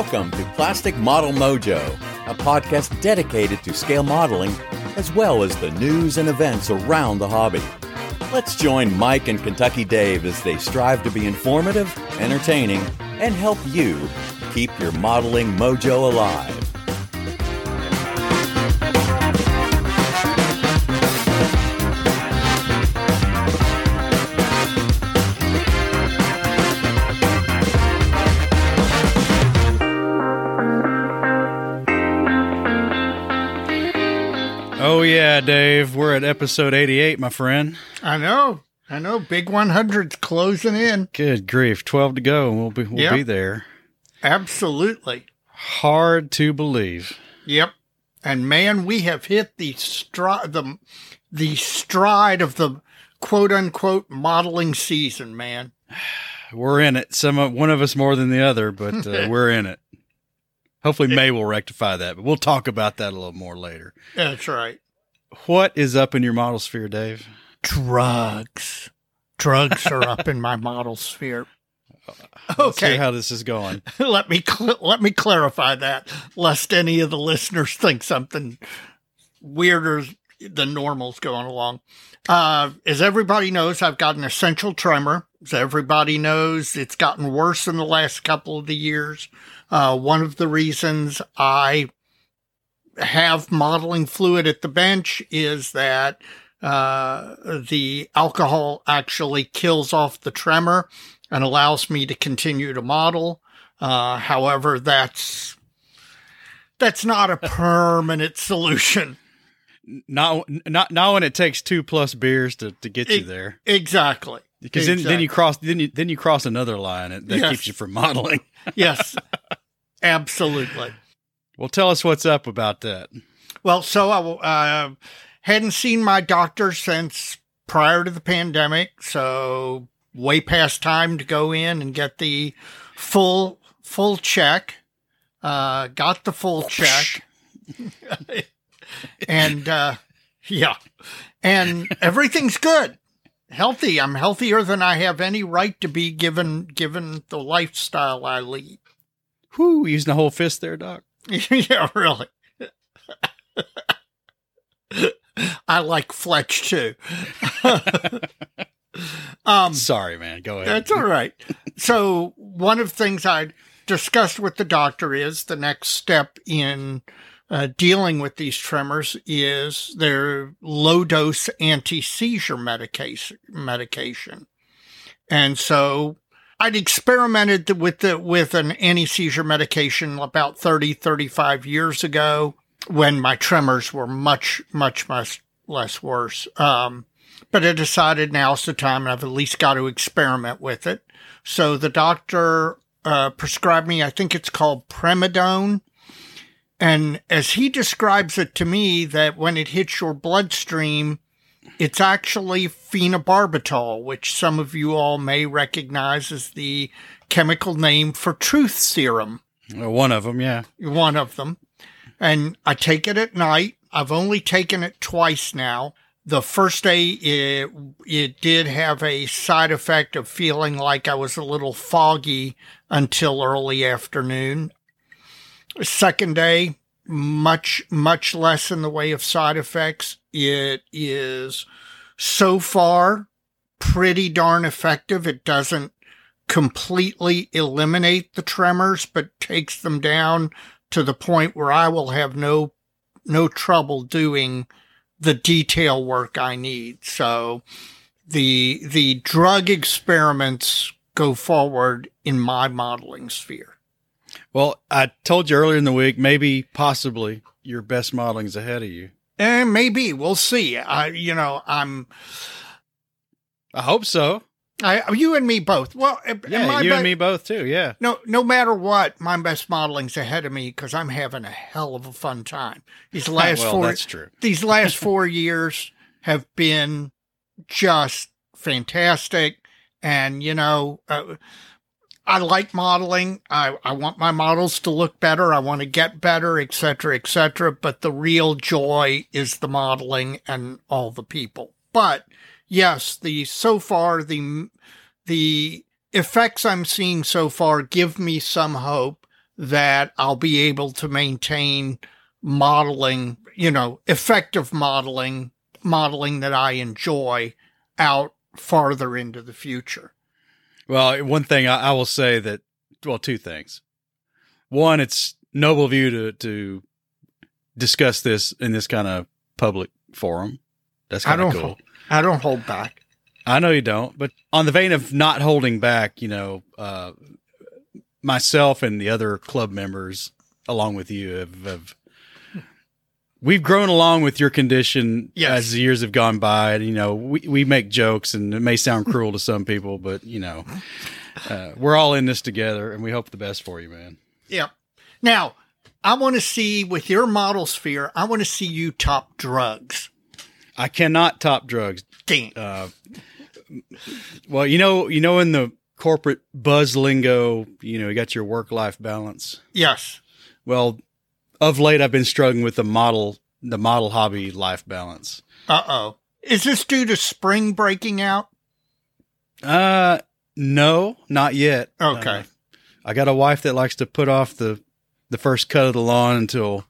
Welcome to Plastic Model Mojo, a podcast dedicated to scale modeling as well as the news and events around the hobby. Let's join Mike and Kentucky Dave as they strive to be informative, entertaining, and help you keep your modeling mojo alive. Yeah, Dave. We're at episode 88, my friend. I know. I know. Big 100's closing in. Good grief, 12 to go and we'll be we'll Yep. be there. Absolutely. Hard to believe. Yep. And man, we have hit the stride the the stride of the quote unquote modeling season, man. We're in it. Some of, one of us more than the other, but uh, we're in it. Hopefully May will rectify that, but we'll talk about that a little more later. That's right. What is up in your model sphere, Dave? Drugs. Drugs are up in my model sphere. Let's Okay. how this is going. let me cl- let me clarify that, lest any of the listeners think something weirder than normal's going along. Uh, as everybody knows, I've got an essential tremor. As everybody knows, it's gotten worse in the last couple of the years. Uh, one of the reasons I have modeling fluid at the bench is that uh, the alcohol actually kills off the tremor and allows me to continue to model. Uh, however, that's that's not a permanent solution. Not not not when it takes two plus beers to, to get you there. Exactly. Because then, then you cross then you then you cross another line that Yes. keeps you from modeling. Yes, absolutely. Well, tell us what's up about that. Well, so I uh, hadn't seen my doctor since prior to the pandemic, so way past time to go in and get the full full check. Uh, got the full check, and uh, yeah, and everything's good, healthy. I'm healthier than I have any right to be given given the lifestyle I lead. Whoo, using the whole fist there, Doc. yeah, really. I like Fletch too. um, Sorry, man. Go ahead. that's all right. So, one of the things I discussed with the doctor is the next step in uh, dealing with these tremors is their low dose anti seizure medication. Medication, and so I'd experimented with the with an anti seizure medication about 30, 35 years ago when my tremors were much, much, much less worse. Um, but I decided now's the time and I've at least got to experiment with it. So the doctor uh, prescribed me, I think it's called Primidone. And as he describes it to me, that when it hits your bloodstream, it's actually phenobarbital, which some of you all may recognize as the chemical name for truth serum Well, one of them, yeah. one of them. And I take it at night. I've only taken it twice now. The first day, it, it did have a side effect of feeling like I was a little foggy until early afternoon. Second day, much, much less in the way of side effects. It is so far pretty darn effective. It doesn't completely eliminate the tremors, but takes them down to the point where I will have no no trouble doing the detail work I need. So the the drug experiments go forward in my modeling sphere. Well, I told you earlier in the week, maybe, possibly, your best modeling's ahead of you. And maybe we'll see. I you know, I'm I hope so. I you and me both. Well, Yeah, you be- and me both, too. Yeah. No, no matter what, my best modeling's ahead of me because I'm having a hell of a fun time. These last well, four, that's true. these last four years have been just fantastic. And, you know, uh, I like modeling. I, I want my models to look better. I want to get better, et cetera, et cetera. But the real joy is the modeling and all the people. But yes, the so far the the effects I'm seeing so far give me some hope that I'll be able to maintain modeling, you know, effective modeling, modeling that I enjoy out farther into the future. Well, one thing I, I will say that, well, two things. One, it's noble of you to, to discuss this in this kind of public forum. That's kind of cool. I don't hold back. I know you don't, but on the vein of not holding back, you know, uh, myself and the other club members, along with you, have, have we've grown along with your condition Yes. as the years have gone by. And, you know, we, we make jokes and it may sound cruel to some people, but, you know, uh, we're all in this together and we hope the best for you, man. Yep. Now, I want to see with your model sphere, I want to see you top drugs. I cannot top drugs. Damn. Uh, well, you know, you know, in the corporate buzz lingo, you know, you got your work life balance. yes. Well, of late, I've been struggling with the model, the model hobby life balance. Uh oh. Is this due to spring breaking out? Uh, no, not yet. Okay. Uh, I got a wife that likes to put off the the first cut of the lawn until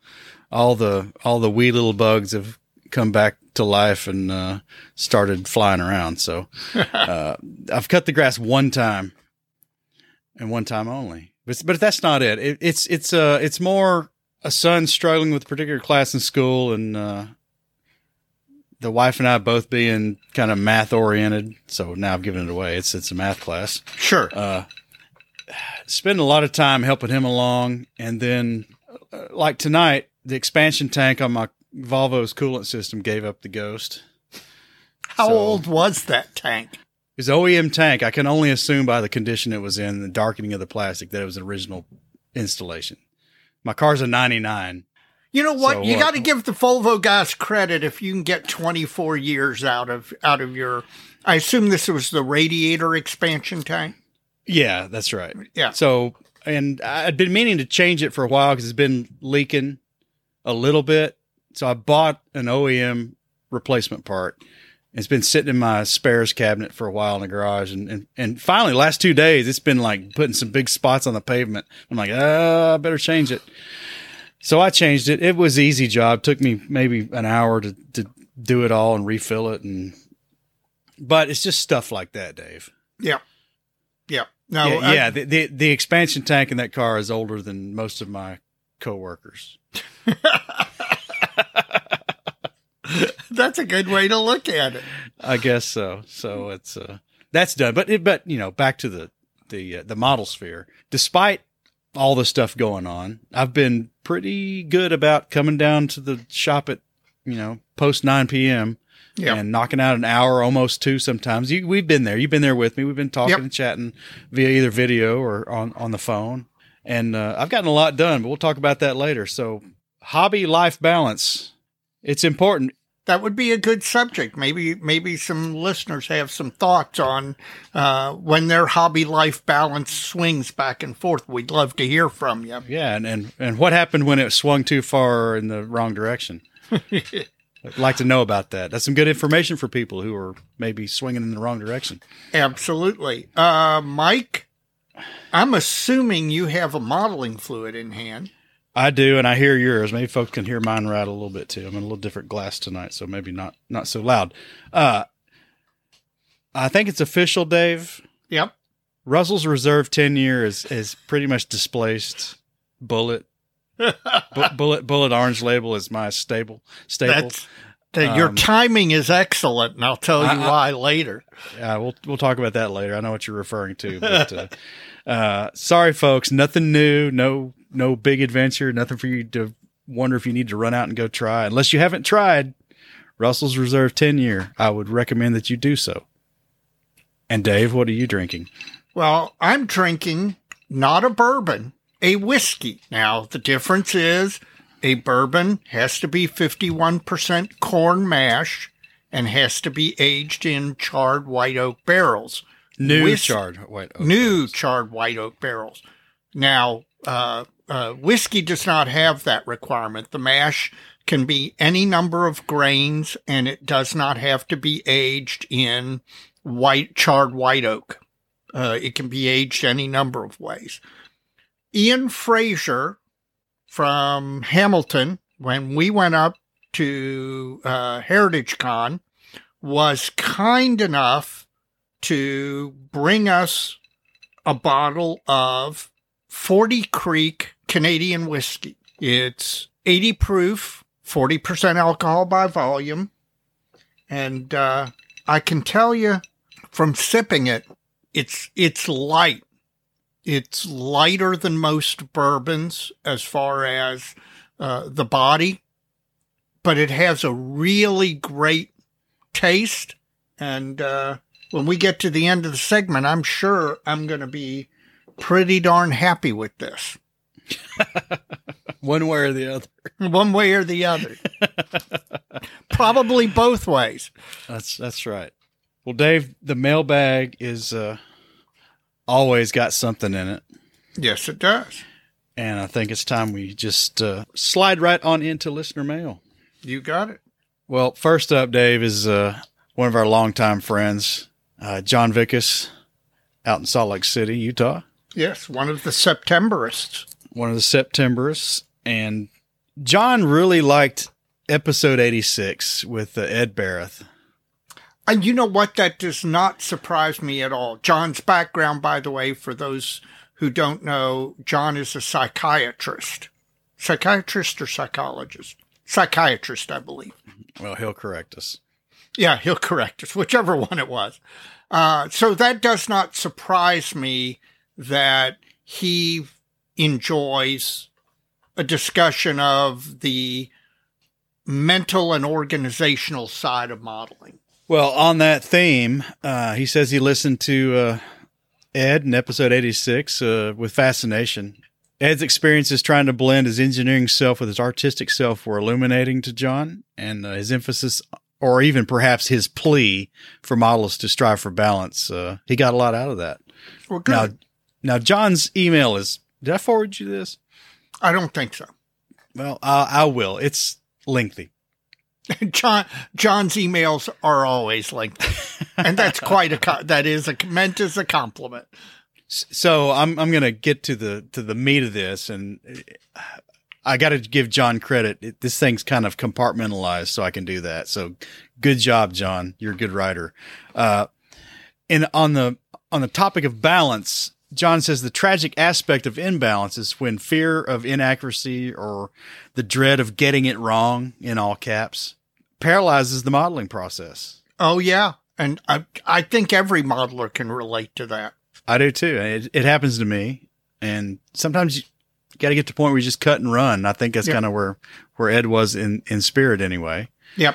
all the all the wee little bugs have come back to life and uh, started flying around. So uh, I've cut the grass one time, and one time only. But but that's not it. it it's it's uh it's more a son struggling with a particular class in school, and uh, the wife and I both being kind of math oriented. So now I've given it away. It's it's a math class Sure. uh, spend a lot of time helping him along. And then, uh, like tonight, the expansion tank on my Volvo's coolant system gave up the ghost. How so- old was that tank? His OEM tank, I can only assume by the condition it was in, the darkening of the plastic, that it was an original installation. My car's a 99. You know what? So you uh, what- got to give the Volvo guys credit if you can get 24 years out of out of your. I assume this was the radiator expansion tank. Yeah, that's right. Yeah. So, and I'd been meaning to change it for a while because it's been leaking a little bit. So I bought an OEM replacement part. It's been sitting in my spares cabinet for a while in the garage, and and, and finally, last two days, it's been like putting some big spots on the pavement. I'm like, ah, I better change it. So I changed it. It was easy job. Took me maybe an hour to to do it all and refill it, and but it's just stuff like that, Dave. Yeah. Yeah. No. yeah, I- yeah. The, the the expansion tank in that car is older than most of my coworkers. that's a good way to look at it. I guess so. So it's uh, that's done. But it, but you know, back to the the uh, the model sphere. Despite all the stuff going on, I've been pretty good about coming down to the shop at you know post nine p.m. Yeah. and knocking out an hour, almost two sometimes. You, we've been there. You've been there with me. We've been talking Yep. and chatting via either video or on, on the phone. And uh, I've gotten a lot done, but we'll talk about that later. So, hobby life balance. It's important. That would be a good subject. Maybe maybe some listeners have some thoughts on uh, when their hobby life balance swings back and forth. We'd love to hear from you. Yeah. And, and, and what happened when it swung too far in the wrong direction? I'd like to know about that. That's some good information for people who are maybe swinging in the wrong direction. Absolutely, uh, Mike. I'm assuming you have a modeling fluid in hand. I do, and I hear yours. Maybe folks can hear mine rattle a little bit too. I'm in a little different glass tonight, so maybe not not so loud. Uh, I think it's official, Dave. Yep. Russell's Reserve 10 year is is pretty much displaced. Bulleit, Bu- Bulleit, Bulleit orange label is my stable staple. That your Um, timing is excellent, and I'll tell you I- I- why later. Yeah, we'll we'll talk about that later. I know what you're referring to, but uh, uh, sorry, folks, nothing new, no no big adventure, nothing for you to wonder if you need to run out and go try. Unless you haven't tried Russell's Reserve 10 year, I would recommend that you do so. And Dave, what are you drinking? Well, I'm drinking not a bourbon, a whiskey. Now, the difference is a bourbon has to be 51% corn mash and has to be aged in charred white oak barrels. New Whis- charred white oak. New charred white oak barrels. Now, uh, uh, whiskey does not have that requirement. The mash can be any number of grains and it does not have to be aged in white charred white oak. Uh, it can be aged any number of ways. Ian Fraser from Hamilton, when we went up to uh, Heritage Con, was kind enough to bring us a bottle of 40 Creek Canadian whiskey. It's 80 proof, 40% alcohol by volume. And uh, I can tell you from sipping it, it's it's light. It's lighter than most bourbons as far as uh, the body, but it has a really great taste. And uh, when we get to the end of the segment, I'm sure I'm going to be pretty darn happy with this. One way or the other. One way or the other. Probably both ways. That's that's right. Well, Dave, the mailbag is uh, always got something in it, Yes, it does. and I think it's time we just uh, slide right on into listener mail. You got it. Well, first up, Dave is uh, one of our longtime friends, uh, John Vickus, out in Salt Lake City, Utah. Yes, one of the Septemberists. One of the Septemberists, and John really liked episode 86 with uh, Ed Barrett. And you know what? That does not surprise me at all. John's background, by the way, for those who don't know, John is a psychiatrist. Psychiatrist or psychologist? Psychiatrist, I believe. Well, he'll correct us. Yeah, he'll correct us, whichever one it was. Uh, so that does not surprise me that he enjoys a discussion of the mental and organizational side of modeling. Well, on that theme, uh, he says he listened to uh, Ed in episode 86 uh, with fascination. Ed's experiences trying to blend his engineering self with his artistic self were illuminating to John, and uh, his emphasis, or even perhaps his plea for models to strive for balance, uh, he got a lot out of that. Well, good. Now, now John's email is. Did I forward you this? I don't think so. Well, I, I will. It's lengthy. John John's emails are always lengthy, and that's quite a that is a meant as a compliment. So I'm I'm gonna get to the to the meat of this, and uh, I got to give John credit. It, this thing's kind of compartmentalized, so I can do that. So good job, John. You're a good writer. Uh, and on the on the topic of balance, John says the tragic aspect of imbalance is when fear of inaccuracy or the dread of getting it wrong, in all caps, paralyzes the modeling process. Oh yeah, and I I think every modeler can relate to that. I do too. It, it happens to me, and sometimes you got to get to the point where you just cut and run. I think that's Yeah. kind of where where Ed was in in spirit, anyway. Yep.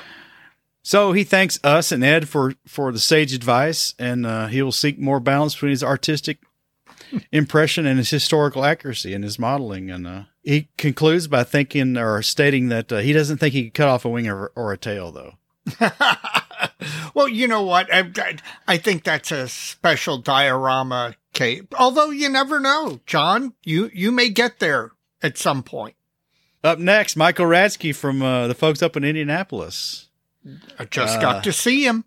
So he thanks us and Ed for for the sage advice, and uh, he will seek more balance between his artistic impression and his historical accuracy in his modeling. And uh, he concludes by thinking or stating that uh, he doesn't think he could cut off a wing or, or a tail, though. well, you know what? I, I- I think that's a special diorama case. Although you never know, John. You you may get there at some point. Up next, Michael Radsky from uh, the folks up in Indianapolis. I just Uh, got to see him.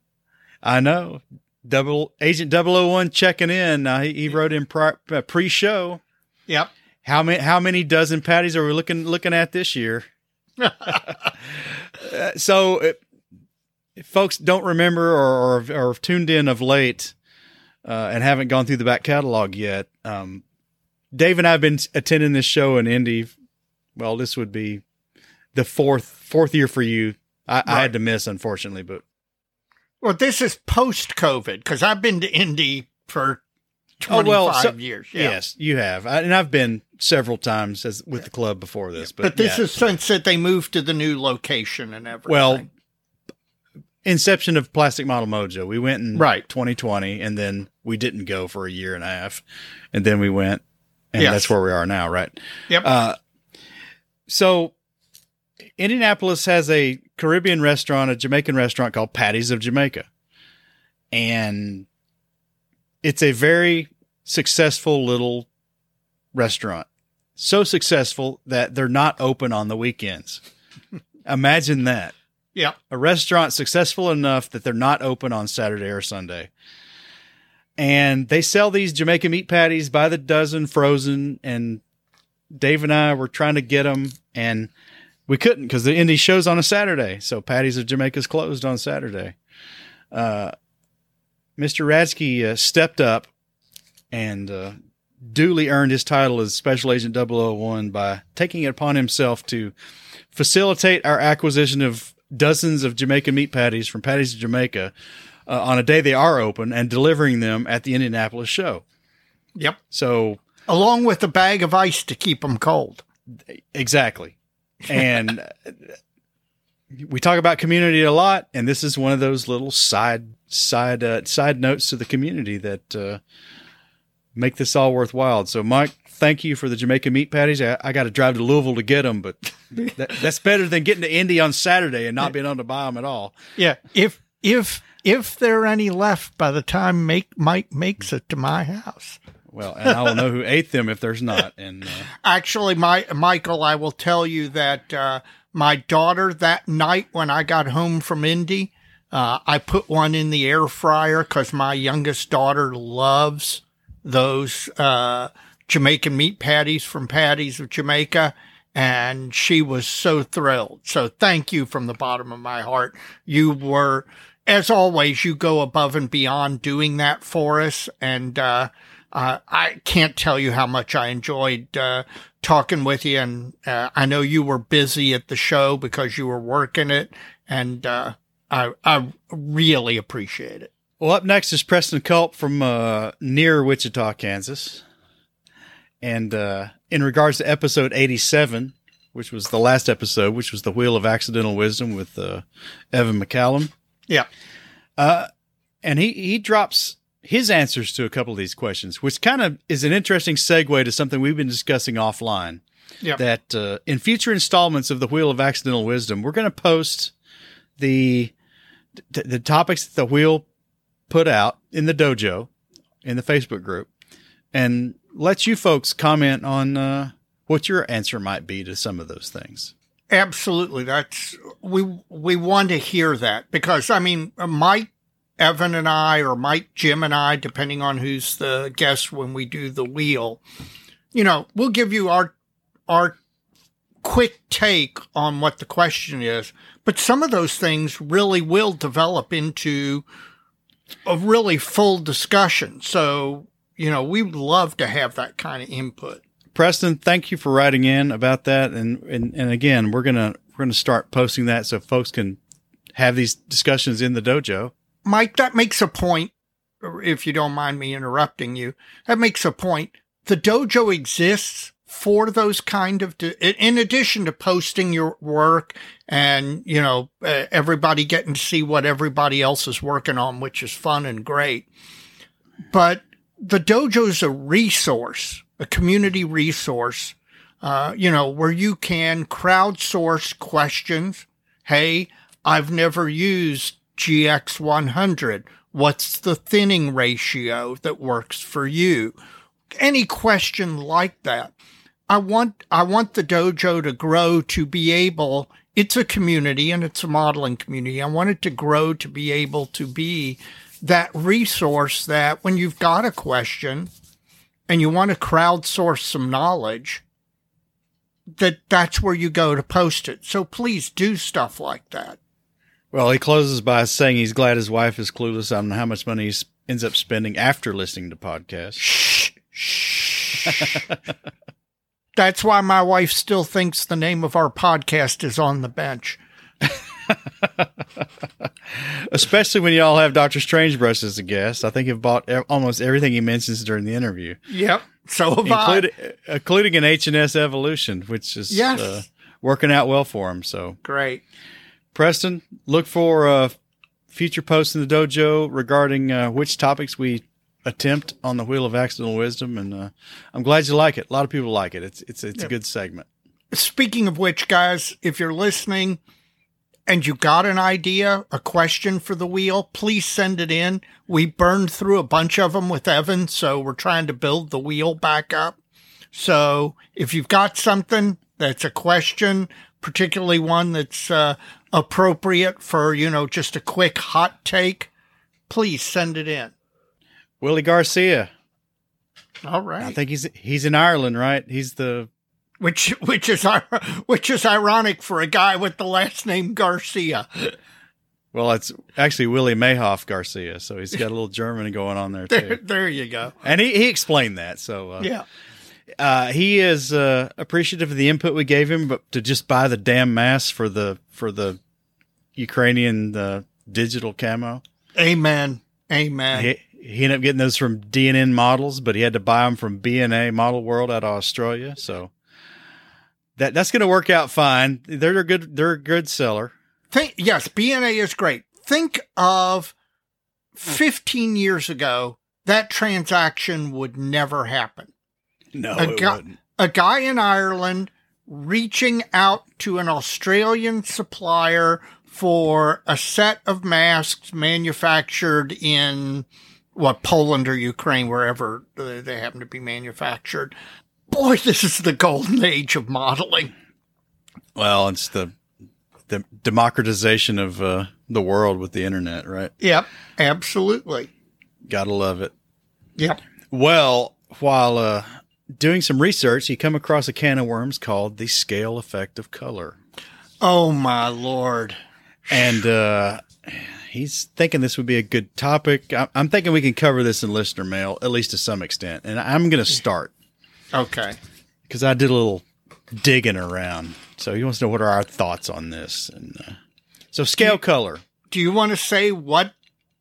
I know. Double Agent 001 checking in. Uh, he, he wrote in pri- uh, pre-show. Yep. How many how many dozen patties are we looking looking at this year? Uh, so, if folks don't remember or, or, or have tuned in of late uh, and haven't gone through the back catalog yet, um, Dave and I have been attending this show in Indy. Well, this would be the fourth fourth year for you. I, I had to miss, unfortunately, but Well, this is post COVID because I've been to Indy for Oh, 25 well, so- years. Yeah. yes, you have, I, and I've been several times as with the club before this. But, But, this yeah. is since that they moved to the new location and everything. Well, inception of Plastic Model Mojo. We went in Right. 2020, and then we didn't go for a year and a half, and then we went, and Yes. that's where we are now, right? Yep. Uh, so Indianapolis has a Caribbean restaurant, a Jamaican restaurant called Patties of Jamaica, and it's a very successful little restaurant. So successful that they're not open on the weekends. Imagine that yep. a restaurant successful enough that they're not open on Saturday or Sunday. And they sell these Jamaican meat patties by the dozen frozen and Dave and I were trying to get them, and we couldn't because the Indy show's on a Saturday. So Patties of Jamaica's closed on Saturday. Uh, Mr. Radsky uh, stepped up and uh, duly earned his title as Special Agent 001 by taking it upon himself to facilitate our acquisition of dozens of Jamaican meat patties from Patties of Jamaica uh, on a day they are open and delivering them at the Indianapolis show. Yep. So Along with a bag of ice to keep them cold. exactly, and we talk about community a lot, and this is one of those little side side uh, side notes to the community that uh, make this all worthwhile. So, Mike, thank you for the Jamaican meat patties. I, I got to drive to Louisville to get them, but that, that's better than getting to Indy on Saturday and not being able to buy them at all. Yeah. If if if there are any left by the time make Mike makes it to my house. Well, and I will know who ate them if there's not. And uh, Actually, my Michael, I will tell you that uh, my daughter that night when I got home from Indy, uh, I put one in the air fryer because my youngest daughter loves those uh, Jamaican meat patties from Patties of Jamaica. And she was so thrilled. So thank you from the bottom of my heart. You were, as always, you go above and beyond doing that for us. And, uh, I can't tell you how much I enjoyed uh, talking with you, and uh, I know you were busy at the show because you were working it, and uh, I I really appreciate it. Well, up next is Preston Culp from uh, near Wichita, Kansas. And uh, in regards to episode 87, which was the last episode, which was the Wheel of Accidental Wisdom with uh, Evan McCallum. Yeah, Uh, and he, he drops his answers to a couple of these questions, which kind of is an interesting segue to something we've been discussing offline. Yeah. That uh, in future installments of the Wheel of Accidental Wisdom, we're going to post the the the topics that the wheel put out in the dojo in the Facebook group and let you folks comment on uh, what your answer might be to some of those things. absolutely. That's we we want to hear that because I mean, Mike, Evan, and I, or Mike, Jim, and I, depending on who's the guest when we do the wheel, you know, we'll give you our our quick take on what the question is, but some of those things really will develop into a really full discussion. So, you know, we would love to have that kind of input. Preston, thank you for writing in about that, and and, and again, we're gonna we're gonna start posting that so folks can have these discussions in the dojo. Mike, that makes a point. If you don't mind me interrupting you, that makes a point. The dojo exists for those kind of, in addition to posting your work and, you know, everybody getting to see what everybody else is working on, which is fun and great. But the dojo is a resource, a community resource, uh, you know, where you can crowdsource questions. Hey, I've never used GX100. What's the thinning ratio that works for you? Any question like that. I want, I want the dojo to grow to be able, it's a community and it's a modeling community. I want it to grow to be able to be that resource that when you've got a question and you want to crowdsource some knowledge, that that's where you go to post it. So please do stuff like that. Well, he closes by saying he's glad his wife is clueless on how much money he ends up spending after listening to podcasts. Shh, shh. That's why my wife still thinks the name of our podcast is on the bench. Especially when y'all have Doctor Strangebrush as a guest. I think you've bought almost everything he mentions during the interview, Yep. So have I. including, including an H&S Evolution, which is Yes. uh, working out well for him. So, Great. Preston, look for uh, future posts in the dojo regarding uh, which topics we attempt on the Wheel of Accidental Wisdom, and uh, I'm glad you like it. A lot of people like it. It's it's it's a good segment. Speaking of which, guys, if you're listening and you got an idea, a question for the wheel, please send it in. We burned through a bunch of them with Evan, so we're trying to build the wheel back up. So if you've got something that's a question, particularly one that's uh, appropriate for, you know, just a quick hot take, please send it in. Willie Garcia, All right. I think he's he's in Ireland, right? He's the which which is which is ironic for a guy with the last name Garcia. Well, it's actually Willie Mayhoff Garcia, so he's got a little German going on there There, too. there you go. And he, he explained that. So uh, Yeah. Uh, he is uh, appreciative of the input we gave him, but to just buy the damn mask for the for the Ukrainian uh, digital camo, Amen. Amen. he, he ended up getting those from DNN Models, but he had to buy them from BNA Model World out of Australia. So that that's going to work out fine. They're a good they're a good seller. Think, yes, BNA is great. Think of 15 years ago, that transaction would never happen. No, A guy-. A guy in Ireland reaching out to an Australian supplier for a set of masks manufactured in what Poland or Ukraine, wherever they happen to be manufactured. Boy, this is the golden age of modeling. Well, it's the the democratization of uh, the world with the internet, right? Yep, absolutely. Gotta love it. Yep. Well, while uh, doing some research, you come across a can of worms called the scale effect of color, Oh my lord. and uh, he's thinking this would be a good topic. I- I'm thinking we can cover this in listener mail at least to some extent, and I'm going to start Okay. because I did a little digging around. So he wants to know what are our thoughts on this, and uh, so scale color. Do you want to say what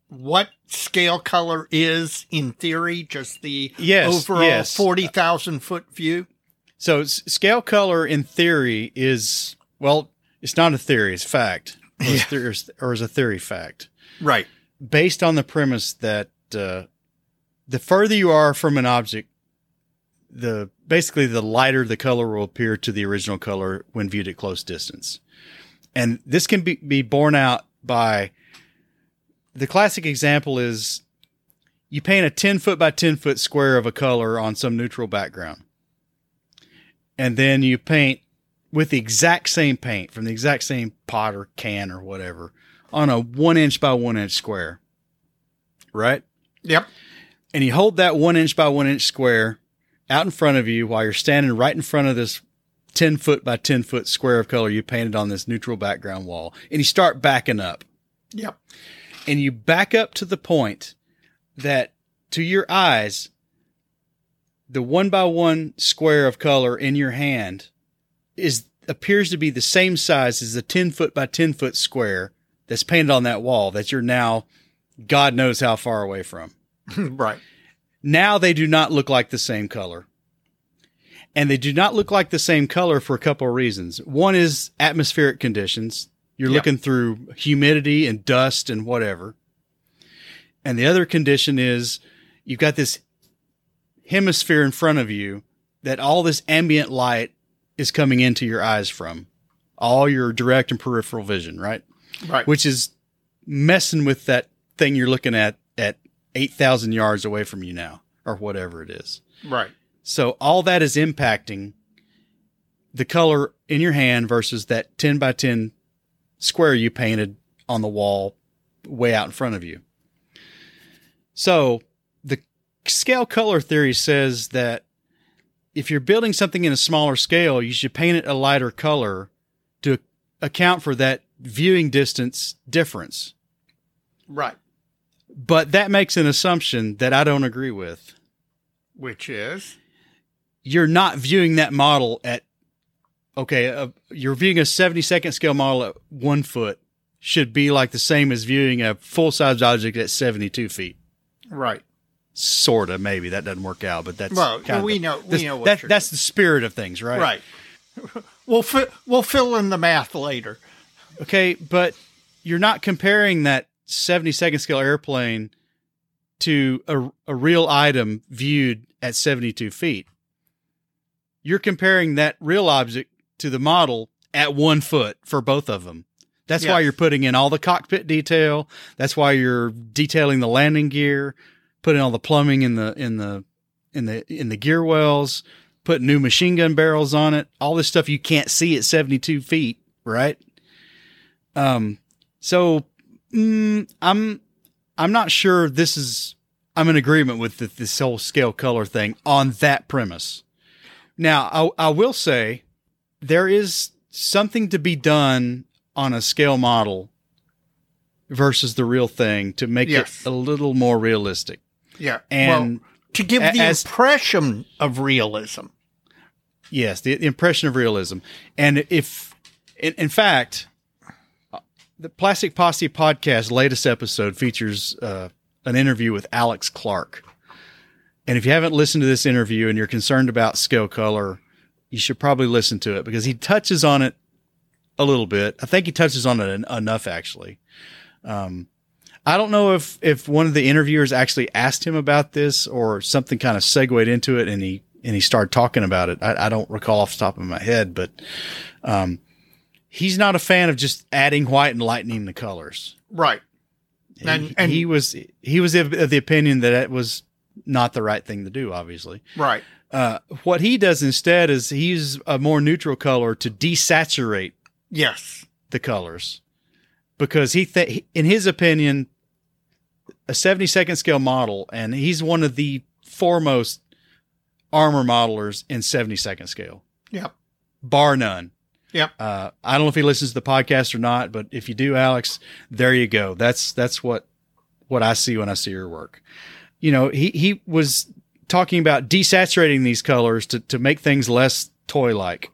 what scale color is in theory? Just the Yes, overall yes. forty thousand foot view. So scale color in theory is well, it's not a theory; it's fact, or, it's theory, or is a theory fact Right. based on the premise that uh, the further you are from an object, the basically the lighter the color will appear to the original color when viewed at close distance, and this can be be borne out by the classic example is you paint a 10 foot by 10 foot square of a color on some neutral background. And then you paint with the exact same paint from the exact same pot or can or whatever on a one inch by one inch square. Right? Yep. And you hold that one inch by one inch square out in front of you while you're standing right in front of this 10 foot by 10 foot square of color you painted on this neutral background wall. And you start backing up Yep. And you back up to the point that to your eyes, the one by one square of color in your hand is appears to be the same size as the 10 foot by 10 foot square that's painted on that wall that you're now God knows how far away from. right. Now they do not look like the same color. And they do not look like the same color for a couple of reasons. One is atmospheric conditions. You're Yep. looking through humidity and dust and whatever. And the other condition is you've got this hemisphere in front of you that all this ambient light is coming into your eyes from. All your direct and peripheral vision, right? Right. which is messing with that thing you're looking at at 8,000 yards away from you now, or whatever it is. right. So all that is impacting the color in your hand versus that 10 by 10 square you painted on the wall way out in front of you. So the scale color theory says that if you're building something in a smaller scale, you should paint it a lighter color to account for that viewing distance difference. Right. But that makes an assumption that I don't agree with. Which is You're not viewing that model at, okay, uh, you're viewing a 70 second scale model at one foot should be like the same as viewing a full size object at 72 feet. right. Sort of, maybe that doesn't work out, but that's Well, kind of we the- know- we this- know what that, that's the spirit of things, right? Right. we'll fi- we'll fill in the math later. Okay, but you're not comparing that 70 second scale airplane to a, a real item viewed at 72 feet. You're comparing that real object to the model at one foot for both of them. That's why you're putting in all the cockpit detail. That's why you're detailing the landing gear, putting all the plumbing in the in the in the in the gear wells, putting new machine gun barrels on it. All this stuff you can't see at 72 feet, right? Um, so mm, I'm I'm not sure this is I'm in agreement with the, this whole scale color thing on that premise. Now, I, I will say there is something to be done on a scale model versus the real thing to make Yes. it a little more realistic. Yeah. And well, to give a- the impression of realism. Yes, the, the impression of realism. And if, in, in fact, uh, the Plastic Posse podcast latest episode features uh, an interview with Alex Clark. And if you haven't listened to this interview and you're concerned about scale color, you should probably listen to it because he touches on it a little bit. I think he touches on it en- enough actually. Um, I don't know if if one of the interviewers actually asked him about this or something kind of segued into it and he and he started talking about it. I, I don't recall off the top of my head, but um, he's not a fan of just adding white and lightening the colors. Right. And, he, and- he was he was of the opinion that it was not the right thing to do. Obviously, Right. Uh, what he does instead is he uses a more neutral color to desaturate Yes. the colors because he th- in his opinion a 70 second scale model and he's one of the foremost armor modelers in 70 second scale Yep. bar none Yep. uh, i don't know if he listens to the podcast or not but if you do alex there you go that's that's what what i see when i see your work you know he he was talking about desaturating these colors to to make things less toy like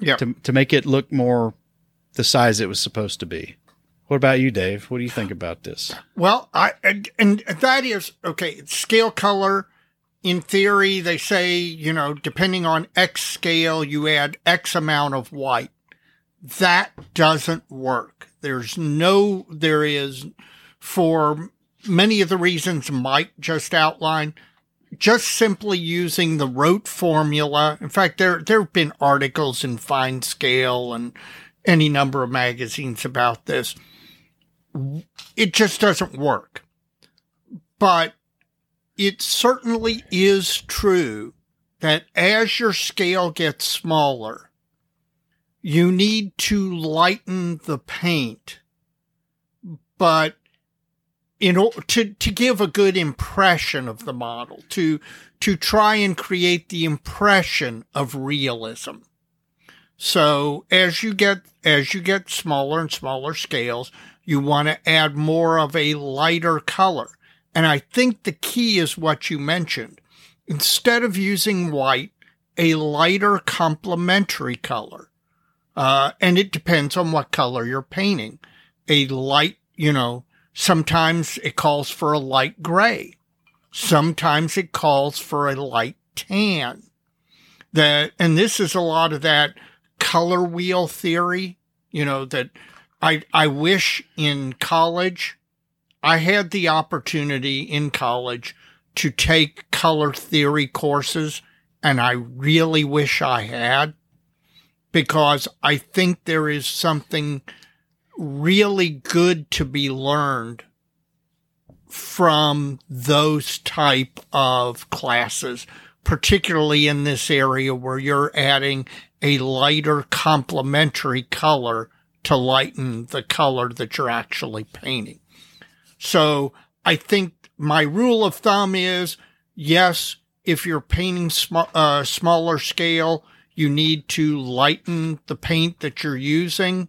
Yep. to to make it look more the size it was supposed to be. What about you, Dave? What do you think about this? Well, I and, and that is okay. Scale color, in theory, they say you know depending on X scale, you add X amount of white. That doesn't work. There's no. There is for many of the reasons Mike just outlined. Just simply using the rote formula. In fact, there there have been articles in Fine Scale and any number of magazines about this it just doesn't work. But it certainly is true that as your scale gets smaller, you need to lighten the paint. But in order to, to give a good impression of the model, to to try and create the impression of realism. So as you get as you get smaller and smaller scales, you want to add more of a lighter color. And I think the key is what you mentioned. Instead of using white, a lighter complementary color. Uh, and it depends on what color you're painting. A light, you know, sometimes it calls for a light gray. Sometimes it calls for a light tan. That, and this is a lot of that color wheel theory, you know, that I, I wish in college I had the opportunity in college to take color theory courses, and I really wish I had because I think there is something really good to be learned from those type of classes, particularly in this area where you're adding a lighter complementary color to lighten the color that you're actually painting. So I think my rule of thumb is yes, if you're painting sm- uh, smaller scale, you need to lighten the paint that you're using.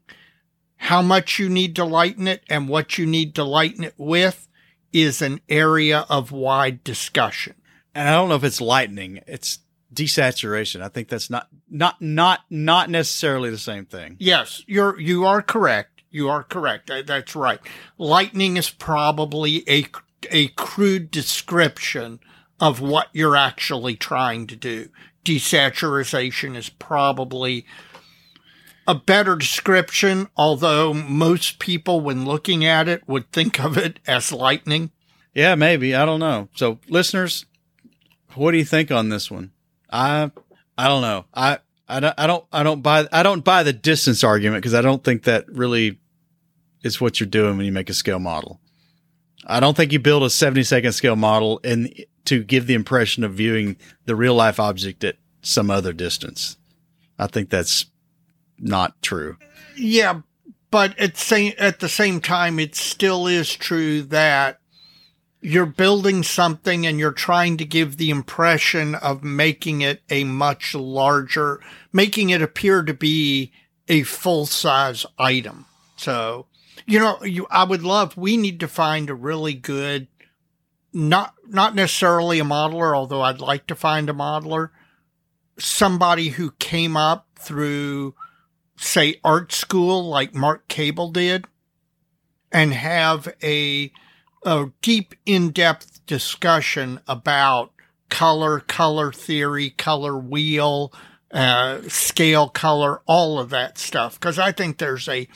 How much you need to lighten it and what you need to lighten it with is an area of wide discussion. And I don't know if it's lightning; it's desaturation. I think that's not not not not necessarily the same thing. Yes, you're you are correct. You are correct. That's right. Lightning is probably a a crude description of what you're actually trying to do. Desaturation is probably a better description, although most people, when looking at it, would think of it as lightning. Yeah, maybe I don't know. So, listeners, what do you think on this one? I I don't know. I I don't I don't I don't buy I don't buy the distance argument because I don't think that really is what you're doing when you make a scale model. I don't think you build a 70 second scale model and to give the impression of viewing the real life object at some other distance. I think that's not true. Yeah, but at same at the same time, it still is true that you're building something and you're trying to give the impression of making it a much larger, making it appear to be a full size item. So, you know, you, I would love, we need to find a really good, not, not necessarily a modeler, although I'd like to find a modeler, somebody who came up through, say, art school like Mark Cable did and have a, a deep, in depth discussion about color, color theory, color wheel, uh, scale color, all of that stuff. Cause I think there's a,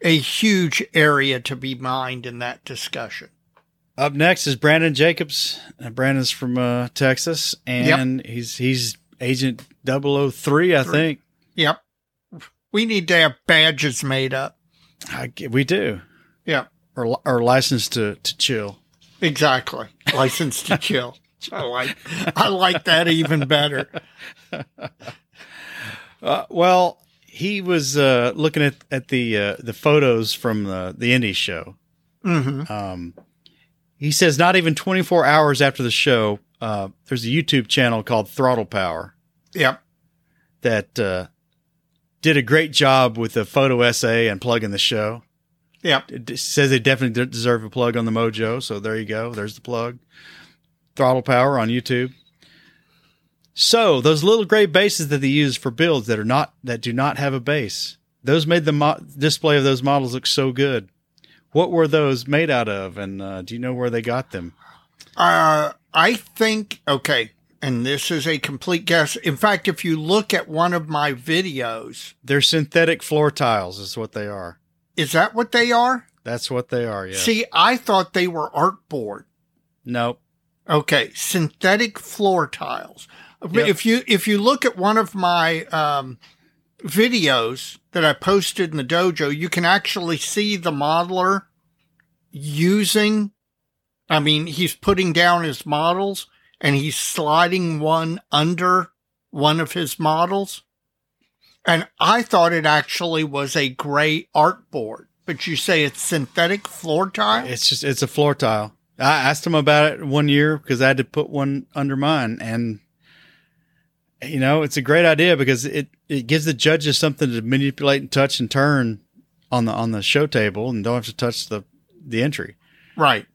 a huge area to be mined in that discussion. Up next is Brandon Jacobs. Uh, Brandon's from uh, Texas, and yep. he's he's Agent 003, I Three. think. Yep. We need to have badges made up. I, we do. Yeah. Or or license to to chill. Exactly. License to chill. I like I like that even better. Uh, well, he was uh, looking at at the uh, the photos from the the indie show. Mm-hmm. Um, he says not even 24 hours after the show, uh, there's a YouTube channel called Throttle Power. Yep. That uh, did a great job with the photo essay and plugging the show. Yeah. It says they definitely deserve a plug on the Mojo. So there you go. There's the plug. Throttle Power on YouTube. So those little gray bases that they use for builds that are not that do not have a base, those made the mo- display of those models look so good. What were those made out of, and uh, do you know where they got them? Uh, I think okay, and this is a complete guess. In fact, if you look at one of my videos, they're synthetic floor tiles, is what they are. Is that what they are? That's what they are. Yeah. See, I thought they were artboard. Nope. Okay, synthetic floor tiles. Yep. If you if you look at one of my um, videos that I posted in the dojo, you can actually see the modeler using. I mean, he's putting down his models and he's sliding one under one of his models. And I thought it actually was a gray art board, but you say it's synthetic floor tile? It's just, it's a floor tile. I asked him about it one year because I had to put one under mine and you know, it's a great idea because it, it gives the judges something to manipulate and touch and turn on the on the show table and don't have to touch the the entry. Right.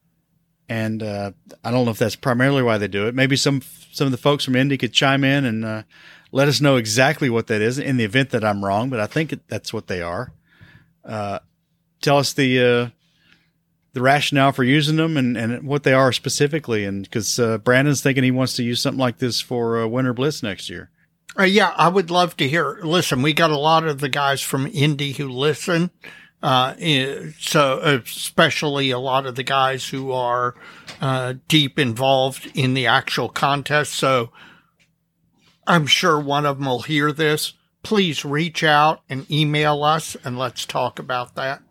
And uh, I don't know if that's primarily why they do it. Maybe some some of the folks from Indy could chime in and uh, let us know exactly what that is in the event that I'm wrong, but I think that's what they are. Uh, tell us the uh, the rationale for using them and, and what they are specifically. And because uh, Brandon's thinking he wants to use something like this for uh, Winter Bliss next year. Yeah, I would love to hear. Listen, we got a lot of the guys from Indy who listen. Uh, eh, so especially a lot of the guys who are uh, deep involved in the actual contest. So I'm sure one of them will hear this. Please reach out and email us and let's talk about that.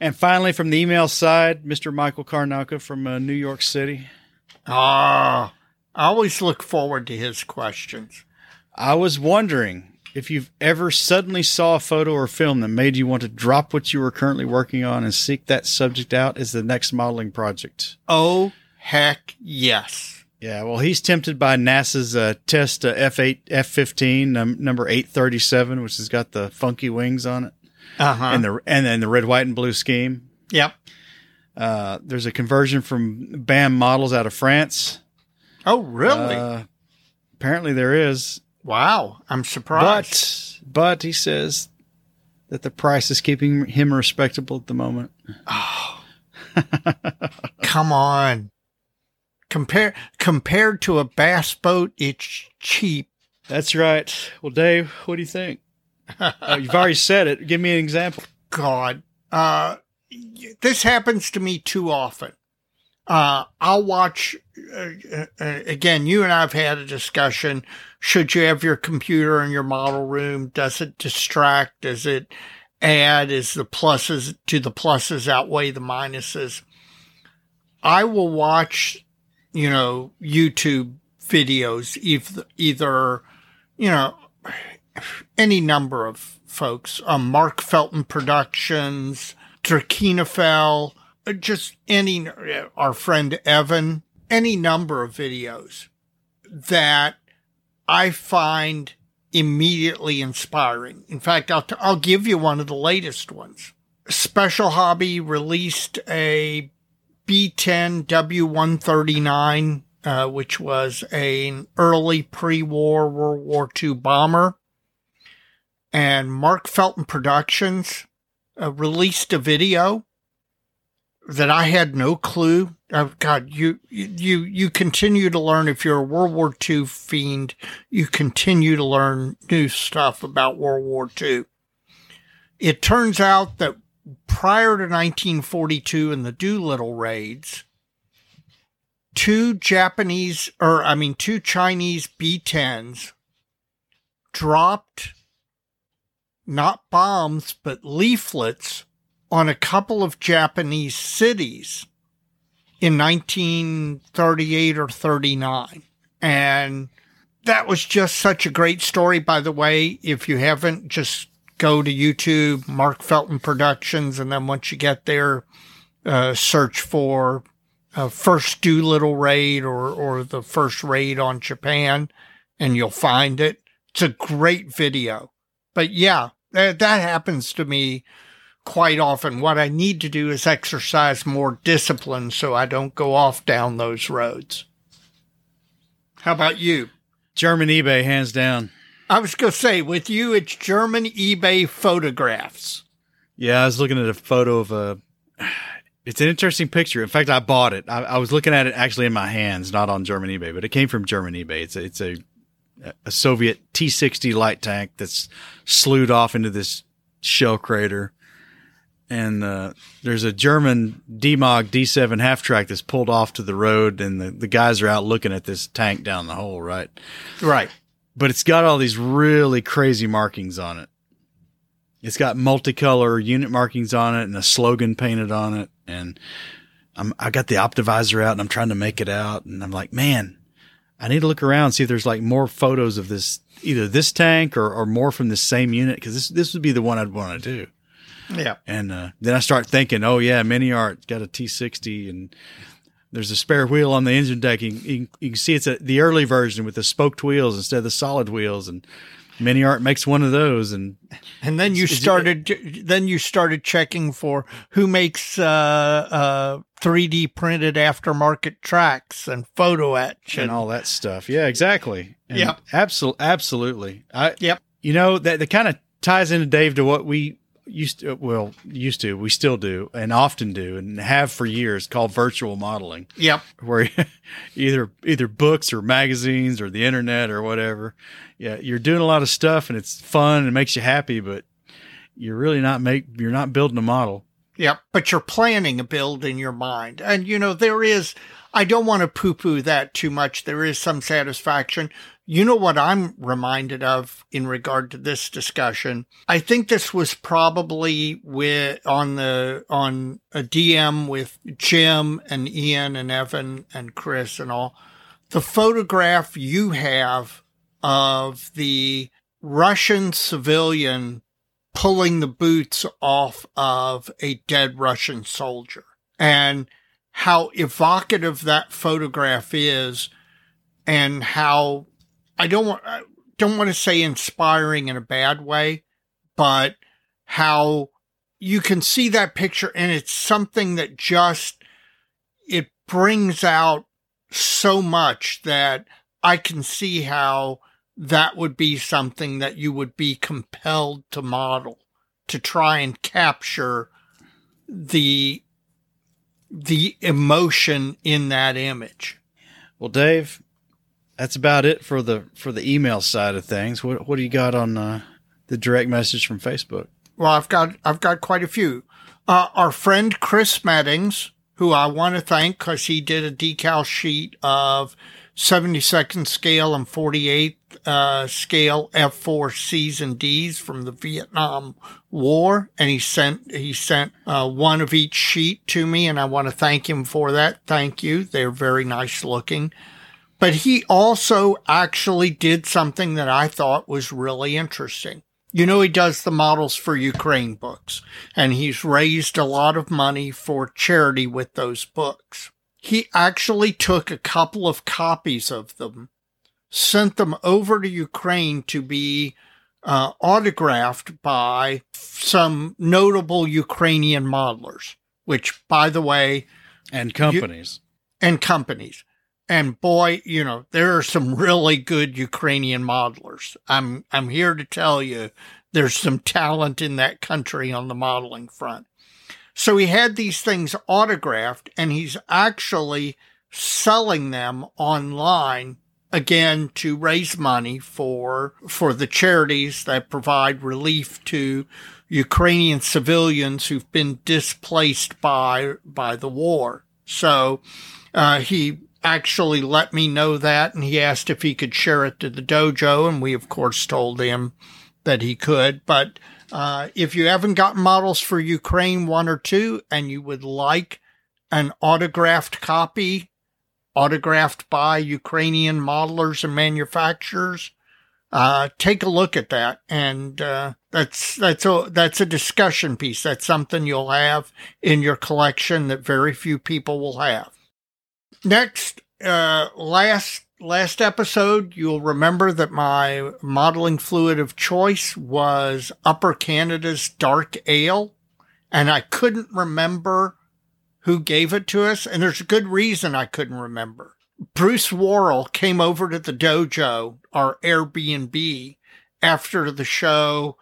And finally, from the email side, Mr. Michael Karnaka from uh, New York City. Ah, I always look forward to his questions. I was wondering if you've ever suddenly saw a photo or film that made you want to drop what you were currently working on and seek that subject out as the next modeling project. Oh, heck yes. Yeah, well, he's tempted by NASA's uh, test uh, F8, F15, um, number 837, which has got the funky wings on it uh-huh. and the and then the red, white, and blue scheme. Yep. Uh, there's a conversion from BAM models out of France. Oh, really? Uh, apparently, there is. Wow, I'm surprised. But but he says that the price is keeping him respectable at the moment. Oh, come on. Compare compared to a bass boat, it's cheap. That's right. Well, Dave, what do you think? uh, you've already said it. Give me an example. God, uh, this happens to me too often. Uh, I'll watch, uh, uh, again, you and I have had a discussion. Should you have your computer in your model room? Does it distract? Does it add? Is the pluses, do the pluses outweigh the minuses? I will watch, you know, YouTube videos, either, either you know, any number of folks. Um, Mark Felton Productions, Drachinifel, uh, just any, uh, our friend Evan, any number of videos that I find immediately inspiring. In fact, I'll, t- I'll give you one of the latest ones. Special Hobby released a B10 W139, uh, which was an early pre-war World War II bomber. And Mark Felton Productions uh, released a video that I had no clue. Oh God, you you you continue to learn if you're a World War II fiend. You continue to learn new stuff about World War II. It turns out that prior to 1942 and the Doolittle raids, two Japanese, or I mean, two Chinese B-10s dropped not bombs, but leaflets on a couple of Japanese cities in 1938 or 39. And that was just such a great story, by the way. If you haven't, just go to YouTube, Mark Felton Productions, and then once you get there, uh, search for uh, first Doolittle raid or, or the first raid on Japan, and you'll find it. It's a great video. But yeah, that, that happens to me quite often. What I need to do is exercise more discipline so I don't go off down those roads. How about you? German eBay, hands down. I was going to say, with you, it's German eBay photographs. Yeah, I was looking at a photo of a. It's an interesting picture. In fact, I bought it. I, I was looking at it actually in my hands, not on German eBay, but it came from German eBay. It's a, it's a a Soviet T-60 light tank that's slewed off into this shell crater. And uh, there's a German Demag D7 half track that's pulled off to the road, and the, the guys are out looking at this tank down the hole, right? Right. But it's got all these really crazy markings on it. It's got multicolor unit markings on it and a slogan painted on it. And I'm, I got the Optivisor out and I'm trying to make it out. And I'm like, man, I need to look around see if there's like more photos of this, either this tank or, or more from the same unit. Cause this, this would be the one I'd want to do. Yeah. And, uh, then I start thinking, oh yeah, MiniArt got a T60 and there's a spare wheel on the engine deck. You, you, you can see it's a, the early version with the spoked wheels instead of the solid wheels. And MiniArt makes one of those. And, And then you Is it- started, then you started checking for who makes, uh, uh, 3D printed aftermarket tracks and photo etch and all that stuff. Yeah, exactly. And Yep. Absolutely. Absolutely. I, Yep. you know, that, that kind of ties into Dave to what we used to, well, used to, we still do and often do and have for years called virtual modeling Yep. where either, either books or magazines or the internet or whatever. Yeah. You're doing a lot of stuff and it's fun and it makes you happy, but you're really not make, you're not building a model. Yep. But you're planning a build in your mind. And, you know, there is, I don't want to poo poo that too much. There is some satisfaction. You know what I'm reminded of in regard to this discussion? I think this was probably with, on the, on a DM with Jim and Ian and Evan and Chris and all. The photograph you have of the Russian civilian pulling the boots off of a dead Russian soldier and how evocative that photograph is and how I don't want, I don't want to say inspiring in a bad way, but how you can see that picture and it's something that just, it brings out so much that I can see how that would be something that you would be compelled to model to try and capture the the emotion in that image. Well, Dave, that's about it for the for the email side of things. What what do you got on uh, the direct message from Facebook? Well, I've got I've got quite a few. Uh, our friend Chris Meddings, who I want to thank because he did a decal sheet of 72nd scale and 48th uh, scale F4 Cs and Ds from the Vietnam War, and he sent he sent uh, one of each sheet to me, and I want to thank him for that. Thank you. They're very nice looking. But he also actually did something that I thought was really interesting. You know, he does the models for Ukraine books, and he's raised a lot of money for charity with those books. He actually took a couple of copies of them, sent them over to Ukraine to be uh, autographed by some notable Ukrainian modelers, which, by the way, and companies. You, and companies. And boy, you know, there are some really good Ukrainian modelers. I'm I'm here to tell you there's some talent in that country on the modeling front. So he had these things autographed and he's actually selling them online again to raise money for for the charities that provide relief to Ukrainian civilians who've been displaced by by the war. So uh, he actually let me know that, and he asked if he could share it to the dojo, and we of course told him that he could. But uh, if you haven't gotten models for Ukraine one or two, and you would like an autographed copy autographed by Ukrainian modelers and manufacturers. Uh, take a look at that, and uh, that's that's a that's a discussion piece. That's something you'll have in your collection that very few people will have. Next, uh, last last episode, you'll remember that my modeling fluid of choice was Upper Canada's Dark Ale, and I couldn't remember who gave it to us, and there's a good reason I couldn't remember. Bruce Worrell came over to the dojo, our Airbnb, after the show.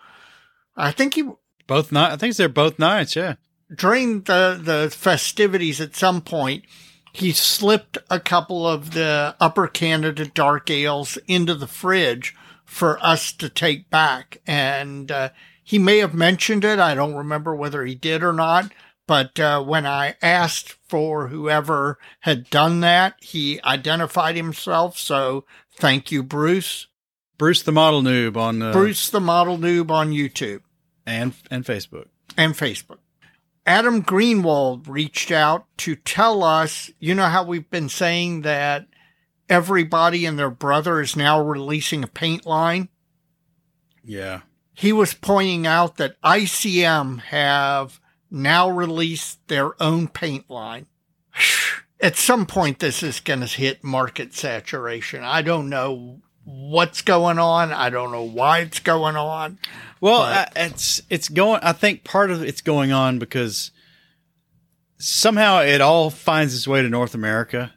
I think he both night. I think they're both nights. Yeah. During the the festivities, at some point, he slipped a couple of the Upper Canada dark ales into the fridge for us to take back, and uh, he may have mentioned it. I don't remember whether he did or not. But uh, when I asked for whoever had done that, he identified himself. So thank you, Bruce. Bruce the Model Noob on uh, Bruce the Model Noob on YouTube and and Facebook and Facebook. Adam Greenwald reached out to tell us, you know how we've been saying that everybody and their brother is now releasing a paint line? Yeah. He was pointing out that ICM have now released their own paint line. At some point, this is going to hit market saturation. I don't know what's going on. I don't know why it's going on. Well, uh, it's it's going. I think part of it's going on because somehow it all finds its way to North America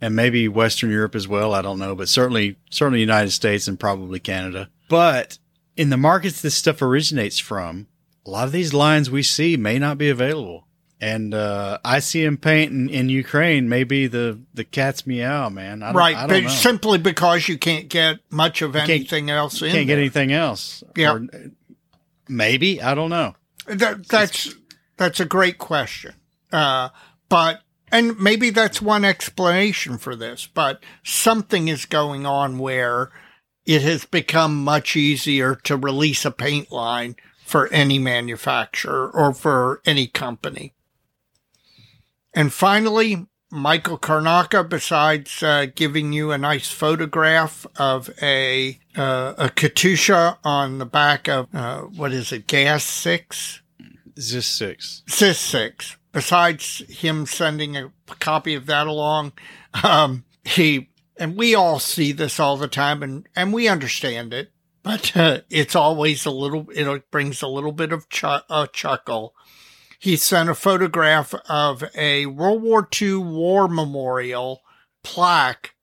and maybe Western Europe as well. I don't know, but certainly certainly United States and probably Canada. But in the markets this stuff originates from, a lot of these lines we see may not be available. And uh, see him painting in Ukraine Maybe the, the cat's meow, man. right, but know. simply because you can't get much of anything else in. Can't there. get anything else. Yeah, maybe I don't know. That, that's that's a great question. Uh, but and maybe that's one explanation for this. But something is going on where it has become much easier to release a paint line for any manufacturer or for any company. And finally, Michael Karnaka, besides uh, giving you a nice photograph of a uh, a Katyusha on the back of uh, what is it, Gas Six, Zis Six, Zis Six. Besides him sending a copy of that along, um, he and we all see this all the time, and and we understand it but uh, it's always a little, it brings a little bit of ch- uh, chuckle. He sent a photograph of a World War II war memorial plaque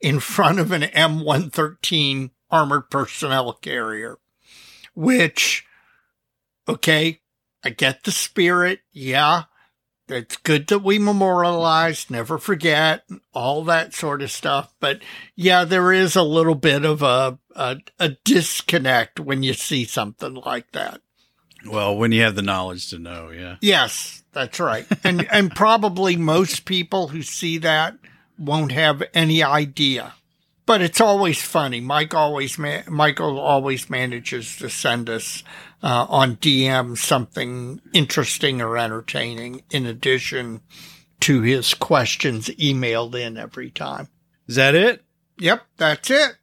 in front of an M113 armored personnel carrier, which, okay, I get the spirit. Yeah, it's good that we memorialize, never forget, all that sort of stuff. But yeah, there is a little bit of a, a, a disconnect when you see something like that. Well, when you have the knowledge to know, yeah. Yes, that's right. and and probably most people who see that won't have any idea. But it's always funny. Mike always Michael always manages to send us uh, on DM something interesting or entertaining in addition to his questions emailed in every time. Is that it? Yep, that's it.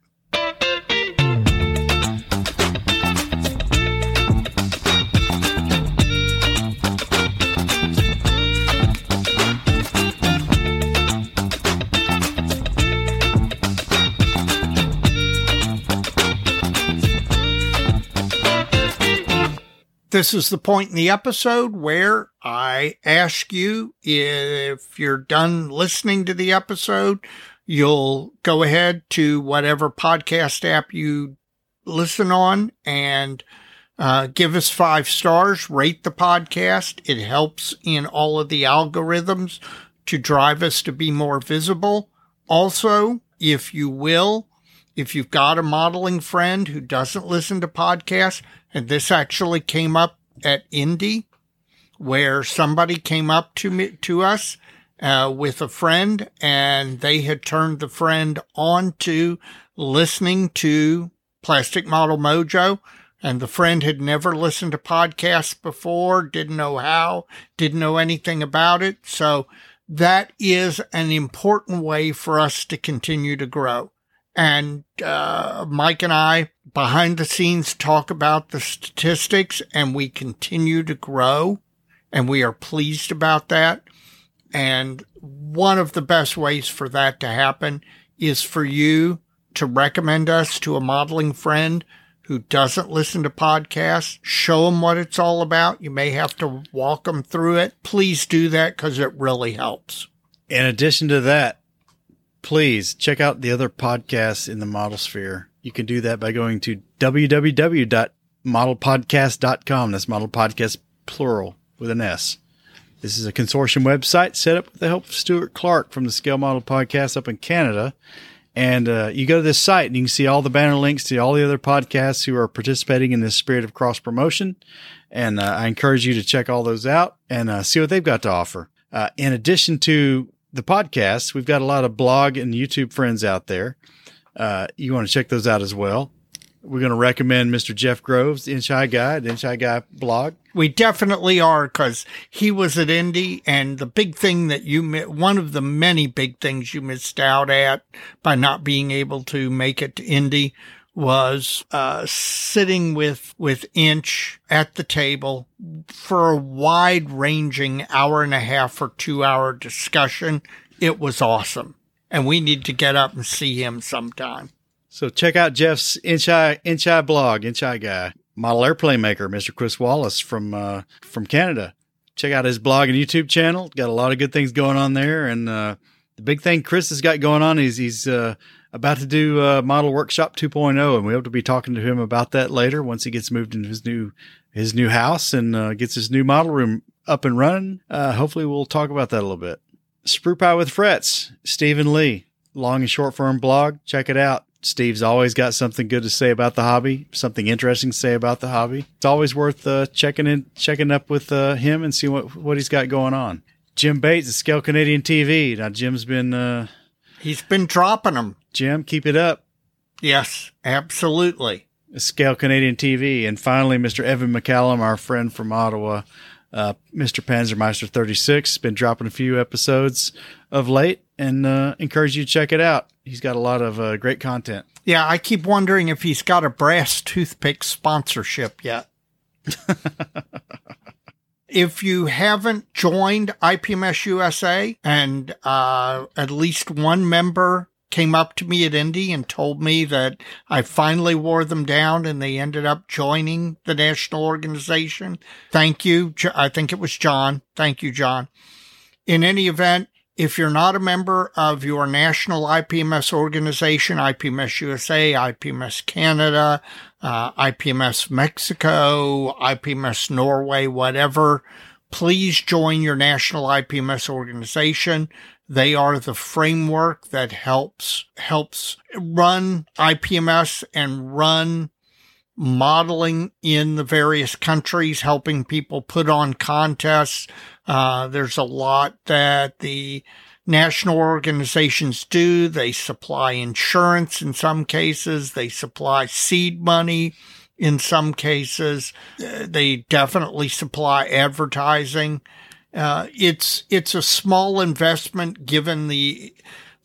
This is the point in the episode where I ask you if you're done listening to the episode, you'll go ahead to whatever podcast app you listen on and uh, give us five stars, rate the podcast. It helps in all of the algorithms to drive us to be more visible. Also, if you will, if you've got a modeling friend who doesn't listen to podcasts, and this actually came up at Indy, where somebody came up to me, to us uh, with a friend and they had turned the friend on to listening to Plastic Model Mojo. And the friend had never listened to podcasts before, didn't know how, didn't know anything about it. So that is an important way for us to continue to grow. And uh, Mike and I, behind the scenes, talk about the statistics, and we continue to grow, and we are pleased about that. And one of the best ways for that to happen is for you to recommend us to a modeling friend who doesn't listen to podcasts. Show them what it's all about. You may have to walk them through it. Please do that because it really helps. In addition to that, please check out the other podcasts in the model sphere. You can do that by going to www.modelpodcast.com. That's model podcast plural with an S. This is a consortium website set up with the help of Stuart Clark from the Scale Model Podcast up in Canada. And uh, you go to this site and you can see all the banner links to all the other podcasts who are participating in this spirit of cross promotion. And uh, I encourage you to check all those out and uh, see what they've got to offer. Uh, in addition to the podcast, we've got a lot of blog and YouTube friends out there. Uh, you want to check those out as well. We're going to recommend Mr. Jeff Groves, the High Guy, the Inch Guy blog. We definitely are because he was at Indy, and the big thing that you met, one of the many big things you missed out at by not being able to make it to Indy was uh, sitting with with Inch at the table for a wide ranging hour and a half or two hour discussion. It was awesome, and we need to get up and see him sometime. So check out Jeff's Inch High, Inch blog, Inch Guy. Model airplane maker, Mr. Chris Wallace from uh, from Canada. Check out his blog and YouTube channel. Got a lot of good things going on there. And uh, the big thing Chris has got going on is he's uh, about to do uh, Model Workshop 2.0, and we hope to be talking to him about that later once he gets moved into his new his new house and uh, gets his new model room up and running. Uh, hopefully, we'll talk about that a little bit. Sprue Pie with Frets, Stephen Lee, long and short form blog. Check it out. Steve's always got something good to say about the hobby, something interesting to say about the hobby. It's always worth uh, checking in, checking up with uh, him and see what what he's got going on. Jim Bates at Scale Canadian TV. Now Jim's been uh, he's been dropping them. Jim, keep it up. Yes, absolutely. Scale Canadian TV, and finally, Mr. Evan McCallum, our friend from Ottawa, uh, Mr. Panzermeister 36, been dropping a few episodes of late, and uh, encourage you to check it out. He's got a lot of uh, great content. Yeah, I keep wondering if he's got a brass toothpick sponsorship yet. if you haven't joined IPMS USA and uh, at least one member came up to me at Indy and told me that I finally wore them down and they ended up joining the national organization. Thank you. I think it was John. Thank you, John. In any event, if you're not a member of your national IPMS organization, IPMS USA, IPMS Canada, uh, IPMS Mexico, IPMS Norway, whatever, please join your national IPMS organization. They are the framework that helps helps run IPMS and run modeling in the various countries, helping people put on contests. Uh, there's a lot that the national organizations do. They supply insurance in some cases. They supply seed money in some cases. Uh, they definitely supply advertising. Uh, it's it's a small investment given the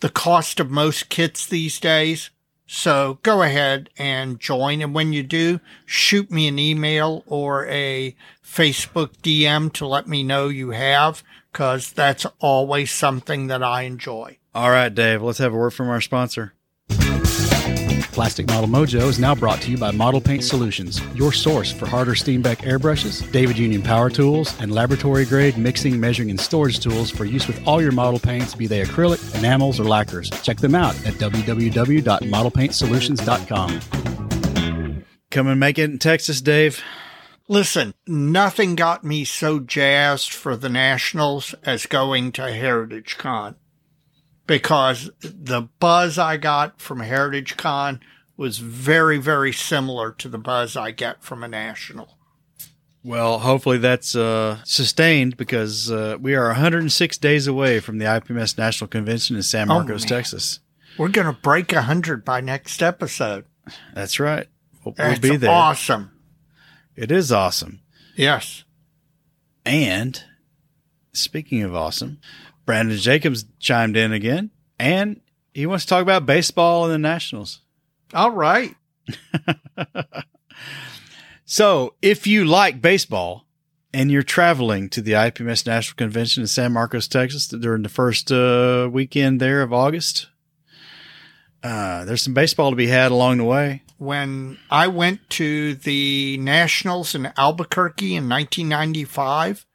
the cost of most kits these days. So go ahead and join. And when you do, shoot me an email or a Facebook DM to let me know you have, because that's always something that I enjoy. All right, Dave, let's have a word from our sponsor. Plastic Model Mojo is now brought to you by Model Paint Solutions, your source for Harder Steenbeck airbrushes, David Union power tools, and laboratory grade mixing, measuring, and storage tools for use with all your model paints, be they acrylic, enamels, or lacquers. Check them out at www.modelpaintsolutions.com. Come and make it in Texas, Dave. Listen, nothing got me so jazzed for the Nationals as going to Heritage Con because the buzz I got from Heritage Con was very, very similar to the buzz I get from a national. Well, hopefully that's uh, sustained because uh, we are 106 days away from the IPMS National Convention in San Oh, Marcos, man. Texas. We're going to break 100 by next episode. That's right. We'll, we'll be there. awesome. It is awesome. Yes. And speaking of awesome, Brandon Jacobs chimed in again, and he wants to talk about baseball and the Nationals. All right. So, if you like baseball and you're traveling to the IPMS National Convention in San Marcos, Texas during the first uh, weekend there of August, uh, there's some baseball to be had along the way. When I went to the Nationals in Albuquerque in 1995,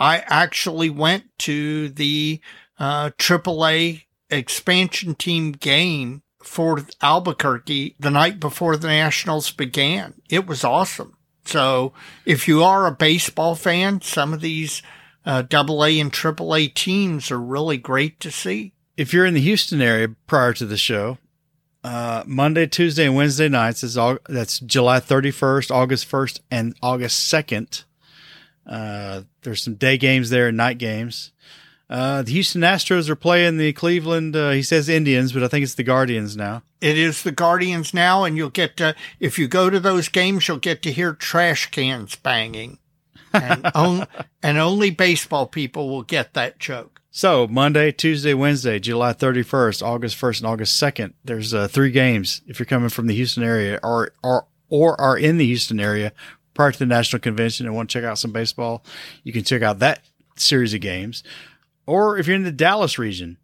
I actually went to the uh, AAA expansion team game for Albuquerque the night before the Nationals began. It was awesome. So if you are a baseball fan, some of these uh, AA and AAA teams are really great to see. If you're in the Houston area prior to the show, uh, Monday, Tuesday, and Wednesday nights is all that's July 31st, August 1st, and August 2nd. Uh, there's some day games there and night games. Uh, the Houston Astros are playing the Cleveland, uh, he says Indians, but I think it's the Guardians now. It is the Guardians now, and you'll get to, if you go to those games, you'll get to hear trash cans banging. And, on, and only baseball people will get that joke. So Monday, Tuesday, Wednesday, July 31st, August 1st, and August 2nd. There's uh, three games. If you're coming from the Houston area or, or, or are in the Houston area prior to the national convention and want to check out some baseball, you can check out that series of games. Or if you're in the Dallas region,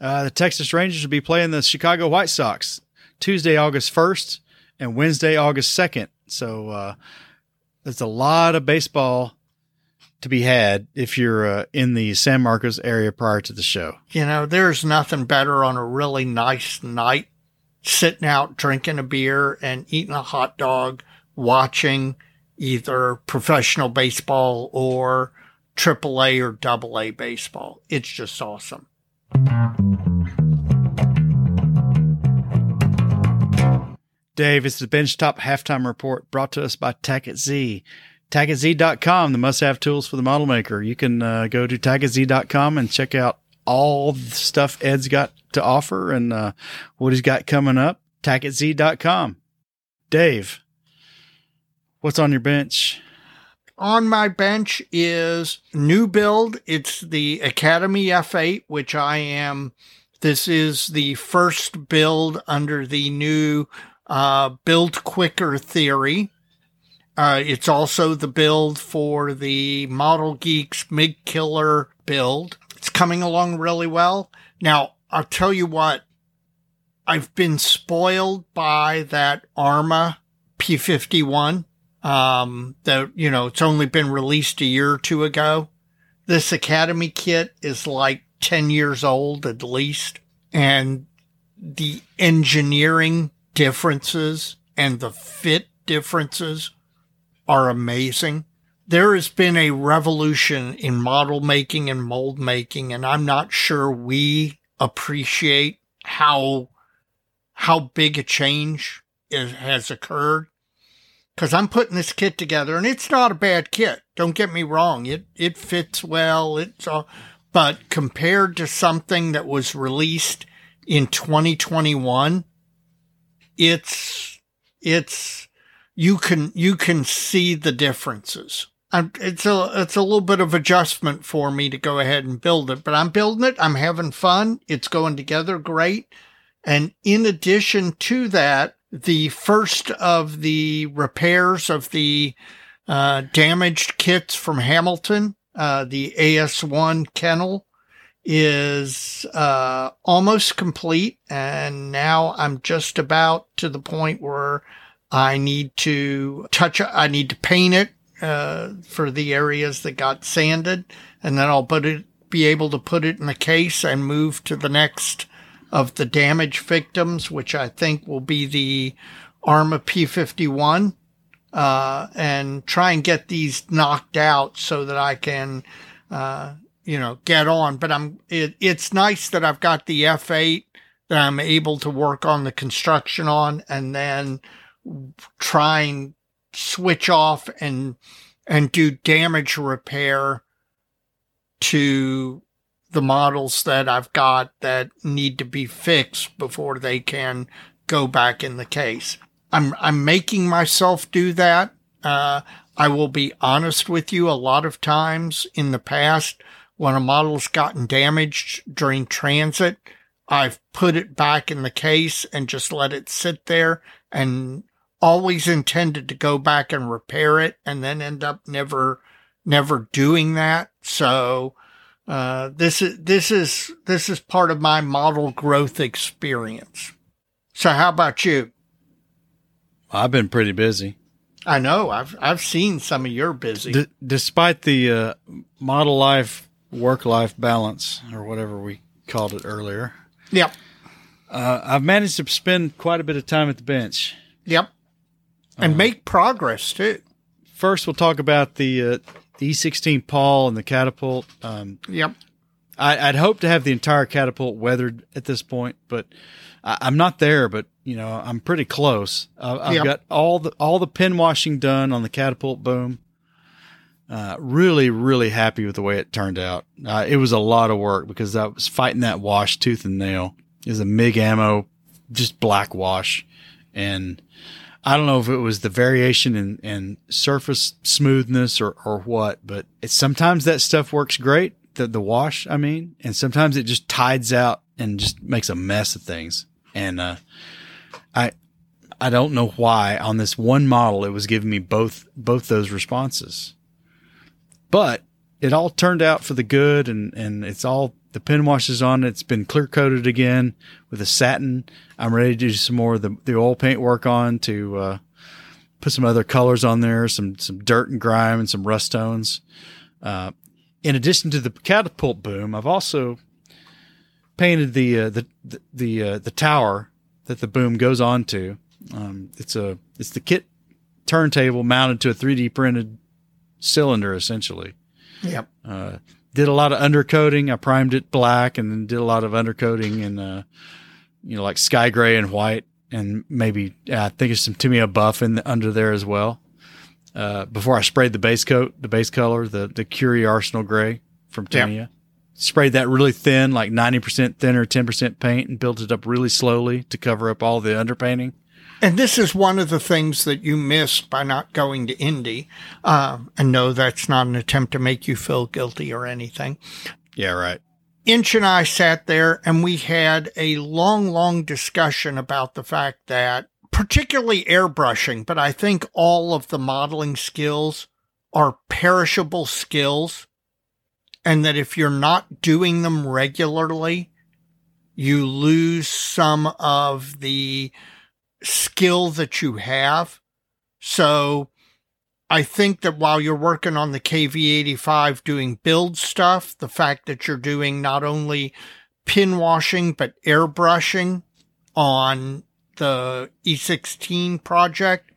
uh, the Texas Rangers will be playing the Chicago White Sox Tuesday, August 1st and Wednesday, August 2nd. So, uh, there's a lot of baseball to be had if you're uh, in the San Marcos area prior to the show. You know, there's nothing better on a really nice night sitting out drinking a beer and eating a hot dog, watching either professional baseball or AAA or AA baseball. It's just awesome. Dave, it's the Bench Top Halftime Report brought to us by Tackett Z. TackettZ.com, the must have tools for the model maker. You can uh, go to TackettZ.com and check out all the stuff Ed's got to offer and uh, what he's got coming up. TackettZ.com. Dave, what's on your bench? on my bench is new build. It's the Academy F8, which I am. This is the first build under the new uh, build quicker theory. Uh, it's also the build for the Model Geeks MIG Killer build. It's coming along really well. Now, I'll tell you what, I've been spoiled by that Arma P51 um, that, you know, it's only been released a year or two ago. This Academy kit is like 10 years old at least. And the engineering differences and the fit differences are amazing. There has been a revolution in model making and mold making, and I'm not sure we appreciate how, how big a change is, has occurred because I'm putting this kit together, and it's not a bad kit. Don't get me wrong; it it fits well. It's all, but compared to something that was released in 2021, it's it's you can you can see the differences. I'm, it's a it's a little bit of adjustment for me to go ahead and build it, but I'm building it. I'm having fun. It's going together great. And in addition to that, the first of the repairs of the uh, damaged kits from Hamilton, uh, the AS1 kennel, is uh, almost complete, and now I'm just about to the point where I need to touch. I need to paint it uh, for the areas that got sanded, and then I'll put it, be able to put it in the case and move to the next of the damage victims, which I think will be the Arma P51, uh, and try and get these knocked out so that I can, uh, you know, get on. But I'm, it, it's nice that I've got the F8 that I'm able to work on the construction on and then try and switch off and, and do damage repair to the models that I've got that need to be fixed before they can go back in the case. I'm, I'm making myself do that. Uh, I will be honest with you. A lot of times in the past, when a model's gotten damaged during transit, I've put it back in the case and just let it sit there and always intended to go back and repair it and then end up never, never doing that. So, uh, this is this is this is part of my model growth experience. So how about you? I've been pretty busy. I know. I've I've seen some of your busy. D- despite the uh, model life work life balance or whatever we called it earlier. Yep. Uh, I've managed to spend quite a bit of time at the bench. Yep. And uh, make progress too. First, we'll talk about the the E16 Paul and the catapult. Um, yep. I, would hope to have the entire catapult weathered at this point, but I, am not there. But you know, I'm pretty close. Uh, I've yep. got all the all the pin washing done on the catapult boom. Uh, really, really happy with the way it turned out. Uh, it was a lot of work because I was fighting that wash tooth and nail. It was a MIG ammo, just black wash, and I don't know if it was the variation in, in surface smoothness or, or what, but it's sometimes that stuff works great, the, the wash, I mean, and sometimes it just tides out and just makes a mess of things. And, uh, I, I don't know why on this one model it was giving me both, both those responses, but it all turned out for the good and, and it's all the pin wash is on. It's been clear coated again with a satin. I'm ready to do some more of the, the oil paint work on to, uh, put some other colors on there, some, some dirt and grime and some rust tones. Uh, in addition to the catapult boom, I've also painted the, uh, the, the, the, uh, the tower that the boom goes on to. Um, it's a, it's the kit turntable mounted to a 3D printed cylinder essentially. Yep. Did a lot of undercoating. I primed it black and then did a lot of undercoating in, uh, you know, like sky gray and white and maybe, I think there's some Tamiya buff in the, under there as well. Uh, before I sprayed the base coat, the base color, the, the Kure Arsenal gray from Tamiya. Yep. Sprayed that really thin, like 90% thinner, 10% paint and built it up really slowly to cover up all the underpainting. And this is one of the things that you missed by not going to Indy. Uh, and no, that's not an attempt to make you feel guilty or anything. Yeah, right. Inch and I sat there and we had a long, long discussion about the fact that, particularly airbrushing, but I think all of the modeling skills are perishable skills. And that if you're not doing them regularly, you lose some of the skill that you have. So I think that while you're working on the KV85 doing build stuff, the fact that you're doing not only pin washing, but airbrushing on the E16 project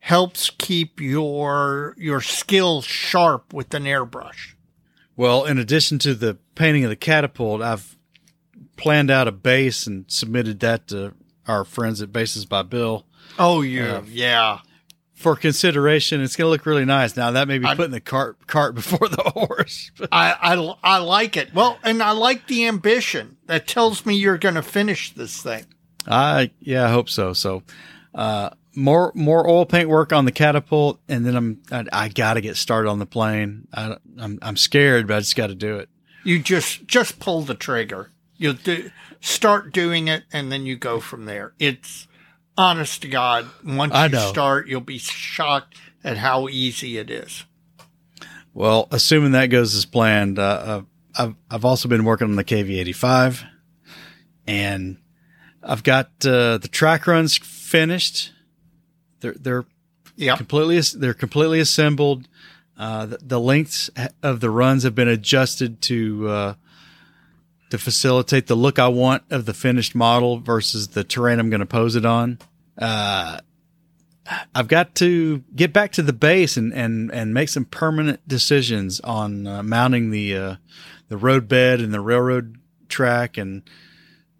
helps keep your, your skills sharp with an airbrush. Well, in addition to the painting of the catapult, I've planned out a base and submitted that to our friends at Bases by Bill. Oh, yeah, uh, yeah. For consideration, it's going to look really nice. Now that may be I, putting the cart cart before the horse. I, I I like it. Well, and I like the ambition. That tells me you're going to finish this thing. I yeah, I hope so. So, uh, more more oil paint work on the catapult, and then I'm I, I got to get started on the plane. I, I'm I'm scared, but I just got to do it. You just just pull the trigger. You'll do start doing it and then you go from there. It's honest to God, once you start, you'll be shocked at how easy it is. Well, assuming that goes as planned, uh, uh, I've I've also been working on the KV85, and I've got uh, the track runs finished. They're they're Yeah. completely they're completely assembled. Uh, the, the lengths of the runs have been adjusted to uh, to facilitate the look I want of the finished model versus the terrain I'm going to pose it on. Uh, I've got to get back to the base and, and, and make some permanent decisions on uh, mounting the uh, the road bed and the railroad track, and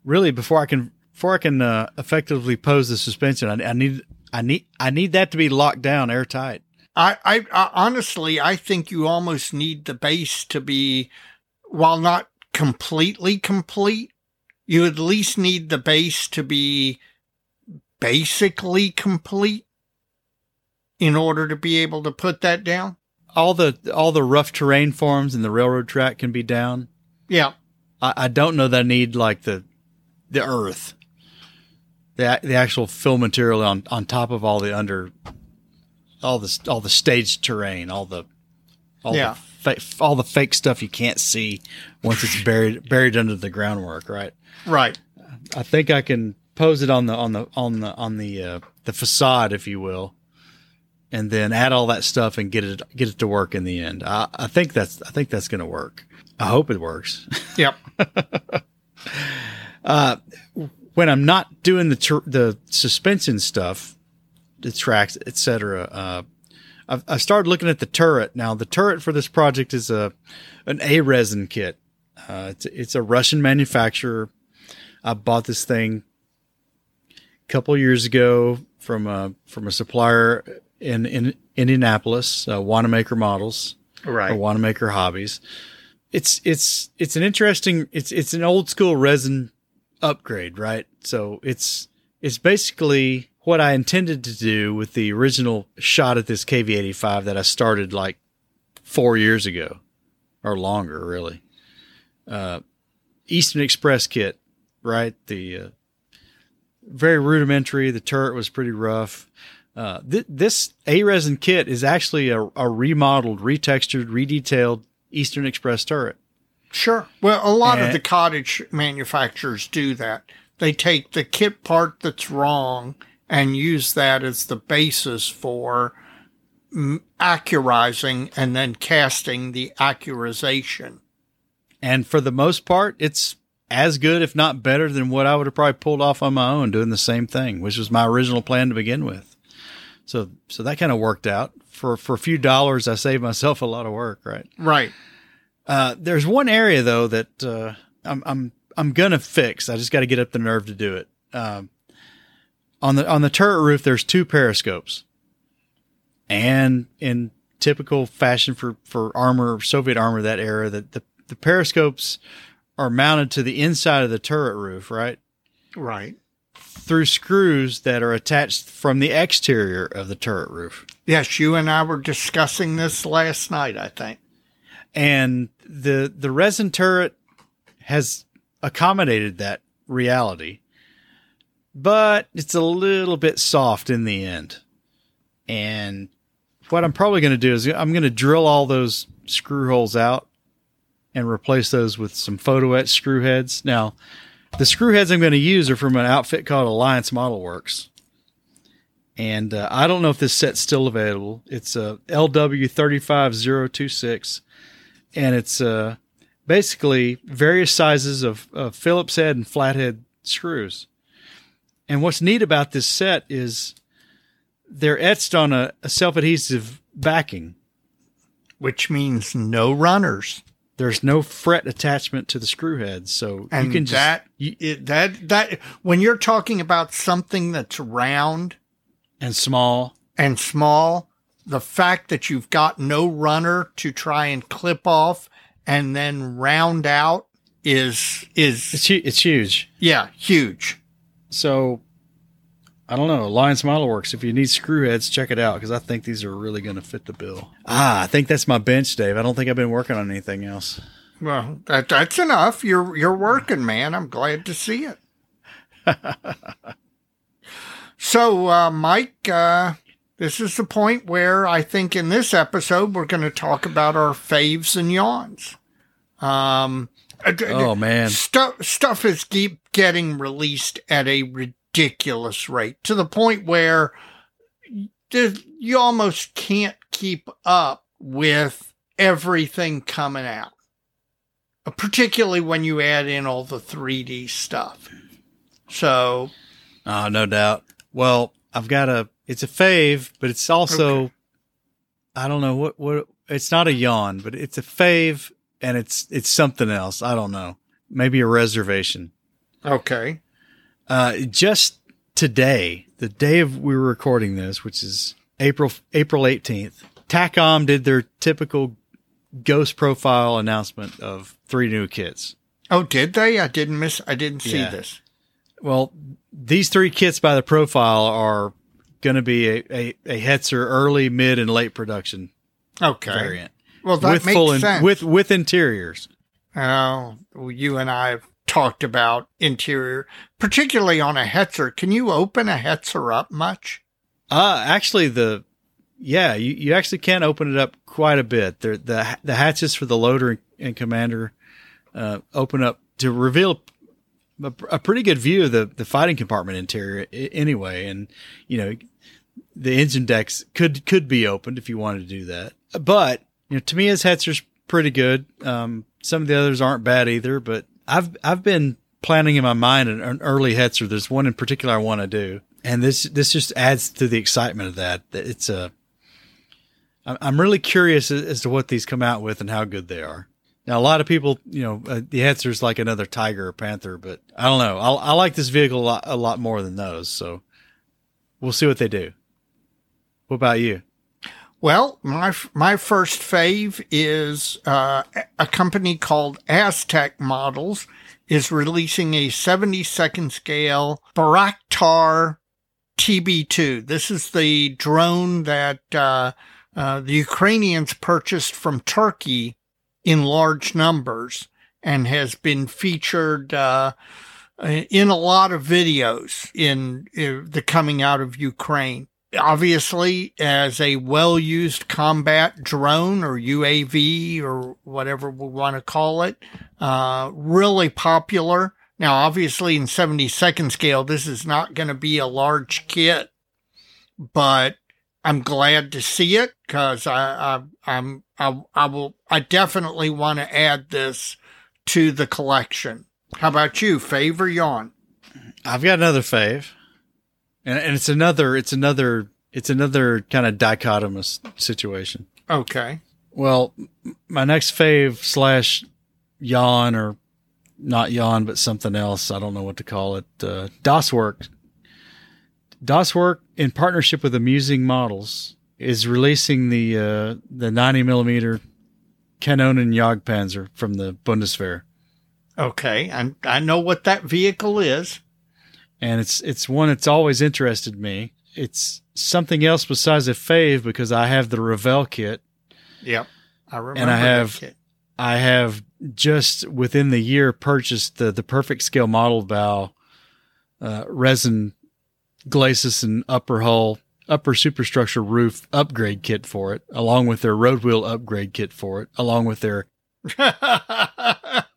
really before I can before I can uh, effectively pose the suspension, I, I need I need I need that to be locked down airtight. I, I, I honestly, I think you almost need the base to be, while not completely complete, you at least need the base to be basically complete in order to be able to put that down. All the all the rough terrain forms and the railroad track can be down. Yeah. I, I don't know that I need like the the earth, the the actual fill material on on top of all the under, all the all the staged terrain, all the all Yeah. the fa- all the fake stuff you can't see once it's buried buried under the groundwork, right? Right. I think I can pose it on the on the on the on the uh, the facade, if you will, and then add all that stuff and get it get it to work in the end. I, I think that's I think that's going to work. I hope it works. Yep. uh, when I'm not doing the tr- the suspension stuff, the tracks, etc. Uh, I've, I started looking at the turret now. The turret for this project is a an A resin kit. Uh, it's it's a Russian manufacturer. I bought this thing a couple years ago from a from a supplier in in Indianapolis, uh, Wanamaker Models or Right. Wanamaker Hobbies. It's it's it's an interesting it's it's an old school resin upgrade, right? So it's it's basically what I intended to do with the original shot at this KV85 that I started like four years ago or longer, really. Uh, Eastern Express kit, right? The uh, very rudimentary. The turret was pretty rough. Uh, th- this A resin kit is actually a, a remodeled, retextured, redetailed Eastern Express turret. Sure. Well, a lot of the cottage manufacturers do that. They take the kit part that's wrong and use that as the basis for accurizing and then casting the accurization. And for the most part, it's as good, if not better, than what I would have probably pulled off on my own doing the same thing, which was my original plan to begin with. So, so that kind of worked out. For for a few dollars, I saved myself a lot of work, right? Right. Uh, there's one area though that uh, I'm I'm I'm gonna fix. I just got to get up the nerve to do it. Um, on the on the turret roof, there's two periscopes, and in typical fashion for for armor, Soviet armor that era, that the the periscopes are mounted to the inside of the turret roof, right? Right. Through screws that are attached from the exterior of the turret roof. Yes, you and I were discussing this last night, I think. and the the resin turret has accommodated that reality but it's a little bit soft in the end. And what i'm probably going to do is i'm going to drill all those screw holes out and replace those with some photo etch screw heads. Now the screw heads i'm going to use are from an outfit called alliance model works. And uh, i don't know if this set's still available. It's a lw35026 and it's uh, basically various sizes of, of Phillips head and flathead screws. And what's neat about this set is they're etched on a, a self adhesive backing. Which means no runners. There's no fret attachment to the screw heads, so And you can just that, you- it, that, that, when you're talking about something that's round and small. and small, the fact that you've got no runner to try and clip off and then round out is, is, It's hu- it's huge. yeah, huge. So I don't know. Alliance Model Works. If you need screw heads, check it out because I think these are really going to fit the bill. Ah, I think that's my bench, Dave. I don't think I've been working on anything else. Well, that, that's enough. You're, you're working, man. I'm glad to see it. so, uh, Mike, uh, this is the point where I think in this episode we're going to talk about our faves and yawns. Um, Oh man. stuff stuff is keep getting released at a ridiculous rate to the point where you almost can't keep up with everything coming out. Uh, Particularly when you add in all the 3D stuff. So, Oh, no doubt. Well, I've got a. It's a fave, but it's also. Okay. I don't know what what. It's not a yawn, but it's a fave, and it's it's something else. I don't know. Maybe a reservation. okay. Uh, just today, the day of we were recording this, which is April April eighteenth, Takom did their typical ghost profile announcement of three new kits. Oh, did they? I didn't miss, I didn't see Yeah. this. Well, these three kits by the profile are going to be a, a, a Hetzer early, mid, and late production Okay. variant Well, that with makes full in- sense. with with interiors. Oh, well, you and I have talked about interior, particularly on a Hetzer. Can you open a Hetzer up much? Uh actually, the yeah, you, you actually can open it up quite a bit. There, the the hatches for the loader and commander uh, open up to reveal a, a pretty good view of the the fighting compartment interior anyway, and you know the engine decks could could be opened if you wanted to do that. But you know, Tamiya's Hetzer's pretty good. Um, some of the others aren't bad either. But I've I've been planning in my mind an, an early Hetzer. There's one in particular I want to do, and this this just adds to the excitement of that. It's a I'm- really curious as to what these come out with and how good they are. Now, a lot of people, you know, uh, the Hetzer's like another Tiger or Panther, but I don't know. I, I like this vehicle a lot, a lot more than those. So we'll see what they do. What about you? Well, my my first fave is uh, a company called Aztec Models is releasing a 72nd scale Bayraktar TB2. This is the drone that uh, uh, the Ukrainians purchased from Turkey in large numbers and has been featured uh, in a lot of videos in, in the coming out of Ukraine obviously as a well-used combat drone or UAV or whatever we want to call it, uh, really popular. Now, obviously in 72nd scale, this is not going to be a large kit, but I'm glad to see it because I, I, I'm, I, I will, I definitely want to add this to the collection. How about you? Favor yawn? I've got another fave, and, and it's another, it's another, it's another kind of dichotomous situation. Okay. Well, my next fave slash yawn or not yawn, but something else. I don't know what to call it. Uh, Das Werk. DOSWork, in partnership with Amusing Models, is releasing the uh, the 90 millimeter Kanonen Jagdpanzer from the Bundeswehr, Okay. I, I know what that vehicle is. And it's it's one that's always interested me. It's something else besides a fave because I have the Revell kit Yep. I remember. And I that have-. I have just within the year purchased the, the Perfect Scale Modellbau uh, resin glacis and upper hull upper superstructure roof upgrade kit for it, along with their road wheel upgrade kit for it, along with their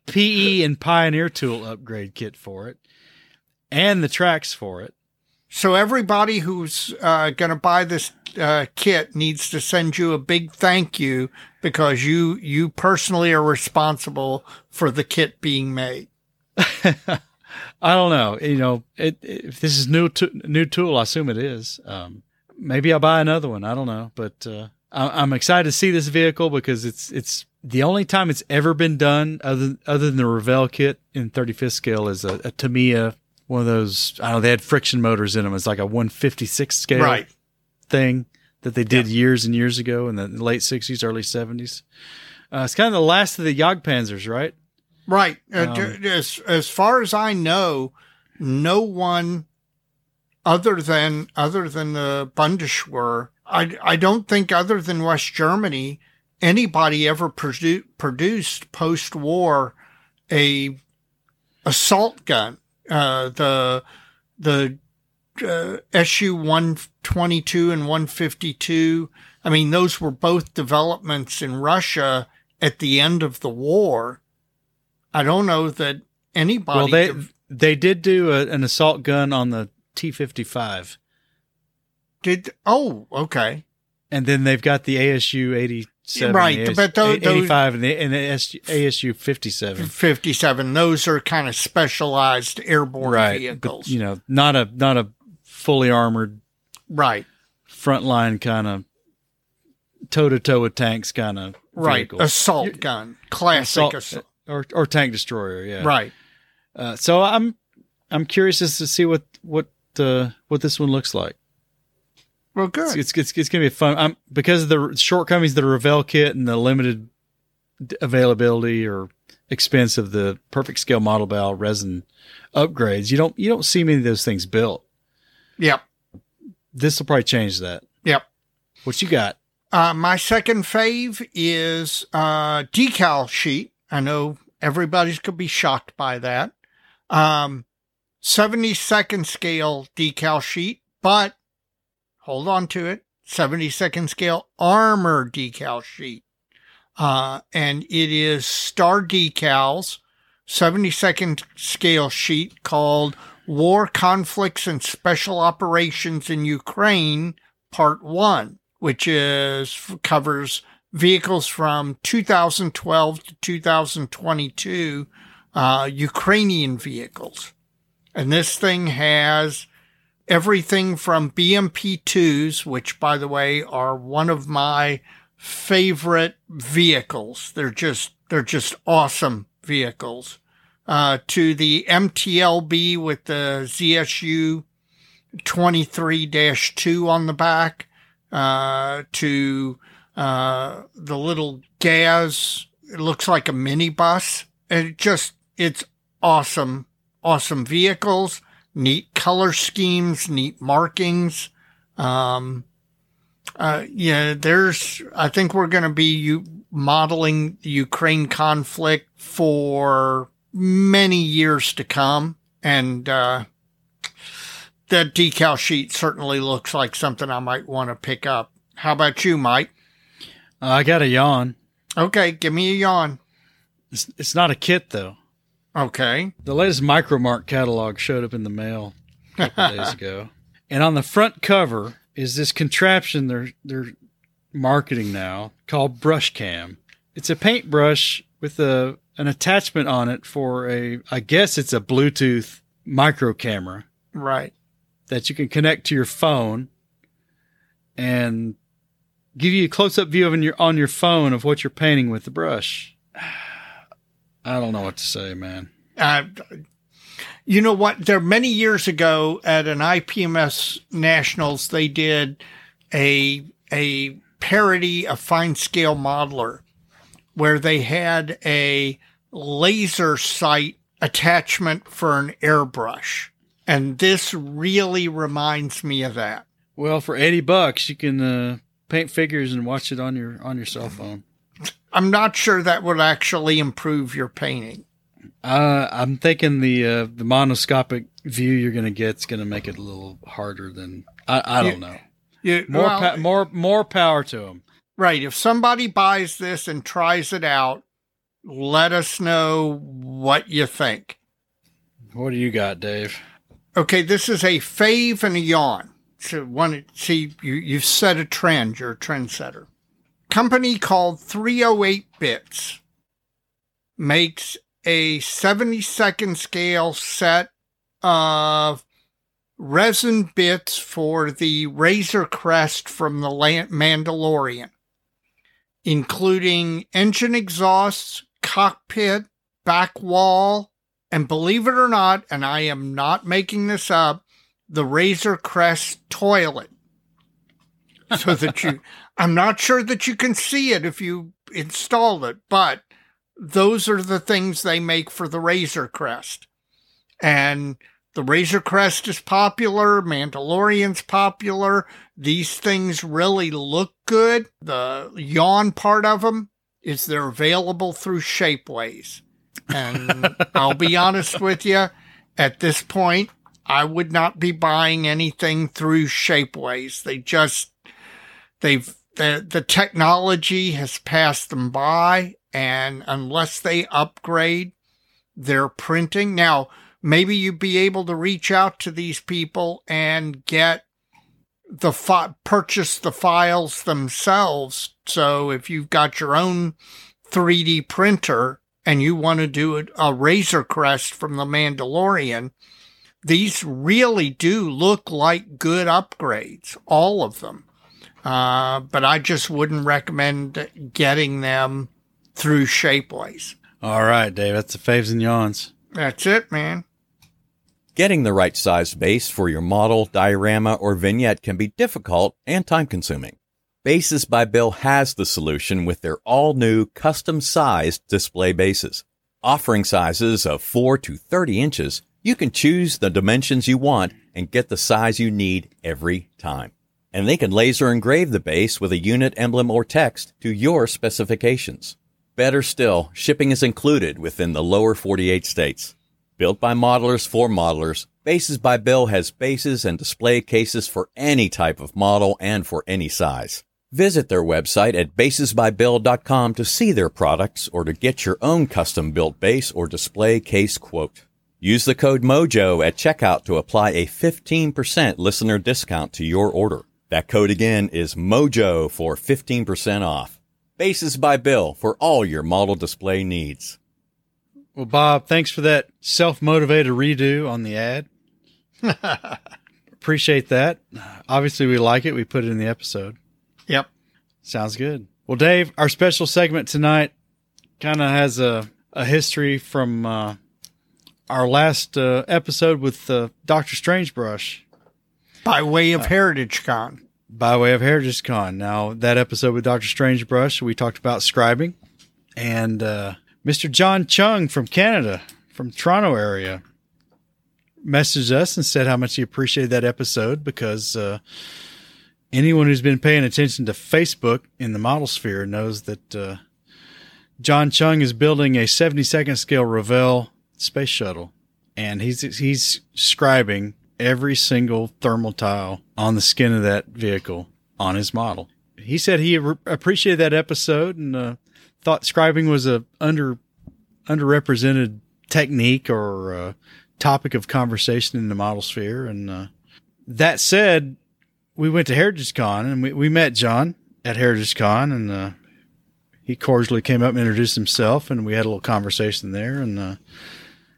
PE and Pioneer tool upgrade kit for it, and the tracks for it. so everybody who's uh, going to buy this uh, kit needs to send you a big thank you because you you personally are responsible for the kit being made. I don't know. You know, it, if this is new to, new tool, I assume it is. Um, maybe I'll buy another one. I don't know, but uh, I, I'm excited to see this vehicle because it's it's the only time it's ever been done other other than the Revell kit in 35th scale is a, a Tamiya, one of those. I don't know. They had friction motors in them. It's like a 156 scale Right. thing that they did years and years ago in the late 60s, early 70s. Uh, it's kind of the last of the Jagdpanzers, right? Right. Uh, Um, as as far as I know, no one other than other than the Bundeswehr, I I don't think other than West Germany, anybody ever produ- produced post war a assault gun uh, the the uh, SU 122 and 152. I mean, those were both developments in Russia at the end of the war. I don't know that anybody. Well, they they did do a, an assault gun on the T 55. Did oh okay. And then they've got the ASU 80 right, AS, but those, 85 and the, and the ASU 57. 57. Those are kind of specialized airborne right, vehicles. But, you know, not a not a fully armored right frontline kind of toe to toe with tanks kind of right vehicle. assault You're, gun, classic assault, assault, or or tank destroyer, yeah. Right. Uh, so I'm I'm curious as to see what what uh, what this one looks like. Well, good. it's it's it's gonna be fun. I'm because of the shortcomings of the Revell kit and the limited availability or expense of the Perfect Scale Modellbau resin upgrades. You don't you don't see many of those things built. Yep. This will probably change that. Yep. What you got? Uh, my second fave is uh, decal sheet. I know everybody's going to be shocked by that. Um, 72nd scale decal sheet, but hold on to it. 72nd scale armor decal sheet. Uh, and it is star decals, 72nd scale sheet called War Conflicts and Special Operations in Ukraine, Part 1 which is covers vehicles from 2012 to 2022 uh, Ukrainian vehicles. And this thing has everything from BMP2s, which, by the way, are one of my favorite vehicles. They're just they're just awesome vehicles. Uh, to the MTLB with the ZSU 23-2 on the back uh, to uh, the little Gaz. It looks like a minibus. It just, it's awesome, awesome vehicles, neat color schemes, neat markings. Um, uh, yeah, there's, I think we're going to be you modeling the Ukraine conflict for many years to come. And, uh, that decal sheet certainly looks like something I might want to pick up. How about you, Mike? Uh, I got a yawn. Okay, give me a yawn. It's, it's not a kit though. Okay. The latest Micromark catalog showed up in the mail a couple days ago, and on the front cover is this contraption they're they're marketing now called Brush Cam. It's a paintbrush with a an attachment on it for a I guess it's a Bluetooth micro camera Right. that you can connect to your phone and give you a close up view of your on your phone of what you're painting with the brush. I don't know what to say, man. Uh, you know what? There many years ago at an IPMS Nationals, they did a a parody of Fine Scale Modeler, where they had a laser sight attachment for an airbrush, and this really reminds me of that. Well, for eighty bucks, you can uh, paint figures and watch it on your on your cell phone. I'm not sure that would actually improve your painting. Uh, I'm thinking the uh, the monoscopic view you're going to get is going to make it a little harder than I, I don't know. You, More well, pa- more more power to them. Right. If somebody buys this and tries it out, let us know what you think. What do you got, Dave? Okay, this is a fave and a yawn. So one see you you've set a trend, you're a trendsetter. Company called 308 Bits makes a 72nd scale set of resin bits for the Razor Crest from the Mandalorian, including engine exhausts, cockpit, back wall, and believe it or not, and I am not making this up, the Razor Crest toilet. So that you, I'm not sure that you can see it if you install it, but those are the things they make for the Razor Crest. And the Razor Crest is popular, Mandalorian's popular. These things really look good. The yawn part of them is they're available through Shapeways. And I'll be honest with you, at this point, I would not be buying anything through Shapeways. They just, they've, the, the technology has passed them by. And unless they upgrade, their printing. Now, maybe you'd be able to reach out to these people and get the fi- purchase the files themselves. So if you've got your own 3D printer and you want to do a, a Razor Crest from the Mandalorian, these really do look like good upgrades, all of them. Uh, but I just wouldn't recommend getting them through Shapeways. All right, Dave. That's the faves and yawns. That's it, man. Getting the right size base for your model, diorama, or vignette can be difficult and time consuming. Bases by Bill has the solution with their all new custom sized display bases. Offering sizes of 4 to 30 inches, you can choose the dimensions you want and get the size you need every time. And they can laser engrave the base with a unit emblem or text to your specifications. Better still, shipping is included within the lower 48 states. Built by modelers for modelers, Bases by Bill has bases and display cases for any type of model and for any size. Visit their website at basesbybill.com to see their products or to get your own custom built base or display case quote. Use the code MOJO at checkout to apply a 15% listener discount to your order. That code again is MOJO for 15% off. Bases by Bill for all your model display needs. Well, Bob, thanks for that self motivated redo on the ad. Appreciate that. Obviously, we like it. We put it in the episode. Yep. Sounds good. Well, Dave, our special segment tonight kind of has a, a history from uh, our last uh, episode with uh, Dr. Strangebrush By way of Heritage Con. by way of Heritage Con. Now, that episode with Dr. Strangebrush, we talked about scribing. And uh, Mr. John Chung from Canada, from Toronto area, messaged us and said how much he appreciated that episode because uh, anyone who's been paying attention to Facebook in the model sphere knows that uh, John Chung is building a 72nd scale Revell space shuttle, and he's he's scribing every single thermal tile on the skin of that vehicle on his model. He said he re- appreciated that episode and uh, thought scribing was a under underrepresented technique or uh, topic of conversation in the model sphere. And uh, that said, we went to Heritage Con and we, we met John at Heritage Con and uh, he cordially came up and introduced himself and we had a little conversation there and uh,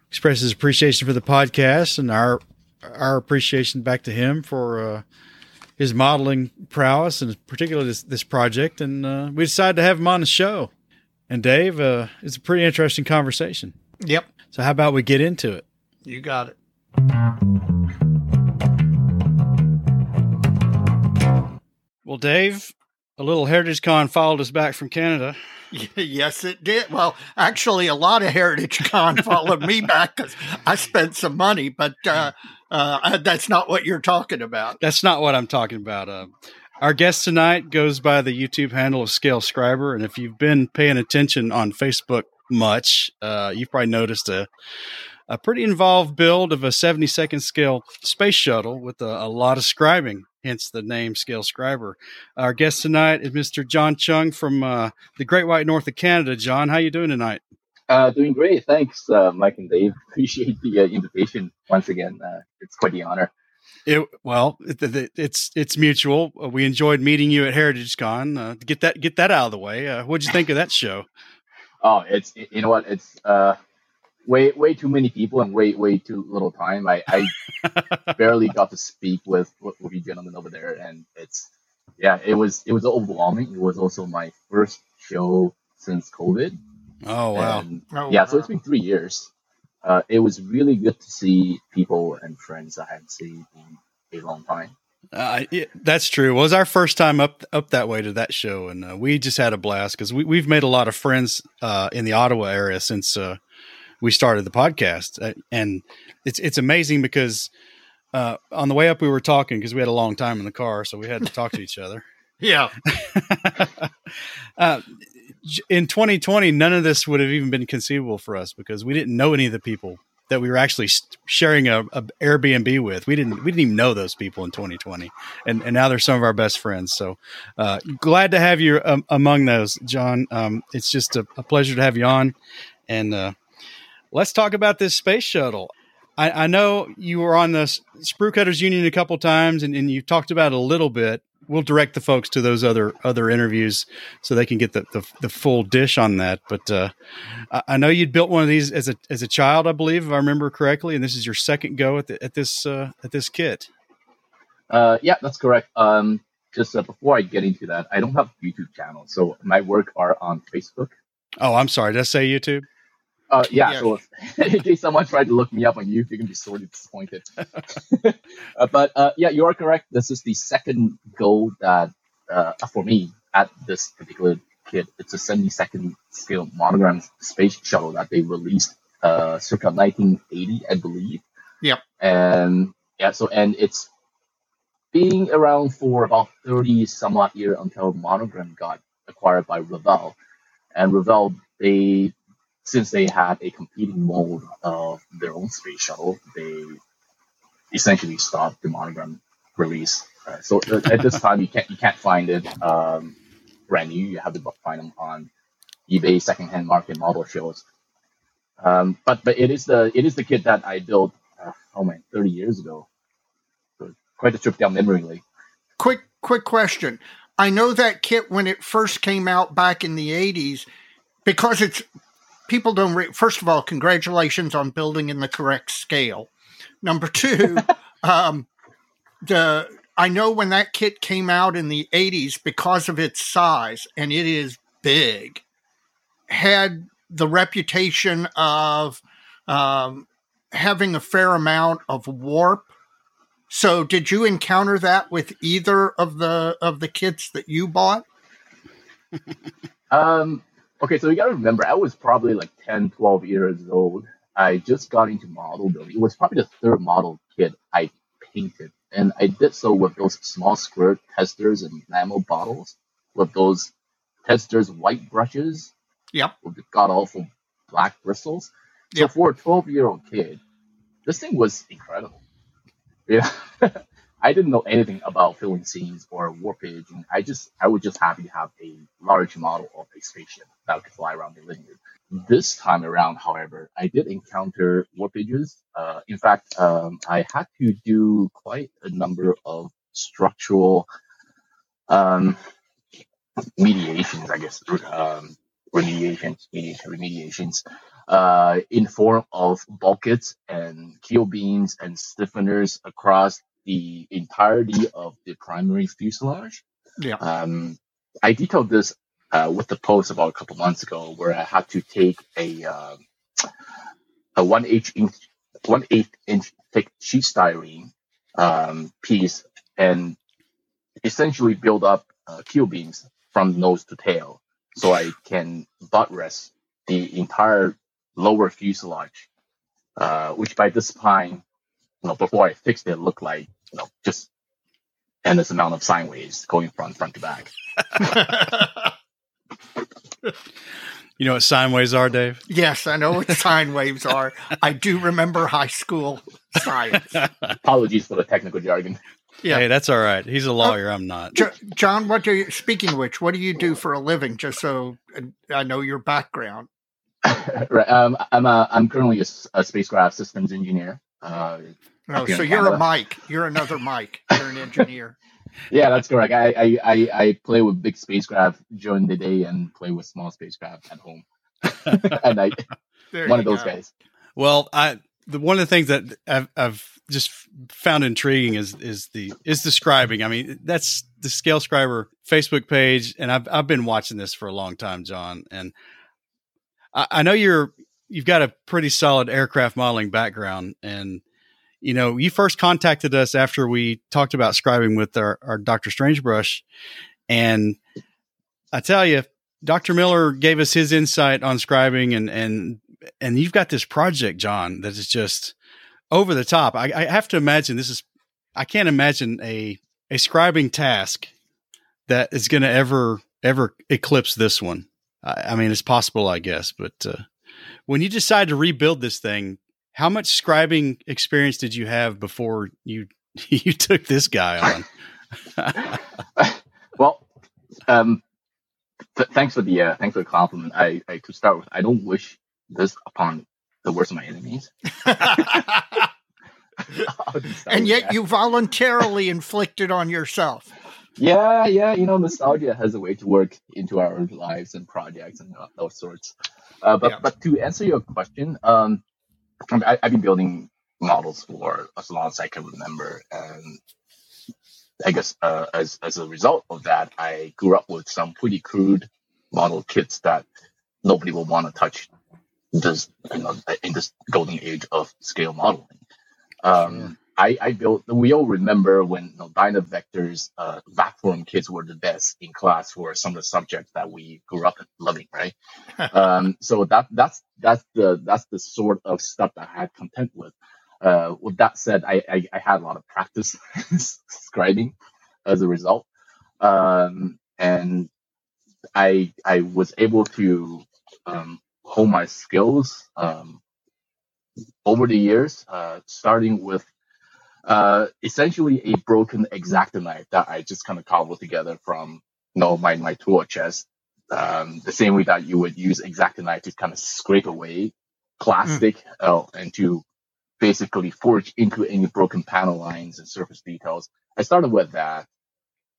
expressed his appreciation for the podcast and our our appreciation back to him for uh, his modeling prowess and particularly this, this project. And uh, we decided to have him on the show. And Dave, uh, it's a pretty interesting conversation. Yep. So how about we get into it? You got it. Well, Dave, a little Heritage Con followed us back from Canada. yes, it did. Well, actually, a lot of Heritage Con followed me back because I spent some money, but uh, uh, that's not what you're talking about. That's not what I'm talking about. Uh, our guest tonight goes by the YouTube handle of Scale Scriber, and if you've been paying attention on Facebook much, uh, you've probably noticed a a pretty involved build of a 72nd scale space shuttle with a, a lot of scribing, hence the name Scale Scriber. Our guest tonight is Mr. John Chung from uh, the Great White North of Canada. John, how you doing tonight? Uh, doing great. Thanks, uh, Mike and Dave. Appreciate the uh, invitation once again. Uh, it's quite the honor. It, well, it, it, it's it's mutual. Uh, We enjoyed meeting you at Heritage Con. Get that get that out of the way. Uh, what'd you think of that show? Oh, it's you know what? It's uh, way way too many people and way way too little time. I, I barely got to speak with, with with you gentlemen over there, and it's yeah, it was it was overwhelming. It was also my first show since COVID. Oh wow! And, Oh, yeah, so it's been three years. Uh, it was really good to see people and friends I hadn't seen in a long time. Uh, it, that's true. It was our first time up up that way to that show, and uh, we just had a blast because we we've made a lot of friends uh, in the Ottawa area since uh, we started the podcast, uh, and it's it's amazing because uh, on the way up we were talking because we had a long time in the car, so we had to talk to each other. Yeah. uh, in 2020, none of this would have even been conceivable for us because we didn't know any of the people that we were actually sharing a, a Airbnb with. We didn't we didn't even know those people in 2020, and and now they're some of our best friends. So uh, glad to have you um, among those, John. Um, it's just a, a pleasure to have you on, and uh, let's talk about this space shuttle. I, I know you were on the Sprue Cutters Union a couple times, and, and you talked about it a little bit. We'll direct the folks to those other other interviews so they can get the, the, the full dish on that. But uh, I, I know you'd built one of these as a as a child, I believe, if I remember correctly, and this is your second go at the, at this uh, at this kit. Uh, yeah, that's correct. Um, just uh, before I get into that, I don't have a YouTube channel, so my work are on Facebook. Oh, I'm sorry. Did I say YouTube? Uh, yeah, yeah. So in case someone tried to look me up on you, you're gonna be sorely disappointed. uh, but uh, yeah, you are correct. This is the second goal that uh, for me at this particular kit. It's a 72nd scale monogram space shuttle that they released uh, circa 1980, I believe. Yep. And yeah, so and it's being around for about 30 some odd year until Monogram got acquired by Revell. And Revell, they since they had a competing mold of their own space shuttle, they essentially stopped the Monogram release. Uh, so uh, at this time, you can't you can't find it um, brand new. You have to find them on eBay secondhand market model shows. Um, but but it is the it is the kit that I built uh, oh man 30 years ago quite a trip down memory lane. Quick, quick question. I know that kit when it first came out back in the 80s, because it's people don't. Re- First of all, congratulations on building in the correct scale. Number two, um, the I know when that kit came out in the 80s because of its size, and it is big, had the reputation of um, having a fair amount of warp so, did you encounter that with either of the of the kits that you bought? um. Okay, so you got to remember, I was probably like 10, 12 years old. I just got into model building. It was probably the third model kit I painted, and I did so with those small squirt Testors and enamel bottles, with those Testors white brushes. Yep. With the god awful black bristles. So yep. for a 12 year old kid, this thing was incredible. Yeah. I didn't know anything about filling scenes or warpage, and I just I was just happy to have a large model of a spaceship that could fly around the room. This time around, however, I did encounter warpages. Uh, in fact, um, I had to do quite a number of structural um, mediations, I guess, um, remediations, remediations uh, in form of bulkheads and keel beams and stiffeners across the entirety of the primary fuselage. Yeah. Um, I detailed this uh, with the post about a couple months ago, where I had to take a uh, a one inch one eighth inch thick sheet styrene um, piece and essentially build up uh, keel beams from nose to tail, so I can butt rest the entire lower fuselage, uh, which by this time, you know, before I fixed it, looked like you know just endless amount of sine waves going from front to back. you know what sine waves are, Dave? Yes, I know what sine waves are. I do remember high school science. Apologies for the technical jargon. Yeah, hey, that's all right. He's a lawyer. Uh, I'm not. John, what do you? Speaking of which, what do you do for a living? Just so I know your background. right. Um, I'm a, I'm currently a, a spacecraft systems engineer. Uh, oh, so you're a Mike. You're another Mike. You're an engineer. yeah, that's correct. I, I, I, I, play with big spacecraft during the day and play with small spacecraft at home. and I, one of those go. guys. Well, I the one of the things that I've, I've just found intriguing is is the is the scribing. I mean, that's the Scale Scriber Facebook page, and I've I've been watching this for a long time, John, and I, I know you're you've got a pretty solid aircraft modeling background, and you know you first contacted us after we talked about scribing with our, our Doctor Strangebrush, and I tell you, Doctor Miller gave us his insight on scribing, and and and you've got this project, John, that is just over the top. I, I have to imagine this is. I can't imagine a a scribing task that is going to ever ever eclipse this one. I mean, it's possible, I guess. But uh, when you decide to rebuild this thing, how much scribing experience did you have before you you took this guy on? well, um, th- thanks for the uh, thanks for the compliment. I, I to start with, I don't wish this upon the worst of my enemies. and yet you voluntarily inflicted on yourself. Yeah, yeah, you know, nostalgia has a way to work into our lives and projects and those sorts. Uh, but yeah. but to answer your question, um, I, I've been building models for as long as I can remember, and I guess uh, as as a result of that, I grew up with some pretty crude model kits that nobody will want to touch. This you know in this golden age of scale modeling. Um. I, I built, we all remember when you know, Dynavector's uh, VacForm kits were the best in class for some of the subjects that we grew up loving, right? um, so that, that's, that's the, that's the sort of stuff that I had content with. Uh, with that said, I, I, I had a lot of practice scribing as a result. Um, and I, I was able to, um, hone my skills, um, over the years, uh, starting with uh, essentially a broken exacto knife that I just kind of cobbled together from you know my my tool chest. Um, the same way that you would use exacto knife to kind of scrape away plastic mm. uh, and to basically forge into any broken panel lines and surface details. I started with that,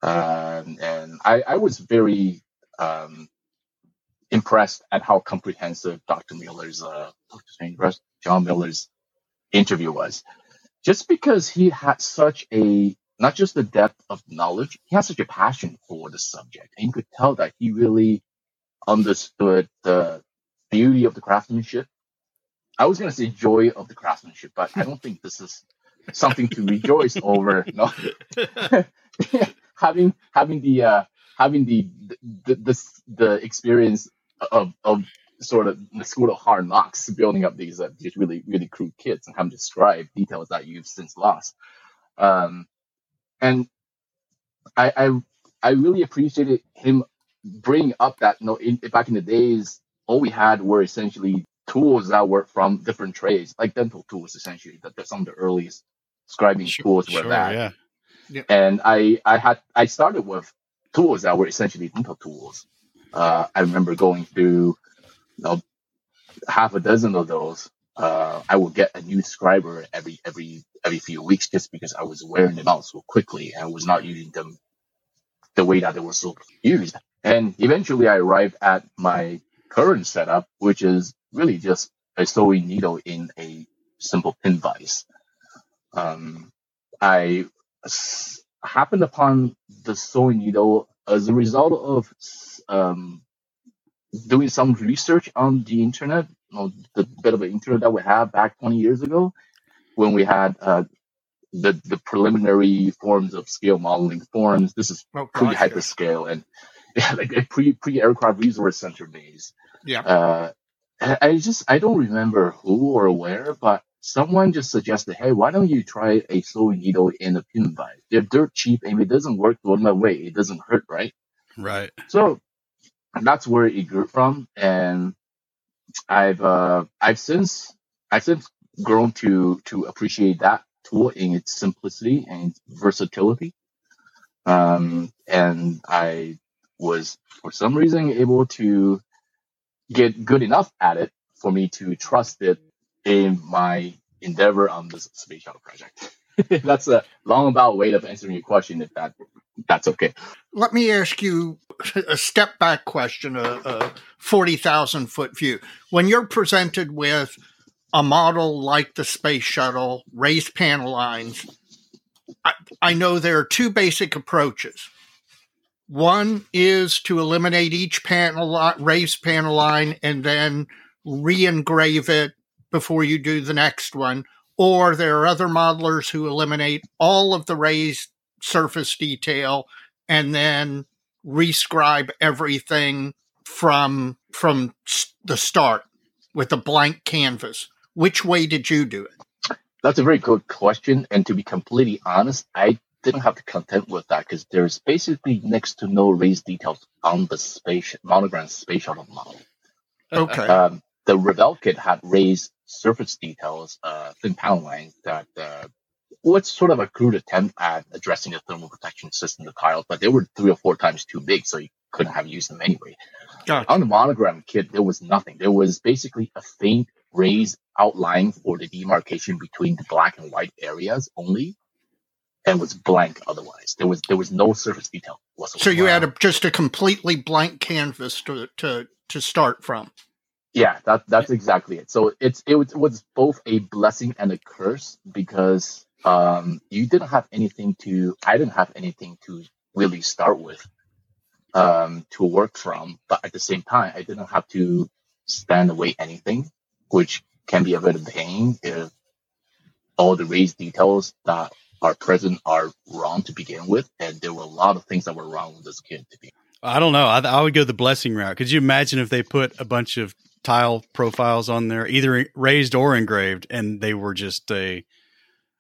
um, and I, I was very um, impressed at how comprehensive Dr. Miller's, uh, Dr. John Miller's interview was just because he had such a not just the depth of knowledge, he had such a passion for the subject, and you could tell that he really understood the beauty of the craftsmanship. I was going to say joy of the craftsmanship, but I don't think this is something to rejoice over. No, having having the uh, having the the, the the experience of of sort of the school of hard knocks, building up these uh, these really really crude kits and having to describe details that you've since lost. Um, and I, I I really appreciated him bringing up that you know in, back in the days all we had were essentially tools that were from different trades, like dental tools essentially. That some of the earliest scribing sure, tools were sure, that. Yeah. yeah. And I I had I started with tools that were essentially dental tools. Uh, I remember going through know, half a dozen of those, uh, I would get a new scriber every every every few weeks just because I was wearing them out so quickly and was not using them the way that they were so used. And eventually, I arrived at my current setup, which is really just a sewing needle in a simple pin vise. Um, I s- happened upon the sewing needle as a result of um, doing some research on the internet, you know, the bit of the internet that we had back 20 years ago when we had uh, the the preliminary forms of scale modeling forms. This is oh, pre hyperscale and yeah, like a pre pre aircraft resource center days. Yeah. Uh, I just I don't remember who or where, but someone just suggested, hey, why don't you try a sewing needle in a pin vise? They're dirt cheap, and if it doesn't work the my way, it doesn't hurt, right? Right. So that's where it grew from, and I've uh, I've since I've since grown to to appreciate that tool in its simplicity and versatility. Um, and I was for some reason able to get good enough at it for me to trust it in my endeavor on this space shuttle project. that's a long about way of answering your question if that that's okay. Let me ask you a step back question, a, a 40,000 foot view. When you're presented with a model like the space shuttle, raised panel lines, I, I know there are two basic approaches. One is to eliminate each panel raised panel line and then re-engrave it before you do the next one. Or there are other modelers who eliminate all of the raised surface detail and then rescribe everything from from the start with a blank canvas. Which way did you do it? That's a very good question and to be completely honest i didn't have to contend with that because there's basically next to no raised details on the space monogram space shuttle model. Okay. Um, the Revell kit had raised surface details, uh, thin panel lines that uh, what's sort of a crude attempt at addressing the thermal protection system of the tiles, but they were three or four times too big, so you couldn't have used them anyway. Gotcha. On the monogram kit, there was nothing. There was basically a faint raised outline for the demarcation between the black and white areas only, and was blank otherwise. There was there was no surface detail whatsoever. So you had a, just a completely blank canvas to to to start from. Yeah, that that's exactly it. So it's it was, both a blessing and a curse because um, you didn't have anything to I didn't have anything to really start with um, to work from, but at the same time I didn't have to stand away anything, which can be a bit of pain if all the raised details that are present are wrong to begin with, and there were a lot of things that were wrong with this kid to be. I don't know. I, I would go the blessing route. Could you imagine if they put a bunch of tile profiles on there, either raised or engraved, and they were just a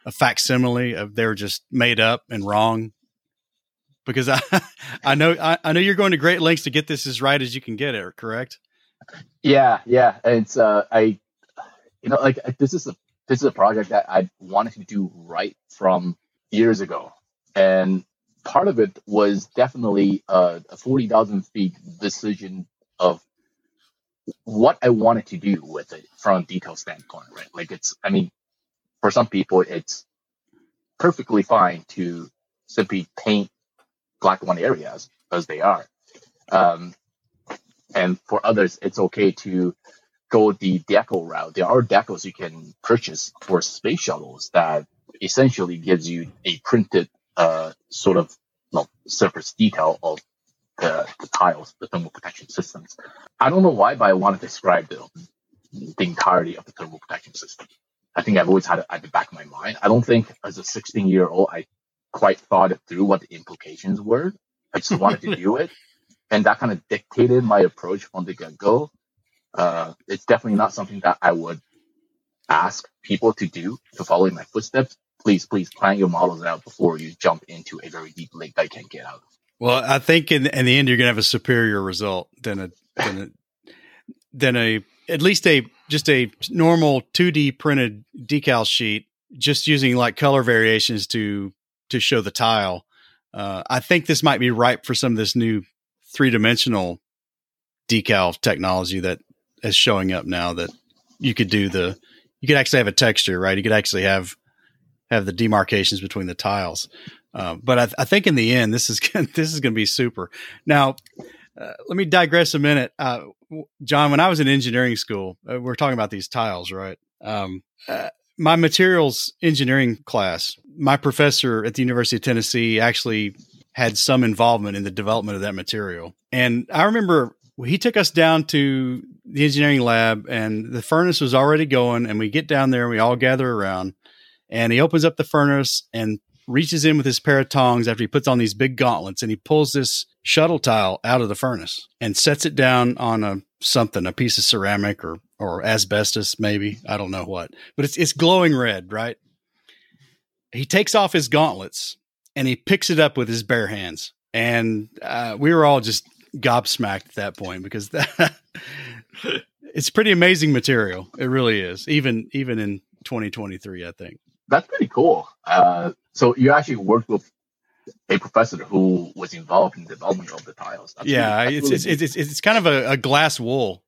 a facsimile of they were just made up and wrong? Because I I know I, I know you're going to great lengths to get this as right as you can get it. Correct? Yeah, yeah. It's uh, I, you know, like this is a this is a project that I wanted to do right from years ago, and part of it was definitely a forty thousand feet decision of what I wanted to do with it from a detail standpoint, right? Like it's, I mean, for some people, it's perfectly fine to simply paint black one areas as they are. Um, and for others, it's okay to go the deco route. There are decals you can purchase for space shuttles that essentially gives you a printed uh, sort of surface detail of the, the, tiles, the thermal protection systems. I don't know why, but I want to describe the, the entirety of the thermal protection system. I think I've always had it at the back of my mind. I don't think as a 16 year old, I quite thought it through what the implications were. I just wanted to do it and that kind of dictated my approach from the get go. Uh, it's definitely not something that I would ask people to do to follow in my footsteps. Please, please plan your models out before you jump into a very deep lake that you can't get out of. Well, I think in, in the end, you're going to have a superior result than a, than a, than a, at least a, just a normal 2D printed decal sheet, just using like color variations to, to show the tile. Uh, I think this might be ripe for some of this new three dimensional decal technology that is showing up now that you could do the you could actually have a texture right you could actually have have the demarcations between the tiles uh, but I, th- I, think in the end this is this is going to be super. Now uh, let me digress a minute. Uh, john when i was in engineering school uh, we're talking about these tiles right? Um, uh, my materials engineering class my professor at the university of tennessee actually had some involvement in the development of that material. And I remember he took us down to the engineering lab and the furnace was already going and we get down there and we all gather around and he opens up the furnace and reaches in with his pair of tongs after he puts on these big gauntlets and he pulls this shuttle tile out of the furnace and sets it down on a something, a piece of ceramic or or asbestos maybe, I don't know what. But it's it's glowing red, right? He takes off his gauntlets and he picks it up with his bare hands. And uh, we were all just gobsmacked at that point because that it's pretty amazing material. It really is, even even in 2023. I think that's pretty cool. Uh, so you actually worked with a professor who was involved in the development of the tiles. That's yeah, really, it's, really it's, it's, it's, it's kind of a, a glass wool.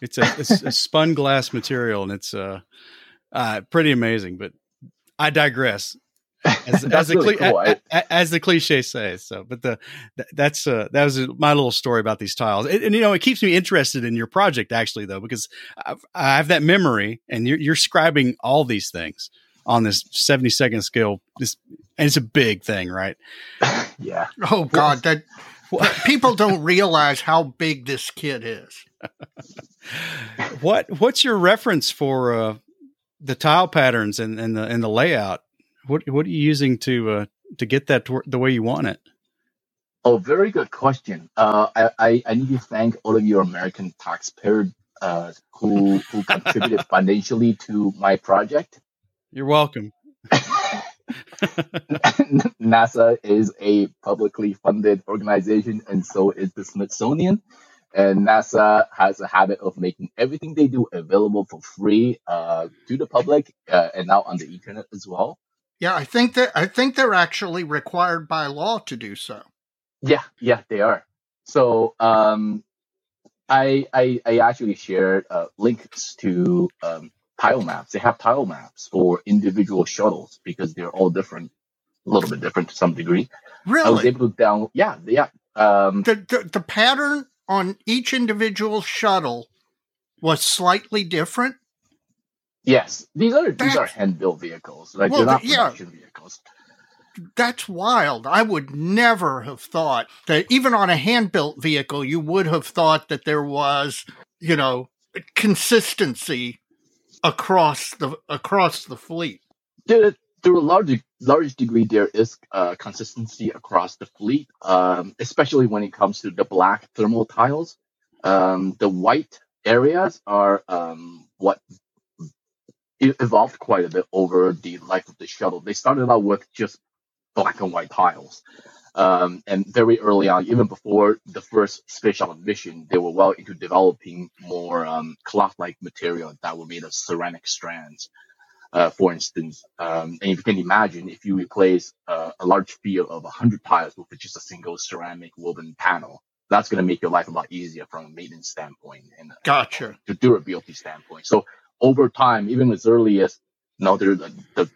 It's a, it's a spun glass material, and it's uh, uh, pretty amazing. But I digress as, as, the, really cool. a, a, as the cliche says. So, but the that's uh, that was my little story about these tiles, and, and, you know it keeps me interested in your project actually though because I've, I have that memory, and you're, you're scribing all these things on this 70 second scale. This and it's a big thing, right? yeah. Oh God, that people don't realize how big this kid is. what What's your reference for uh, the tile patterns and, and the and the layout? what what are you using to uh, to get that to the way you want it? Oh, very good question. Uh, I, I, I need to thank all of your American taxpayers uh, who who contributed financially to my project. You're welcome. NASA is a publicly funded organization, and so is the Smithsonian. And NASA has a habit of making everything they do available for free uh, to the public uh, and now on the internet as well. Yeah, I think that I think they're actually required by law to do so. Yeah, yeah, they are. So um, I, I I actually shared uh, links to um, tile maps. They have tile maps for individual shuttles because they're all different, a little bit different to some degree. Really? I was able to download. yeah, yeah. Um, the, the the pattern on each individual shuttle was slightly different. yes, these are these are hand built vehicles. Like Well, they're not the- yeah. production vehicles. That's wild. I would never have thought that even on a hand built vehicle, you would have thought that there was, you know, consistency across the across the fleet. To, to a large large degree, there is uh, consistency across the fleet, um, especially when it comes to the black thermal tiles. Um, the white areas are um, what evolved quite a bit over the life of the shuttle. They started out with just black and white tiles. Um, and very early on, even before the first space shuttle mission, they were well into developing more um, cloth-like material that were made of ceramic strands. Uh, for instance, um, and if you can imagine, if you replace uh, a large field of 100 tiles with just a single ceramic woven panel, that's going to make your life a lot easier from a maintenance standpoint and Gotcha. the durability standpoint. So over time, even as early as you know, the, the, the, the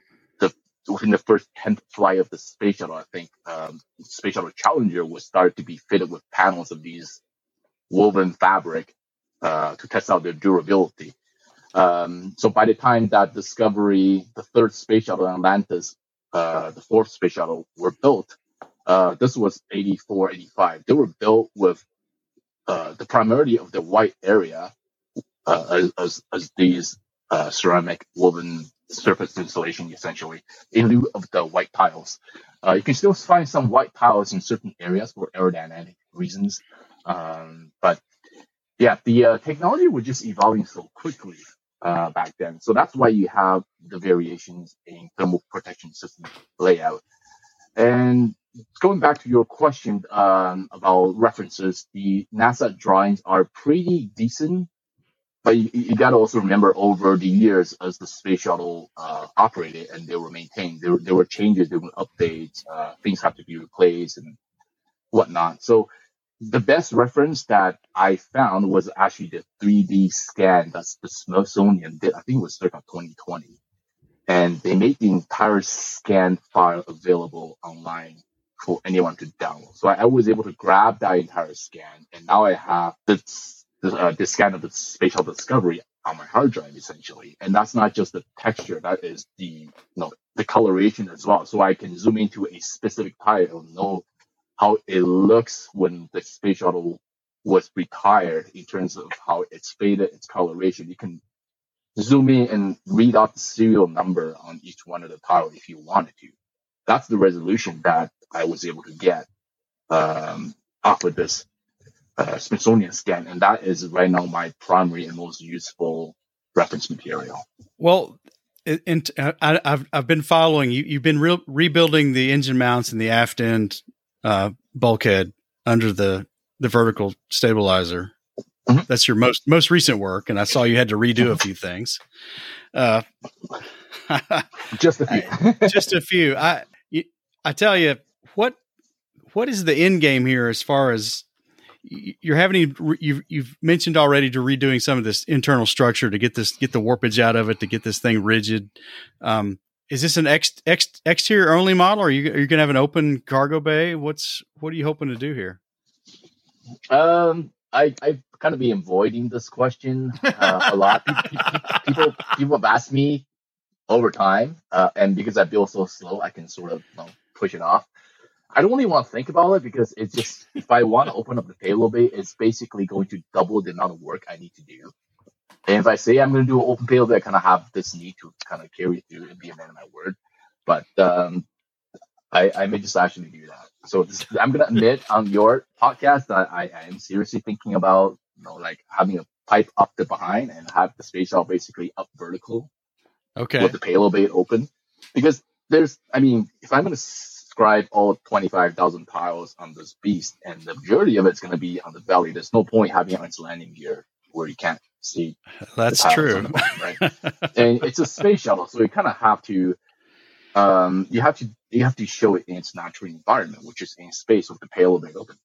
within the first 10th flight of the space shuttle, I think um, space shuttle Challenger was started to be fitted with panels of these woven fabric uh, to test out their durability. Um, so by the time that Discovery, the third space shuttle, Atlantis, uh, the fourth space shuttle were built, uh, this was 84, 85. They were built with uh, the primarily of the white area uh, as, as, as these uh, ceramic woven surface insulation, essentially, in lieu of the white tiles. Uh, you can still find some white tiles in certain areas for aerodynamic reasons, um, but yeah, the uh, technology was just evolving so quickly uh, back then. So that's why you have the variations in thermal protection system layout. And going back to your question um, about references, the NASA drawings are pretty decent, but you, you got to also remember over the years as the space shuttle uh, operated and they were maintained, there, there were changes, there were updates, uh, things have to be replaced and whatnot. So the best reference that I found was actually the 3D scan that the Smithsonian did. I think it was circa 2020. And they made the entire scan file available online for anyone to download. So I, I was able to grab that entire scan, and now I have the, uh, the scan of the Shuttle Discovery on my hard drive essentially. And that's not just the texture; that is the you know the coloration as well. So I can zoom into a specific tile, and know how it looks when the space shuttle was retired in terms of how it's faded, its coloration. You can zoom in and read out the serial number on each one of the tiles if you wanted to. That's the resolution that I was able to get um, off of this uh, Smithsonian scan, and that is right now my primary and most useful reference material. Well, it- and uh, I, I've I've been following you. You've been re- rebuilding the engine mounts and the aft end uh, bulkhead under the the vertical stabilizer. Mhm. That's your most most recent work, and I saw you had to redo a few things. Uh, Just a few. just a few. I you, I tell you what what is the end game here as far as you're having you've you've mentioned already to redoing some of this internal structure to get this get the warpage out of it to get this thing rigid. Um, is this an ex, ex, exterior only model? Or are you are you going to have an open cargo bay? What's what are you hoping to do here? Um, I I've kind of been avoiding this question uh, a lot. Pe- pe- pe- People people have asked me over time, uh, and because I build so slow, I can sort of you know, push it off. I don't really want to think about it because it's just if I want to open up the payload bay, it's basically going to double the amount of work I need to do. And if I say I'm going to do an open payload I kind of have this need to kind of carry through and be a man of my word. But um, I, I may just actually do that. So this, I'm gonna admit on your podcast that I, I am seriously thinking about, you know, like having a pipe up the behind and have the space shuttle basically up vertical Okay, with the payload bay open. Because there's, I mean, if I'm gonna scribe all 25,000 tiles on this beast and the majority of it's gonna be on the belly, there's no point having it on its landing gear where you can't see that's true. bottom, right? and it's a space shuttle, so you kind of have to, um, you have to you have to show it in its natural environment, which is in space with the payload bay open.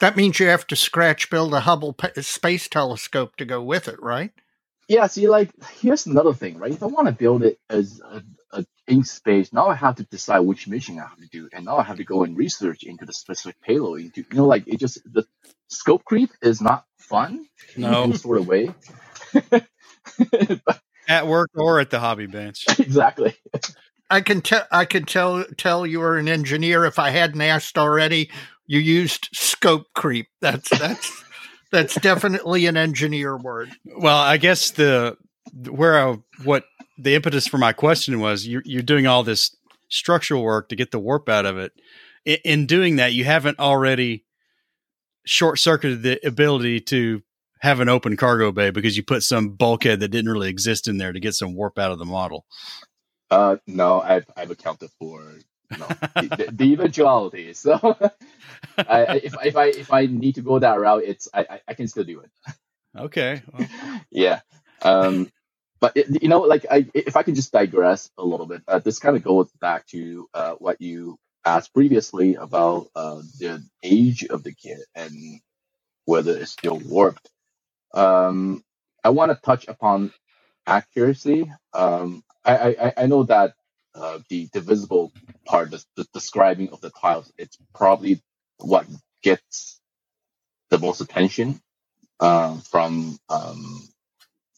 That means you have to scratch build a Hubble pa- space telescope to go with it, right? Yeah, see, like here's another thing, right? If I want to build it as a, a in space, now I have to decide which mission I have to do, and now I have to go and research into the specific payload. Into you know, like it just the scope creep is not fun in No, any sort of way. at work or at the hobby bench. exactly. I can tell. I can tell. Tell you are an engineer. If I hadn't asked already, you used scope creep. That's that's that's definitely an engineer word. Well, I guess the where I, what the impetus for my question was you're, you're doing all this structural work to get the warp out of it. In, in doing that, you haven't already short circuited the ability to have an open cargo bay because you put some bulkhead that didn't really exist in there to get some warp out of the model. Uh, no, I've I've accounted for no the, the eventuality. So, I, if if I if I need to go that route, it's I I, I can still do it. Okay. Well, yeah. Um, but it, you know, like I, if I can just digress a little bit, uh, this kind of goes back to uh, what you asked previously about uh, the age of the kit and whether it's still warped. Um, I want to touch upon accuracy. Um, I, I, I- know that uh, the divisible part, the, the describing of the tiles, it's probably what gets the most attention um, from um,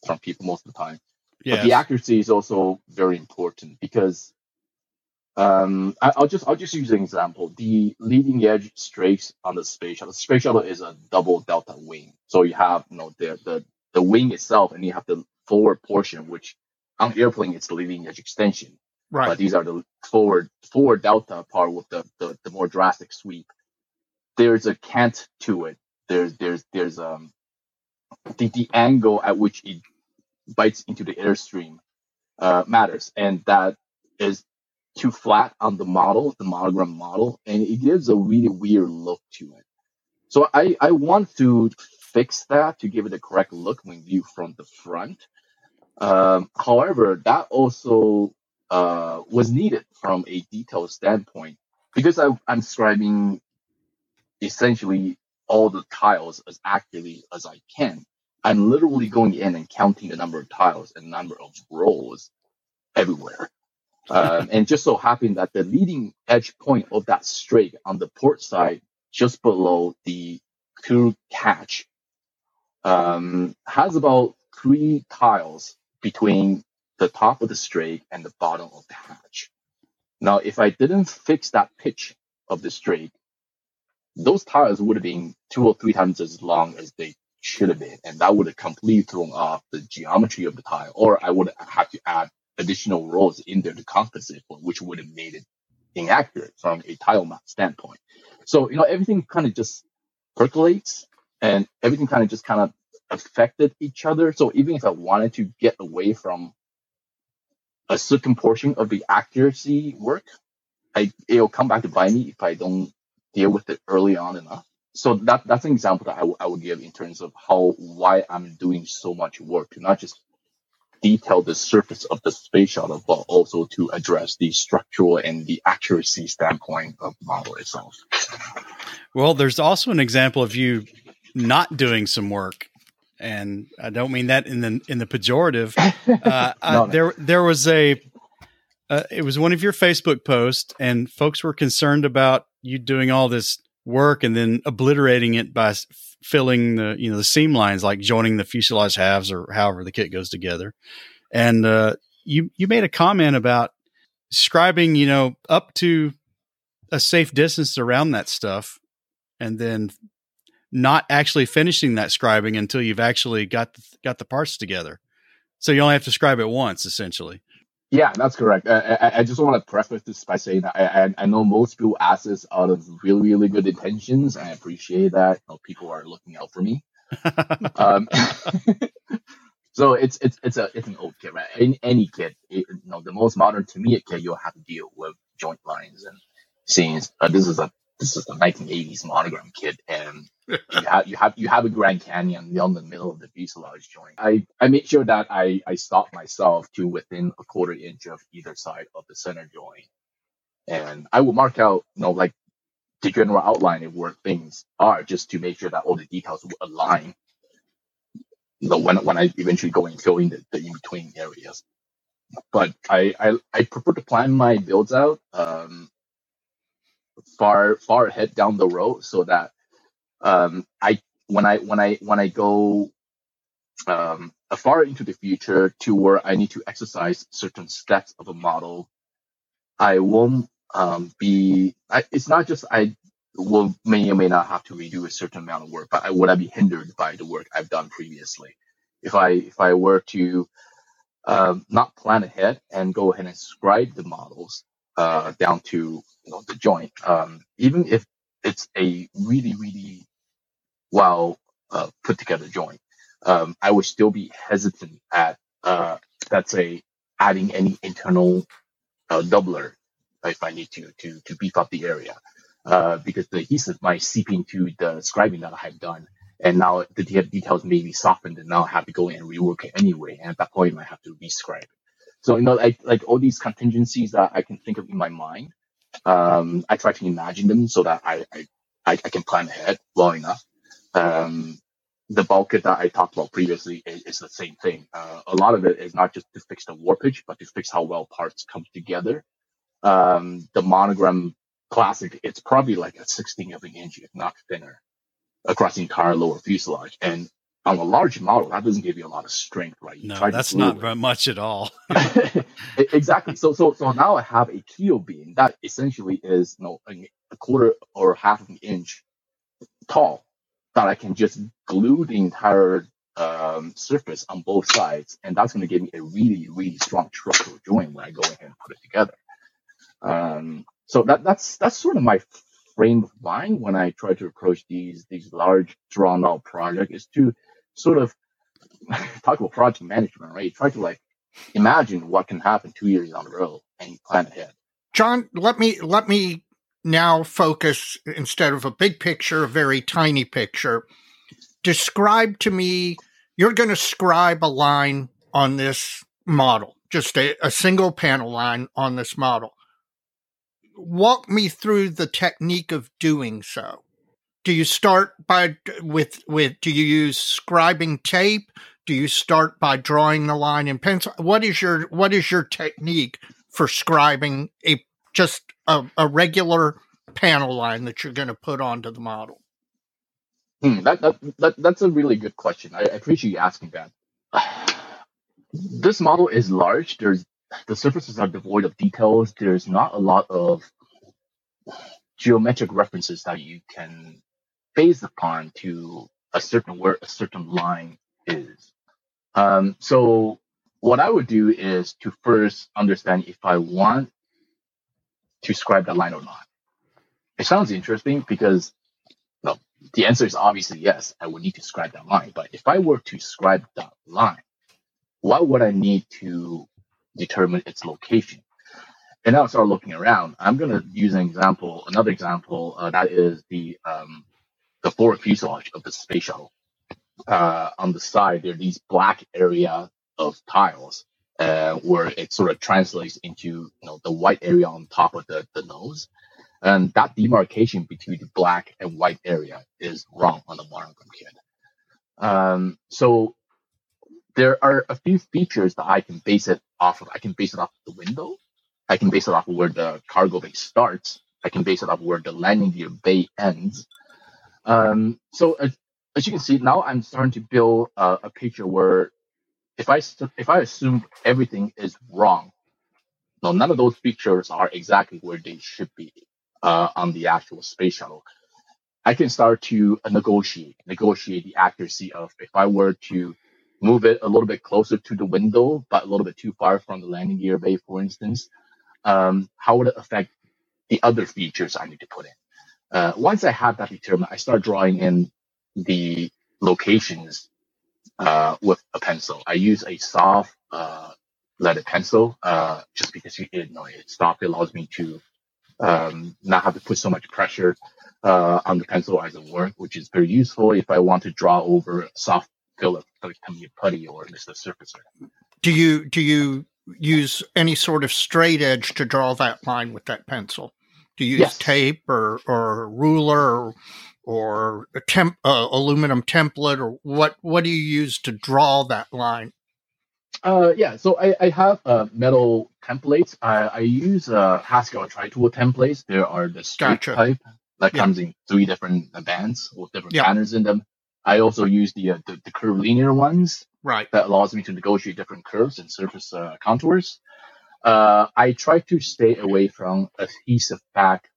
from people most of the time. But the accuracy is also very important because um, I, I'll just I'll just use an example. The leading edge strakes on the space shuttle. The space shuttle is a double delta wing, so you have you know the the the wing itself, and you have the forward portion, which on airplane it's the leading edge extension. Right. But these are the forward forward delta part with the, the, the more drastic sweep. There's a cant to it. There's there's there's um the, the angle at which it bites into the airstream uh, matters, and that is too flat on the model, the monogram model, and it gives a really weird look to it. So I I want to fix that to give it a correct look when viewed from the front. Um, however, that also uh, was needed from a detail standpoint because I, I'm describing essentially all the tiles as accurately as I can. I'm literally going in and counting the number of tiles and number of rows everywhere. Um, and just so happened that the leading edge point of that strake on the port side, just below the crew catch, um, has about three tiles between the top of the strake and the bottom of the hatch. Now, if I didn't fix that pitch of the strake, those tiles would have been two or three times as long as they should have been, and that would have completely thrown off the geometry of the tile, or I would have to add additional rows in there to compensate for, which would have made it inaccurate from a tile map standpoint. So, you know, everything kind of just percolates and everything kind of just kind of affected each other. So even if I wanted to get away from a certain portion of the accuracy work, I it'll come back to bite me if I don't deal with it early on enough. So that that's an example that I w- I would give in terms of how why I'm doing so much work to not just detail the surface of the space shuttle, but also to address the structural and the accuracy standpoint of the model itself. Well, there's also an example of you not doing some work, and I don't mean that in the in the pejorative. Uh, uh, No, no. There, there was a. Uh, it was one of your Facebook posts, and folks were concerned about you doing all this work and then obliterating it by filling the you know the seam lines, like joining the fuselage halves or however the kit goes together. And uh, you you made a comment about scribing, you know, up to a safe distance around that stuff, and then not actually finishing that scribing until you've actually got got the parts together. So you only have to scribe it once, essentially. Yeah, that's correct. I, I, I just want to preface this by saying that I, I, I know most people ask this out of really, really good intentions, I appreciate that. You know, people are looking out for me. Um, so it's it's it's a it's an old kit, right? Any, any kit, it, you know, the most modern Tamiya kit, you'll have to deal with joint lines and scenes. Uh, this is a this is a 1980s monogram kit, and you have you have you have a Grand Canyon down the middle of the fuselage joint. I I made sure that I I stopped myself to within a quarter inch of either side of the center joint, and I will mark out you know like the general outline of where things are just to make sure that all the details will align. you know, when when I eventually go and fill in the, the in between areas. But I, I I prefer to plan my builds out um, far far ahead down the road so that um, I when I when I when I go um, far into the future to where I need to exercise certain steps of a model, I won't um, be. I, it's not just I will may or may not have to redo a certain amount of work, but I, would I be hindered by the work I've done previously? If I if I were to um, not plan ahead and go ahead and scribe the models uh, down to you know, the joint, um, even if it's a really really well uh, put together joint, um, I would still be hesitant at uh, let's say adding any internal uh, doubler if I need to to to beef up the area uh, because the adhesive might seep into the scribing that I have done. And now the details may be softened and now I have to go and rework it anyway. And at that point, I might have to rescribe. So, you know, like, like all these contingencies that I can think of in my mind, um, I try to imagine them so that I, I, I, can plan ahead well enough. Um, the bulk that I talked about previously is, is the same thing. Uh, a lot of it is not just to fix the warpage, but to fix how well parts come together. Um, the monogram classic, it's probably like a 16th of an inch, if not thinner, across the entire lower fuselage. And on a large model, that doesn't give you a lot of strength, right? You no, that's not it. much at all. exactly. So, so, so now I have a keel beam that essentially is, you know, a quarter or half of an inch tall that I can just glue the entire um, surface on both sides, and that's going to give me a really, really strong structural joint when I go ahead and put it together. Um, so that that's that's sort of my frame of mind when I try to approach these these large drawn out projects is to sort of talk about project management, right? Try to like imagine what can happen two years down the road and plan ahead. John, let me let me now focus instead of a big picture, a very tiny picture. Describe to me, you're going to scribe a line on this model, just a, a single panel line on this model walk me through the technique of doing so. Do you start by with with do you use scribing tape? Do you start by drawing the line in pencil? What is your what is your technique for scribing a just a, a regular panel line that you're going to put onto the model? Hmm, that, that, that that's a really good question. I, I appreciate you asking that. This model is large. There's the surfaces are devoid of details. There's not a lot of geometric references that you can base upon to a certain where a certain line is. Um, so what I would do is to first understand if I want to scribe that line or not. It sounds interesting because no, the answer is obviously yes, I would need to scribe that line. But if I were to scribe that line, why would I need to determine its location. And now I start looking around. I'm going to use an example, another example uh, that is the um, the forward fuselage of the space shuttle. Uh, on the side, there are these black area of tiles uh, where it sort of translates into you know the white area on top of the, the nose. And that demarcation between the black and white area is wrong on the monogram kit. Um, so there are a few features that I can base it off of. I can base it off of the window. I can base it off of where the cargo bay starts. I can base it off where the landing gear bay ends. Um, so as, as, you can see, now I'm starting to build uh, a picture where if I if I assume everything is wrong, no, none of those features are exactly where they should be uh, on the actual space shuttle. I can start to negotiate, negotiate the accuracy of if I were to move it a little bit closer to the window, but a little bit too far from the landing gear bay, for instance, um, how would it affect the other features I need to put in? Uh, once I have that determined, I start drawing in the locations uh, with a pencil. I use a soft uh, leaded pencil uh, just because you, know, it's soft. It allows me to um, not have to put so much pressure uh, on the pencil as it were, which is very useful if I want to draw over soft Philip like putty or just a surfacer. Do you do you use any sort of straight edge to draw that line with that pencil? Do you use yes. tape or or ruler or, or a temp, uh, aluminum template, or what? What do you use to draw that line? Uh, yeah, so I, I have uh, metal templates. I, I use uh, Hasegawa Trytool templates. There are the straight Gotcha. type that Yeah. comes in three different uh, bands with different Yeah. patterns in them. I also use the, uh, the the curvilinear ones Right. that allows me to negotiate different curves and surface uh, contours. Uh, I try to stay away from adhesive back,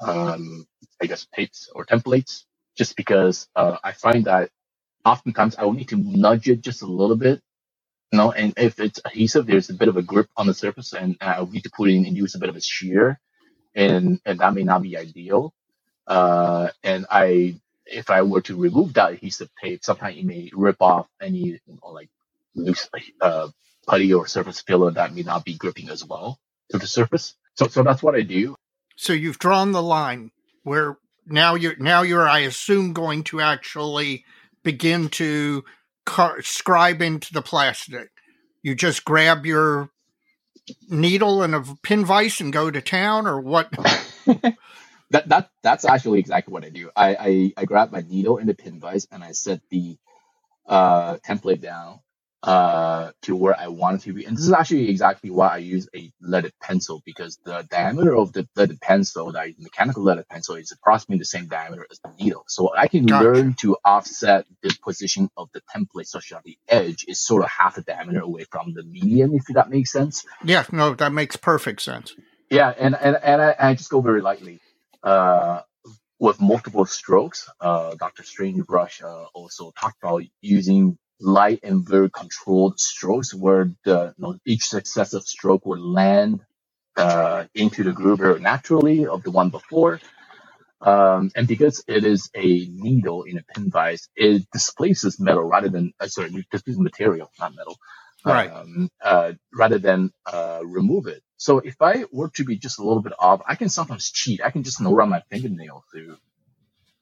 um, I guess tapes or templates, just because uh, I find that oftentimes I will need to nudge it just a little bit, you know, and if it's adhesive, there's a bit of a grip on the surface, and I'll need to put in and use a bit of a shear, and and that may not be ideal. Uh, and I if I were to remove that adhesive tape, sometimes it may rip off any you know, like loose uh, putty or surface filler that may not be gripping as well to the surface. So, so that's what I do. So you've drawn the line where now you're now you're I assume going to actually begin to car- scribe into the plastic. You just grab your needle and a pin vise and go to town, or what? that that that's actually exactly what I do. I I, I grab my needle and the pin vise and I set the uh, template down uh, to where I want it to be. And this is actually exactly why I use a leaded pencil because the diameter of the leaded pencil, the mechanical leaded pencil, is approximately the same diameter as the needle. So I can learn to offset the position of the template such that the edge is sort of half a diameter away from the medium, if that makes sense. Yeah, no, that makes perfect sense. Yeah, and and and I, I just go very lightly, uh, with multiple strokes. Uh, Dr. Strange Brush uh, also talked about using light and very controlled strokes, where the you know, each successive stroke would land uh, into the groove very naturally of the one before. Um, and because it is a needle in a pin vise, it displaces metal rather than uh, sorry, it displaces material, not metal Right. um, uh, rather than uh, remove it. So if I were to be just a little bit off, I can sometimes cheat. I can just you know, run my fingernail through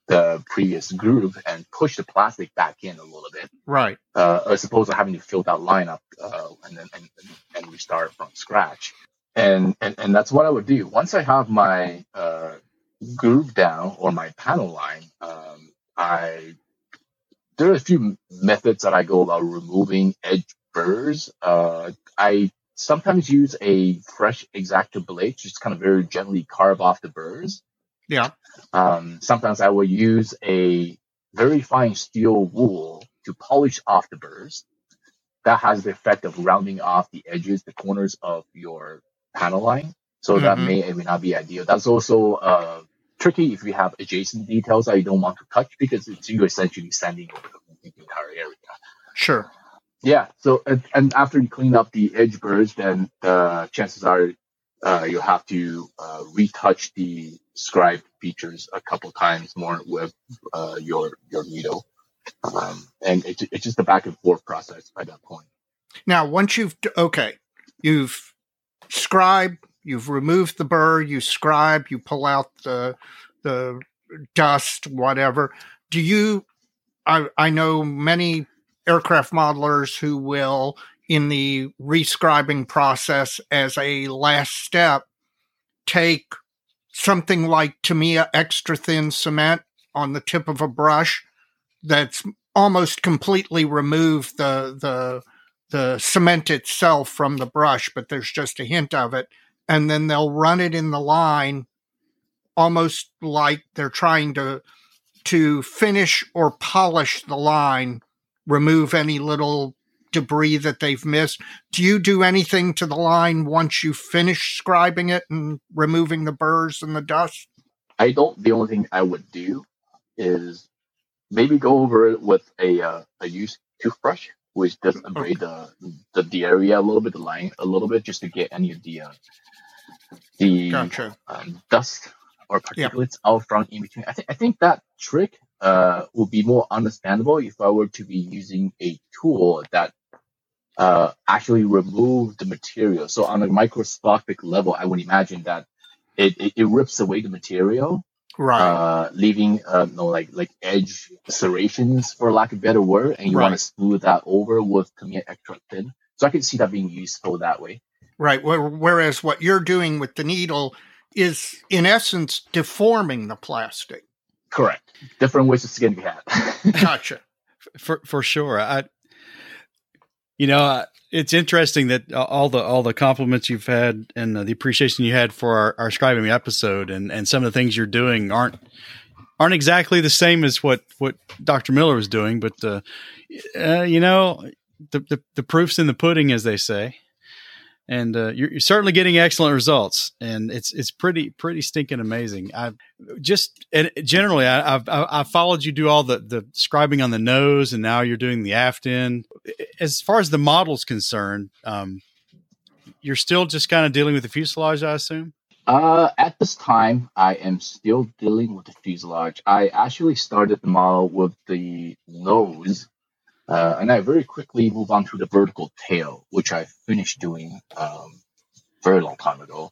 the previous groove and push the plastic back in a little bit, Right. uh, as opposed to having to fill that line up uh, and then and, and restart from scratch. And, and and that's what I would do. Once I have my uh, groove down or my panel line, um, I there are a few methods that I go about removing edge burrs. Uh, I sometimes use a fresh X-Acto blade, to just kind of very gently carve off the burrs. Yeah. Um, sometimes I will use a very fine steel wool to polish off the burrs. That has the effect of rounding off the edges, the corners of your panel line. So that Mhm. may or may not be ideal. That's also uh, tricky if you have adjacent details that you don't want to touch because it's you essentially sanding over the entire area. Sure. Yeah. So and, and after you clean up the edge burrs, then uh, chances are uh, you'll have to uh, retouch the scribe features a couple times more with uh, your your needle, um, and it, it's just a back and forth process by that point. Now, once you've okay, you've scribed, you've removed the burr, you scribe, you pull out the the dust, whatever. Do you? I I know many aircraft modelers who will, in the rescribing process, as a last step, take something like Tamiya extra thin cement on the tip of a brush that's almost completely remove the the the cement itself from the brush, but there's just a hint of it. And then they'll run it in the line almost like they're trying to to finish or polish the line, remove any little debris that they've missed. Do you do anything to the line once you finish scribing it and removing the burrs and the dust? I don't. The only thing I would do is maybe go over it with a uh, a used toothbrush, which does abrade the, the the area a little bit, the line a little bit, just to get any of the uh, the Gotcha. um, dust or Yeah. particulates out front in between. I think I think that trick uh, would be more understandable if I were to be using a tool that uh, actually remove the material. So on a microscopic level, I would imagine that it, it, it rips away the material, Right. uh, leaving uh, no like like edge serrations for lack of a better word, and you want to smooth that over with Tamiya extra thin. So I can see that being useful that way. Right. where- Whereas what you're doing with the needle is, in essence, deforming the plastic. Correct. Different ways to skin the cat. Gotcha. for for sure. I, you know, uh, it's interesting that all the all the compliments you've had and uh, the appreciation you had for our, our scribing episode and and some of the things you're doing aren't aren't exactly the same as what what Dr. Miller was doing, but uh, uh, you know, the, the the proof's in the pudding, as they say and uh, you're, you're, certainly getting excellent results and it's it's pretty pretty stinking amazing. I've just and generally I, I've followed you do all the the scribing on the nose and now you're doing the aft end. As far as the model's concerned um, you're still just kind of dealing with the fuselage i assume? Uh, at this time, I am still dealing with the fuselage. I actually started the model with the nose uh, and I very quickly move on to the vertical tail, which I finished doing um, very long time ago.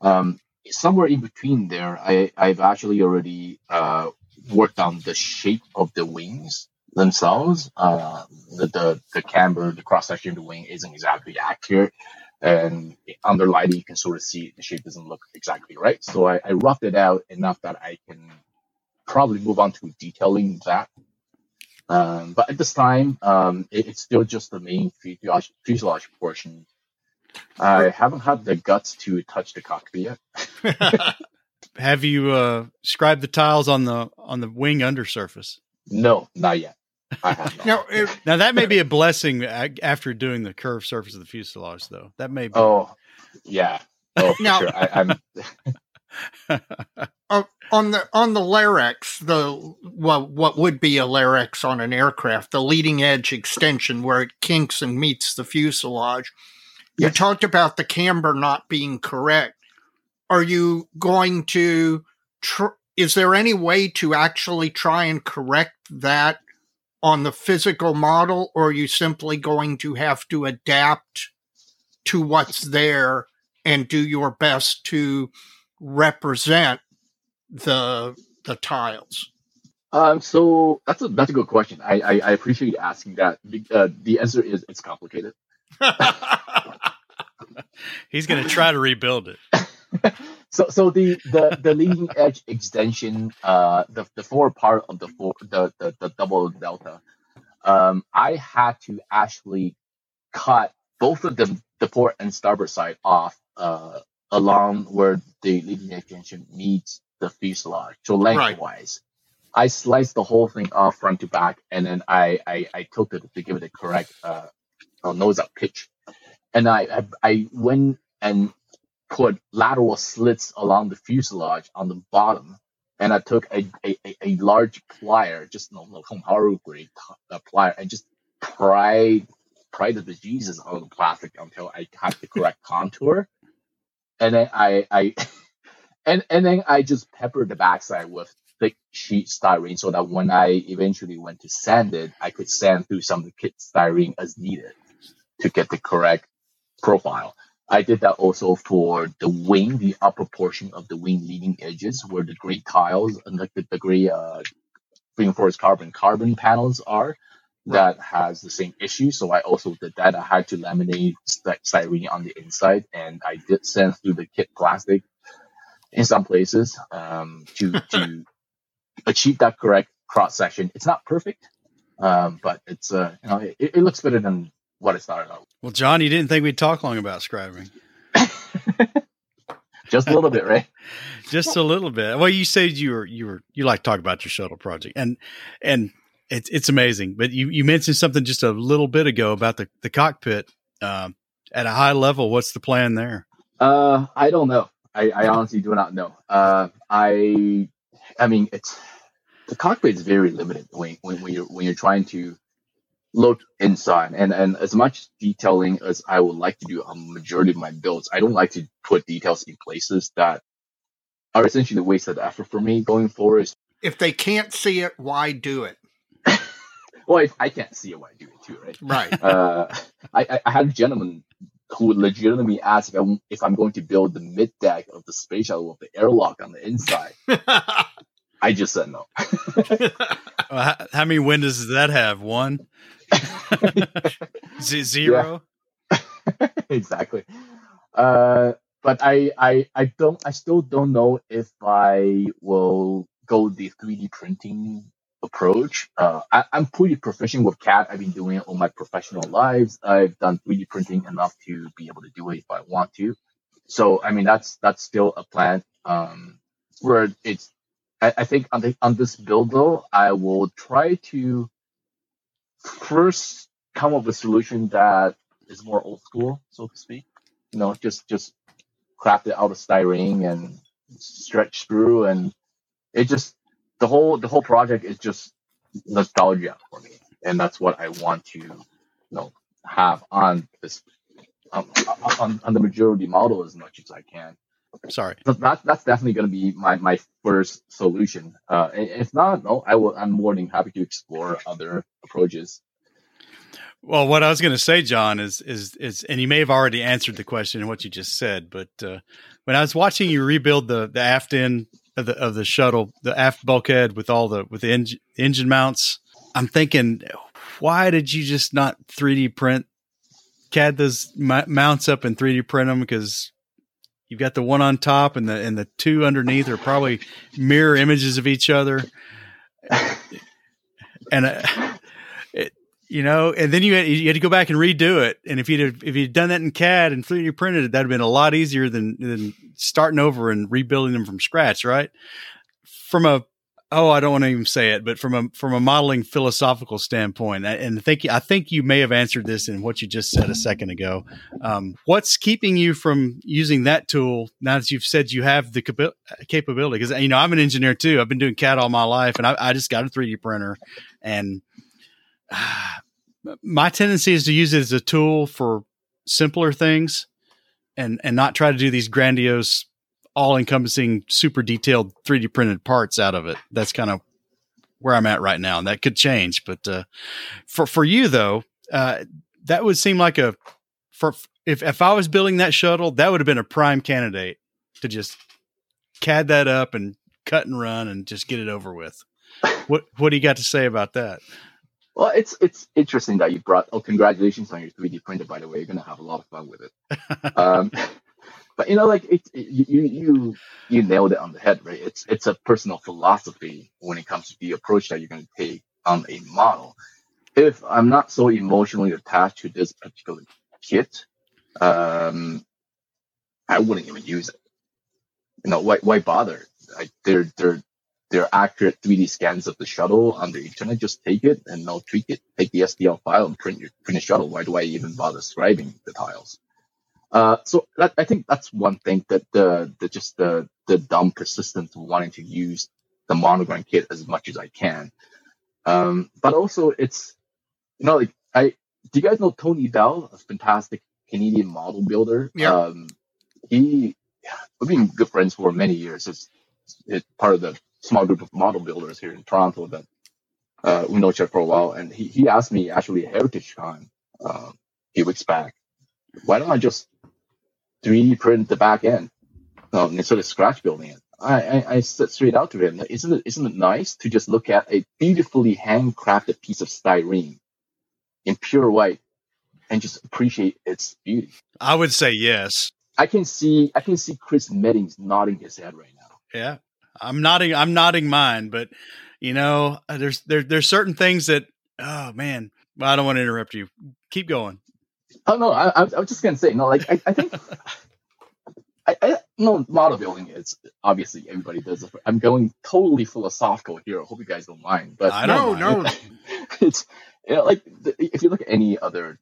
Um, somewhere in between there, I, I've actually already uh, worked on the shape of the wings themselves. Uh, the, the, the camber, the cross section of the wing isn't exactly accurate. And under lighting, you can sort of see the shape doesn't look exactly right. So I, I roughed it out enough that I can probably move on to detailing that um, but at this time, um, it, it's still just the main fuselage, fuselage portion. I haven't had the guts to touch the cockpit yet. Have you uh, scribed the tiles on the on the wing undersurface? No, not yet. now, now that may be a blessing after doing the curved surface of the fuselage, though. That may be. Oh, yeah. Oh, now, sure. I, am uh, on the on the LERX, the well, what would be a LERX on an aircraft, the leading edge extension where it kinks and meets the fuselage. Yes. You talked about the camber not being correct. Are you going to? Tr- is there any way to actually try and correct that on the physical model, or are you simply going to have to adapt to what's there and do your best to represent the the tiles? Um, so that's a that's a good question. I I, I appreciate you asking that. Uh, the answer is it's complicated. He's going to try to rebuild it. so so the the the leading edge extension, uh, the the forward part of the four, the, the the double delta, um, I had to actually cut both of them, the port and starboard side off, uh, along where the leading edge extension meets the fuselage. So lengthwise, right. I sliced the whole thing off front to back, and then I I, I tilted it to give it the correct uh, uh, nose up pitch. And I, I I went and put lateral slits along the fuselage on the bottom, and I took a a, a large plier, just no no Haru grade uh, plier, and just pried pried the Jesus out of the plastic until I had the correct contour. And then I I and and then I just peppered the backside with thick sheet styrene so that when I eventually went to sand it, I could sand through some of the kit styrene as needed to get the correct profile. I did that also for the wing, the upper portion of the wing leading edges where the gray tiles and like the, the gray uh, reinforced carbon carbon panels are. That has the same issue. So I also did that. I had to laminate styrene on the inside and I did sand through the kit plastic in some places um, to to achieve that correct cross section. It's not perfect, um, but it's uh, you know it, it, looks better than what it started out. Well, John, you didn't think we'd talk long about scribing. Just a little bit, right? Just a little bit. Well, you said you were you were you like to talk about your shuttle project, and and it's it's amazing. But you you mentioned something just a little bit ago about the the cockpit uh, at a high level. What's the plan there? Uh, I don't know. I, I honestly do not know. Uh, I, I mean, it's the cockpit is very limited when, when, when you're when you're trying to look inside. And and as much detailing as I would like to do on majority of my builds, I don't like to put details in places that are essentially a waste of effort for me going forward. If they can't see it, why do it? well, if I can't see it, why do it too, right? Right. Uh, I, I had a gentleman who would legitimately ask if I'm, if I'm going to build the mid deck of the space shuttle with the airlock on the inside. I just said no. how, how, many windows does that have? One? Zero? exactly. Uh, but I, I, I don't, I still don't know if I will go the 3D printing approach. Uh, I, I'm pretty proficient with CAD. I've been doing it all my professional lives. I've done 3D printing enough to be able to do it if I want to. So, I mean, that's, that's still a plan. Um, where it's, I, I think on the, on this build though, I will try to first come up with a solution that is more old school, so to speak. You know, just, just craft it out of styrene and stretch sprue, and it just the whole the whole project is just nostalgia for me, and that's what I want to you know have on this um, on, on the majority model as much as I can. Sorry, So that that's definitely going to be my my first solution. Uh, if not, no, I will. I'm more than happy to explore other approaches. Well, what I was going to say, John, is is is, and you may have already answered the question in what you just said, but uh, when I was watching you rebuild the the aft end of the of the shuttle, the aft bulkhead with all the with the engine engine mounts, I'm thinking, why did you just not 3D print CAD those m- mounts up and 3D print them? Because you've got the one on top and the and the two underneath are probably mirror images of each other, and. Uh, you know, and then you had, you had to go back and redo it. And if you'd if you'd done that in CAD and 3D printed it, that'd have been a lot easier than than starting over and rebuilding them from scratch, right? From a oh, I don't want to even say it, but from a from a modeling philosophical standpoint, and I think I think you may have answered this in what you just said a second ago. Um, what's keeping you from using that tool now that you've said you have the capa- capability? Because you know I'm an engineer too. I've been doing CAD all my life, and I, I just got a 3D printer, and my tendency is to use it as a tool for simpler things and and not try to do these grandiose all encompassing super detailed 3d printed parts out of it. That's kind of where i'm at right now and that could change but uh, for for you though uh, that would seem like a for if if i was building that shuttle that would have been a prime candidate to just cad that up and cut and run and just get it over with. What what do you got to say about that Well, it's it's interesting that you brought. Oh, congratulations on your 3D printer, by the way. You're gonna have a lot of fun with it. Um, but you know, like it, it, you you you nailed it on the head, right? It's it's a personal philosophy when it comes to the approach that you're gonna take on a model. If I'm not so emotionally attached to this particular kit, um, I wouldn't even use it. You know, why why bother? Like they're they're they're accurate 3D scans of the shuttle on the internet. Just take it and now tweak it. Take the STL file and print your print a shuttle. Why do I even bother scribing the tiles? Uh, so that, I think that's one thing that the, the just the the dumb persistence of wanting to use the monogram kit as much as I can. Um, but also it's you know like I do you guys know Tony Bell, a fantastic Canadian model builder? Yeah. Um, he we've been good friends for many years. It's, it's part of the small group of model builders here in Toronto that uh, we know each other for a while. And he, he asked me actually Heritage Con uh, a few weeks back, why don't I just 3D print the back end um, instead of scratch building it? I, I, I said straight out to him, isn't it, isn't it nice to just look at a beautifully handcrafted piece of styrene in pure white and just appreciate its beauty? I would say yes. I can see I can see Chris Meddings nodding his head right now. Yeah, I'm nodding. I'm nodding mine, but you know, uh, there's there there's certain things that. Oh man, well, I don't want to interrupt you. Keep going. Oh no, I, I, was just gonna say no. Like I, I think I, I no model building is obviously everybody does it. I'm going totally philosophical here. I hope you guys don't mind, but I No, don't no. it's you know, like if you look at any other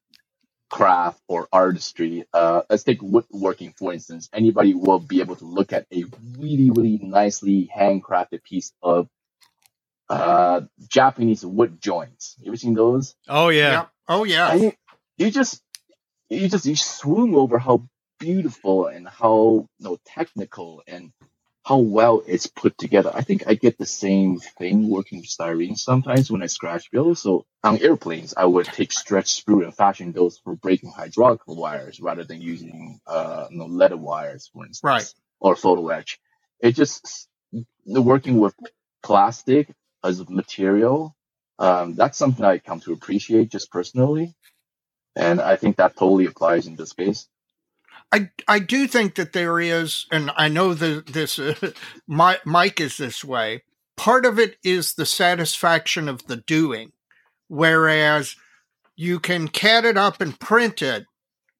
craft or artistry, uh, let's take woodworking for instance. Anybody will be able to look at a really, really nicely handcrafted piece of uh, Japanese wood joints. You ever seen those? Oh yeah, Yep. Oh yeah. I, you just, you just, you swoon over how beautiful and how you know, technical and how well it's put together. I think I get the same thing working with styrene sometimes when I scratch build. So on airplanes, I would take stretch sprue and fashion those for breaking hydraulic wires rather than using uh, you know, leaded wires, for instance, Right. or photo etch. It just the working with plastic as a material. Um, that's something I come to appreciate just personally, and I think that totally applies in this case. I I do think that there is, and I know that this uh, Mi- Mike is this way. part of it is the satisfaction of the doing, whereas you can CAD it up and print it,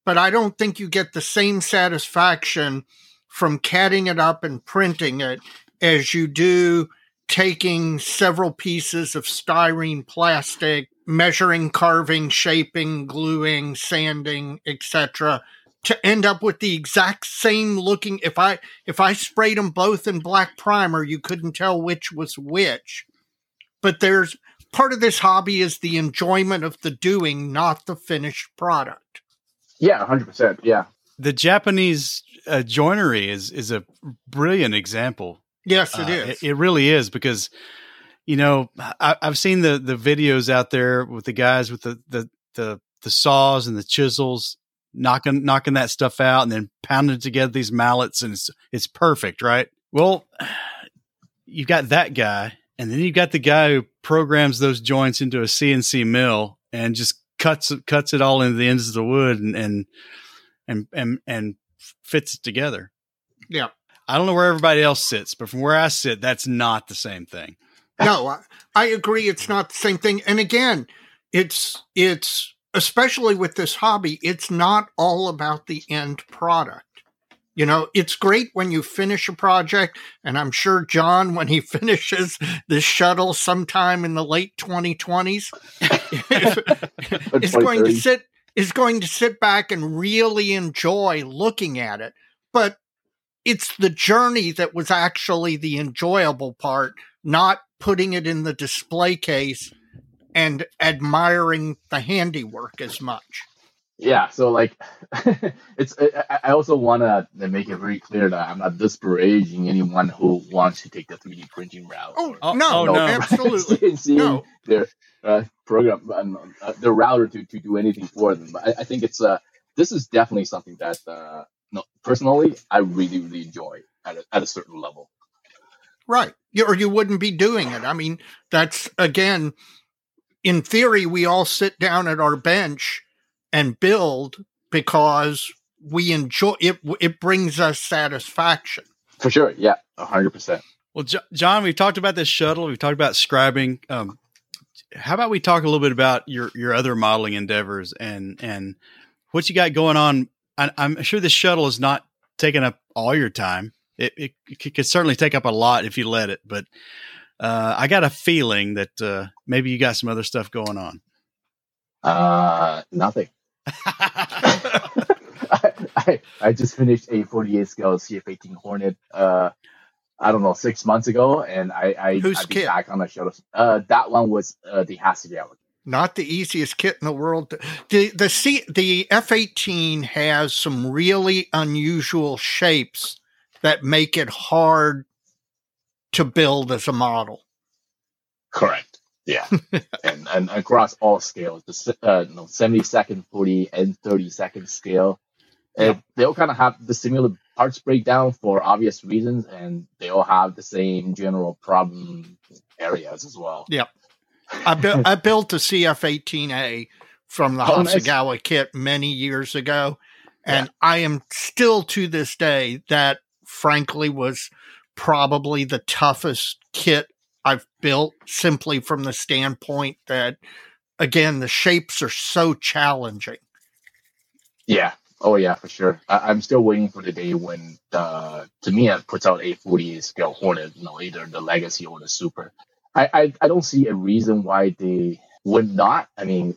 but I don't think you get the same satisfaction from CADing it up and printing it as you do taking several pieces of styrene plastic, measuring, carving, shaping, gluing, sanding, etc to end up with the exact same looking if i if i sprayed them both in black primer you couldn't tell which was which. But there's part of this hobby is the enjoyment of the doing not the finished product. Yeah 100% yeah. The japanese uh, joinery is is a brilliant example. Yes it uh, is. It, it, really is because you know I, have seen the the videos out there with the guys with the the the the saws and the chisels knocking knocking that stuff out and then pounding together these mallets and it's it's perfect, right? Well, you've got that guy, and then you've got the guy who programs those joints into a CNC mill and just cuts cuts it all into the ends of the wood and and and and, and fits it together. Yeah. I don't know where everybody else sits, but from where I sit, that's not the same thing. no, I, I agree. It's not the same thing. And again, it's it's especially with this hobby, it's not all about the end product. You know, it's great when you finish a project, and I'm sure John, when he finishes the shuttle sometime in the late 2020s, is going to sit is going to sit back and really enjoy looking at it. But it's the journey that was actually the enjoyable part, not putting it in the display case and admiring the handiwork as much. Yeah, so like, it's. I also want to make it very clear that I'm not disparaging anyone who wants to take the 3D printing route. Oh, or, no, no, absolutely, no. Their uh, program, uh, their router to, to do anything for them. But I, I think it's uh, this is definitely something that uh, no, personally, I really really enjoy at a, at a certain level. Right, or you wouldn't be doing it. I mean, that's again in theory, we all sit down at our bench and build because we enjoy it. It brings us satisfaction. For sure. Yeah. hundred percent. Well, John, we've talked about this shuttle. We've talked about scribing. Um, how about we talk a little bit about your, your other modeling endeavors and, and what you got going on? I, I'm sure this shuttle is not taking up all your time. It, it, it could certainly take up a lot if you let it, but uh, I got a feeling that uh, maybe you got some other stuff going on. Uh, nothing. I, I, I, just finished a 48 scale CF18 Hornet. Uh, I don't know, six months ago, and I I Who's I kit? back on the show. Uh, that one was uh, the Hasegawa. Not the easiest kit in the world. The the C the F18 has some really unusual shapes that make it hard to build as a model. Correct. Yeah, and and across all scales, the uh, no, seventy second, forty, and thirty second scale, they all kind of have the similar parts breakdown for obvious reasons, and they all have the same general problem areas as well. Yep. I built I built a CF18A from the oh, Hasegawa nice. kit many years ago, and yeah. I am still to this day that frankly was probably the toughest kit I've built simply from the standpoint that, again, the shapes are so challenging. Yeah. Oh, yeah, for sure. I- am still waiting for the day when uh, the Tamiya puts out a 48 scale Hornet, you know, either the Legacy or the Super. I, I, I don't see a reason why they would not. I mean,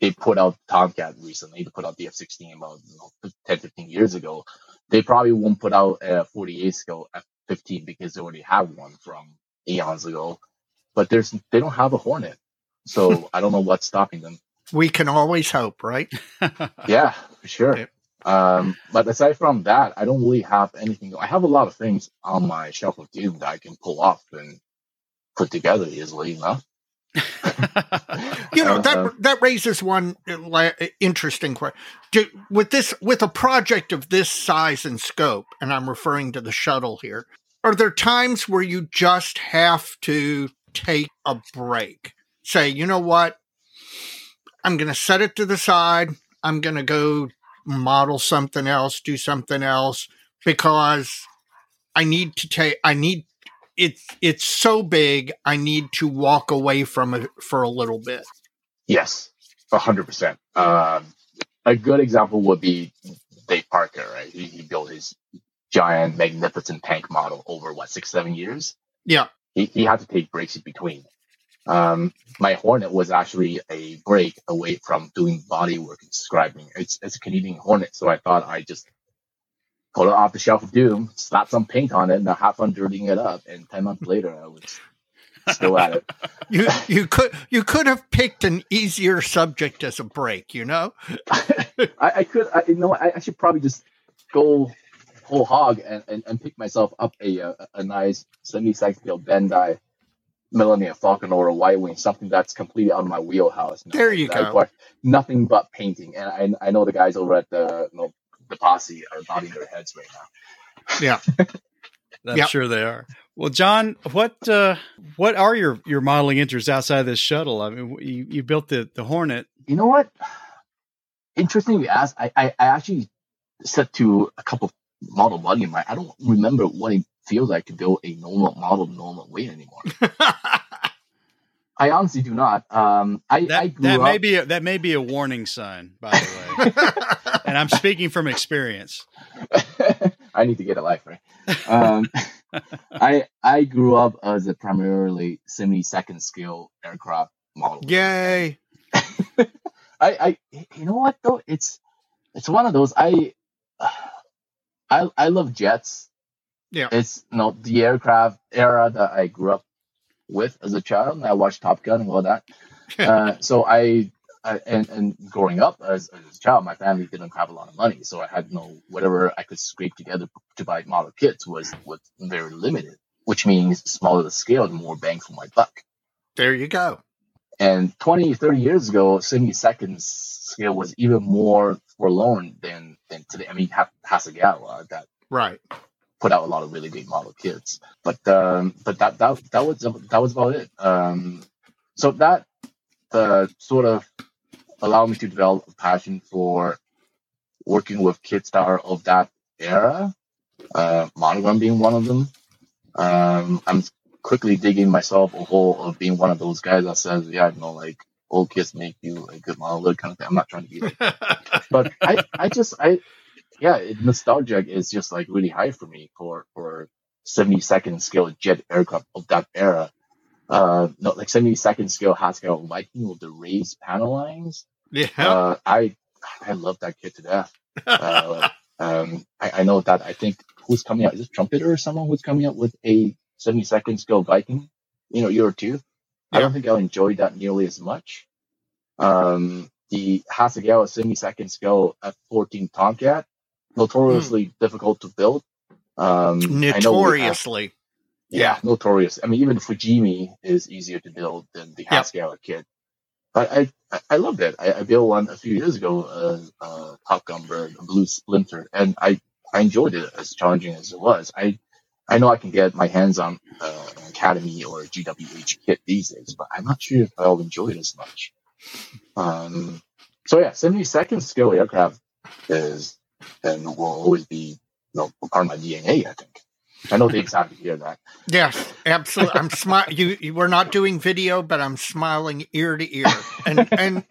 they put out Tomcat recently, they put out the F16 about you know, 10, 15 years ago. They probably won't put out a 48 scale 15 because they already have one from eons ago. But there's they don't have a Hornet, so I don't know what's stopping them. We can always hope, right? yeah, for sure. Um, but aside from that, I don't really have anything. I have a lot of things on my shelf of doom that I can pull off and put together easily enough. You know that uh, that raises one uh, interesting question. Do, with this, with a project of this size and scope, and I'm referring to the shuttle here, are there times where you just have to take a break? Say, you know what? I'm going to set it to the side. I'm going to go model something else, do something else because I need to take, I need, it's it's so big I need to walk away from it for a little bit. Yes, hundred percent. Um, a good example would be Dave Parker, right? He, he built his giant, magnificent tank model over what six, seven years. Yeah, he, he had to take breaks in between. Um, my Hornet was actually a break away from doing body work and scribing. It's, it's a Canadian Hornet, so I thought I just pull it off the shelf of Doom, slap some paint on it, and I have fun dirtying it up. And ten months later, I was still at it. you you could you could have picked an easier subject as a break, you know. I, I, could, I, you know, I, I, should probably just go whole hog and, and, and pick myself up a a, a nice semi-side scale Bandai Millennium Falcon or a Y-Wing, something that's completely out of my wheelhouse. there you go. Nothing but painting, and I, I know the guys over at the you know, the posse are nodding their heads right now. Yeah, I'm yep. sure they are. Well, John, what uh, what are your your modeling interests outside of this shuttle? I mean, you, you built the the Hornet. You know what? Interesting you ask. I, I, I actually said to a couple model buddy of mine, I don't remember what it feels like to build a normal model normal way anymore. I honestly do not. Um, I that, I that up, may be a, that may be a warning sign, by the way, and I'm speaking from experience. I need to get a life right. Um, I I grew up as a primarily semi second scale aircraft model. Yay! I I you know what though it's it's one of those I I I love jets. Yeah. It's you know the aircraft era that I grew up with as a child. And I watched Top Gun and all that. uh, so I, I, and and growing up as, as, a child, my family didn't have a lot of money, so I had no whatever I could scrape together to buy model kits was was very limited. Which means smaller the scale, the more bang for my buck. There you go. And 20, 30 years ago, semi seconds scale was even more forlorn than than today. I mean, Hasegawa that right put out a lot of really great model kits, but um, but that that that was that was about it. Um, so that uh, sort of allowed me to develop a passion for working with kits that are of that era. Uh, Monogram being one of them. Um, I'm quickly digging myself a hole of being one of those guys that says, yeah, you know, like old kids make you a good model kind of thing. I'm not trying to be like that. but I, I just, I, yeah, it, nostalgia is just like really high for me for, for 70 second scale jet aircraft of that era. Uh, no, like 70 second scale Haskell Viking with the raised panel lines. Yeah. Uh, I, I love that kit to death. Uh, um, I, I know that I think who's coming out is it Trumpeter or someone who's coming out with a 70 second scale Viking, you know, year or two. Yeah. I don't think I'll enjoy that nearly as much. Um, the Hasegawa 70 second scale F14 Tomcat, notoriously mm. difficult to build. Um, notoriously. Have, yeah, notorious. I mean, even Fujimi is easier to build than the Hasegawa yep. kit. But I, I, I loved it. I, I, built one a few years ago, uh, uh, Top Gun Bird, a Blue Splinter, and I, I enjoyed it as challenging as it was. I, I know I can get my hands on uh, an Academy or a GWH kit these days, but I'm not sure if I'll enjoy it as much. Um, so yeah, 70 second scale aircraft is and will always be you know, part of my DNA, I think. I know they excited to hear that. Yes, absolutely. I'm smiling. You, you, we're not doing video, but I'm smiling ear to ear, and and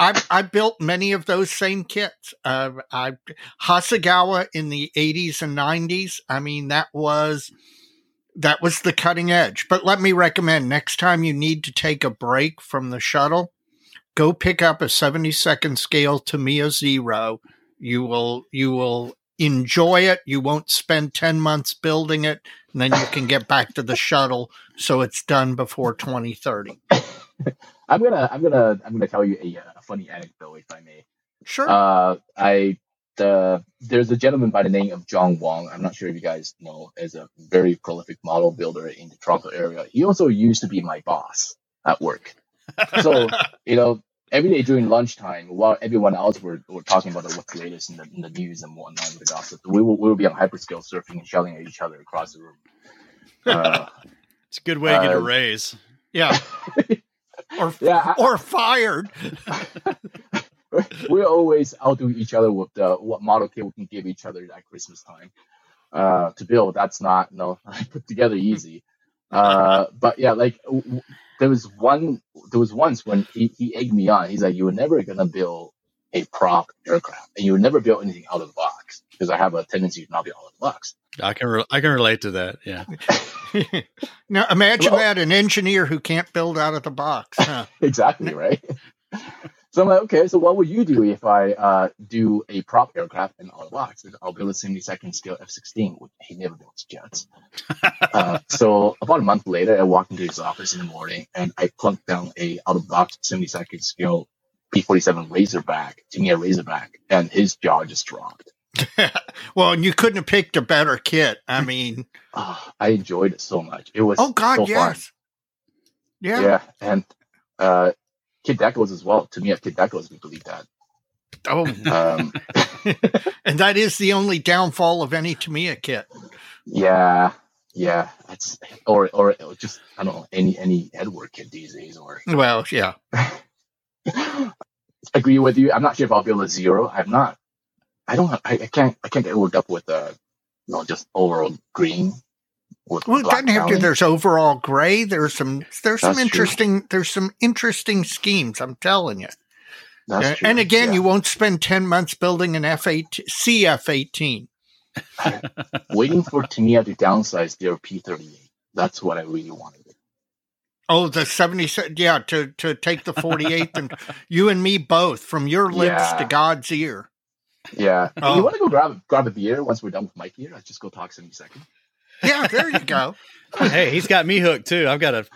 I I built many of those same kits. Uh, I Hasegawa in the 80s and 90s. I mean, that was that was the cutting edge. But let me recommend next time you need to take a break from the shuttle, go pick up a 72nd scale Tamiya Zero. You will you will enjoy it. You won't spend 10 months building it, and then you can get back to the shuttle so it's done before 2030. I'm gonna I'm gonna I'm gonna tell you a, uh, a funny anecdote if I may. Sure. Uh, I the there's a gentleman by the name of John Wong. I'm not sure if you guys know, is a very prolific model builder in the Toronto area. He also used to be my boss at work. So you know, every day during lunchtime, while everyone else were, were talking about what's the latest in the, in the news and whatnot, the gossip, we will, we will be on hyperscale surfing and shouting at each other across the room. Uh, it's a good way to get a uh, raise. Yeah. or yeah, or fired. we always outdo each other with the what model kit we can give each other at Christmas time uh, to build. That's not no put together easy. uh, but yeah, like w- there was one, there was once when he, he egged me on. He's like, "You were never gonna build a prop aircraft, and you would never build anything out of the box because I have a tendency to not be out of the box." I can re- I can relate to that. Yeah. now imagine Well- that an engineer who can't build out of the box. Huh? exactly right. so I'm like, okay, so what would you do if I uh, do a prop aircraft and out of the box? I'll build a 72nd scale F-16. which He never builds jets. uh, so about a month later, I walked into his office in the morning and I plunked down a out-of-box 72nd scale P-47 Razorback, Tamiya Razorback, and his jaw just dropped. well, and you couldn't have picked a better kit. I mean, Ah, I enjoyed it so much. It was oh God, so fun. yes, yeah. Yeah, and uh, Kid Decos as well. To me, at Kid Decos, we believe that. Oh, Um, and that is the only downfall of any Tamiya kit. Yeah, yeah. That's or or just I don't know any any headwork kit these days. Or Well, yeah. agree with you. I'm not sure if I'll build a zero. I'm not. I don't. I, I can't. I can't get worked up with uh, you know, just overall green. With Well, it black doesn't have to. There's overall gray. There's some. There's some That's true. interesting. There's some interesting schemes. I'm telling you. That's Uh, true. and again, yeah. you won't spend ten months building an F8 CF18. waiting for Tamiya to downsize their P38. That's what I really wanted. Oh, the seventy seven. Yeah, to to take the 48th and you and me both from your lips Yeah. to God's ear. Yeah. Oh. You want to go grab grab a beer once we're done with Mike here? Let's just go talk 70 seconds. Yeah, there you go. hey, he's got me hooked too. I've got a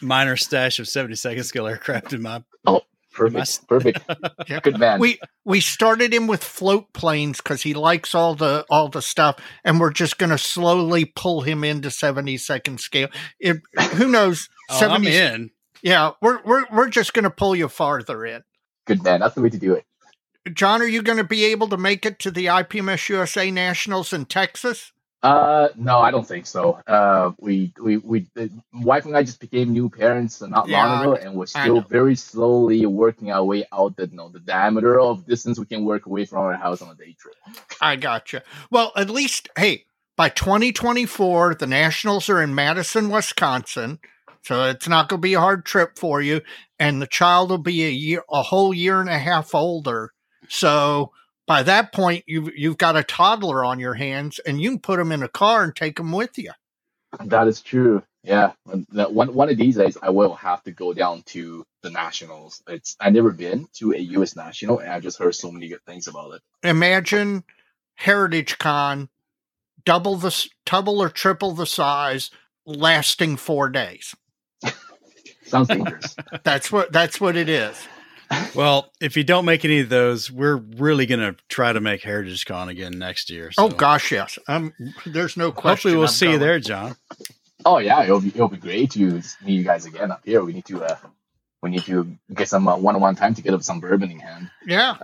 minor stash of 72nd scale aircraft in my. Oh, perfect. Must- Perfect. Yeah. Good man. we we started him with float planes because he likes all the all the stuff, and we're just going to slowly pull him into seventy second scale. It, who knows? Oh, I'm 70 in. Yeah, we're we're we're just going to pull you farther in. Good man. That's the way to do it. John, are you going to be able to make it to the IPMS USA Nationals in Texas? Uh, no, I don't think so. Uh, we, we, we, the wife and I just became new parents not Yeah, long ago, and we're still very slowly working our way out the, you know, the diameter of distance we can work away from our house on a day trip. I gotcha. Well, at least hey, by 2024, the Nationals are in Madison, Wisconsin, so it's not going to be a hard trip for you, and the child will be a year, a whole year and a half older. So by that point, you've you've got a toddler on your hands, and you can put them in a car and take them with you. That is true. Yeah, one one of these days I will have to go down to the nationals. It's I never been to a U.S. national, and I've just heard so many good things about it. Imagine Heritage Con, double the double or triple the size, lasting four days. Sounds dangerous. That's what that's what it is. Well, if you don't make any of those, we're really going to try to make Heritage Con again next year. Oh gosh, yes. Um, there's no question. Hopefully, we'll I'm see you there, John. oh yeah, it'll be it'll be great to meet you guys again up here. We need to uh, we need to get some uh, one-on-one time to get up some bourbon in hand. Yeah,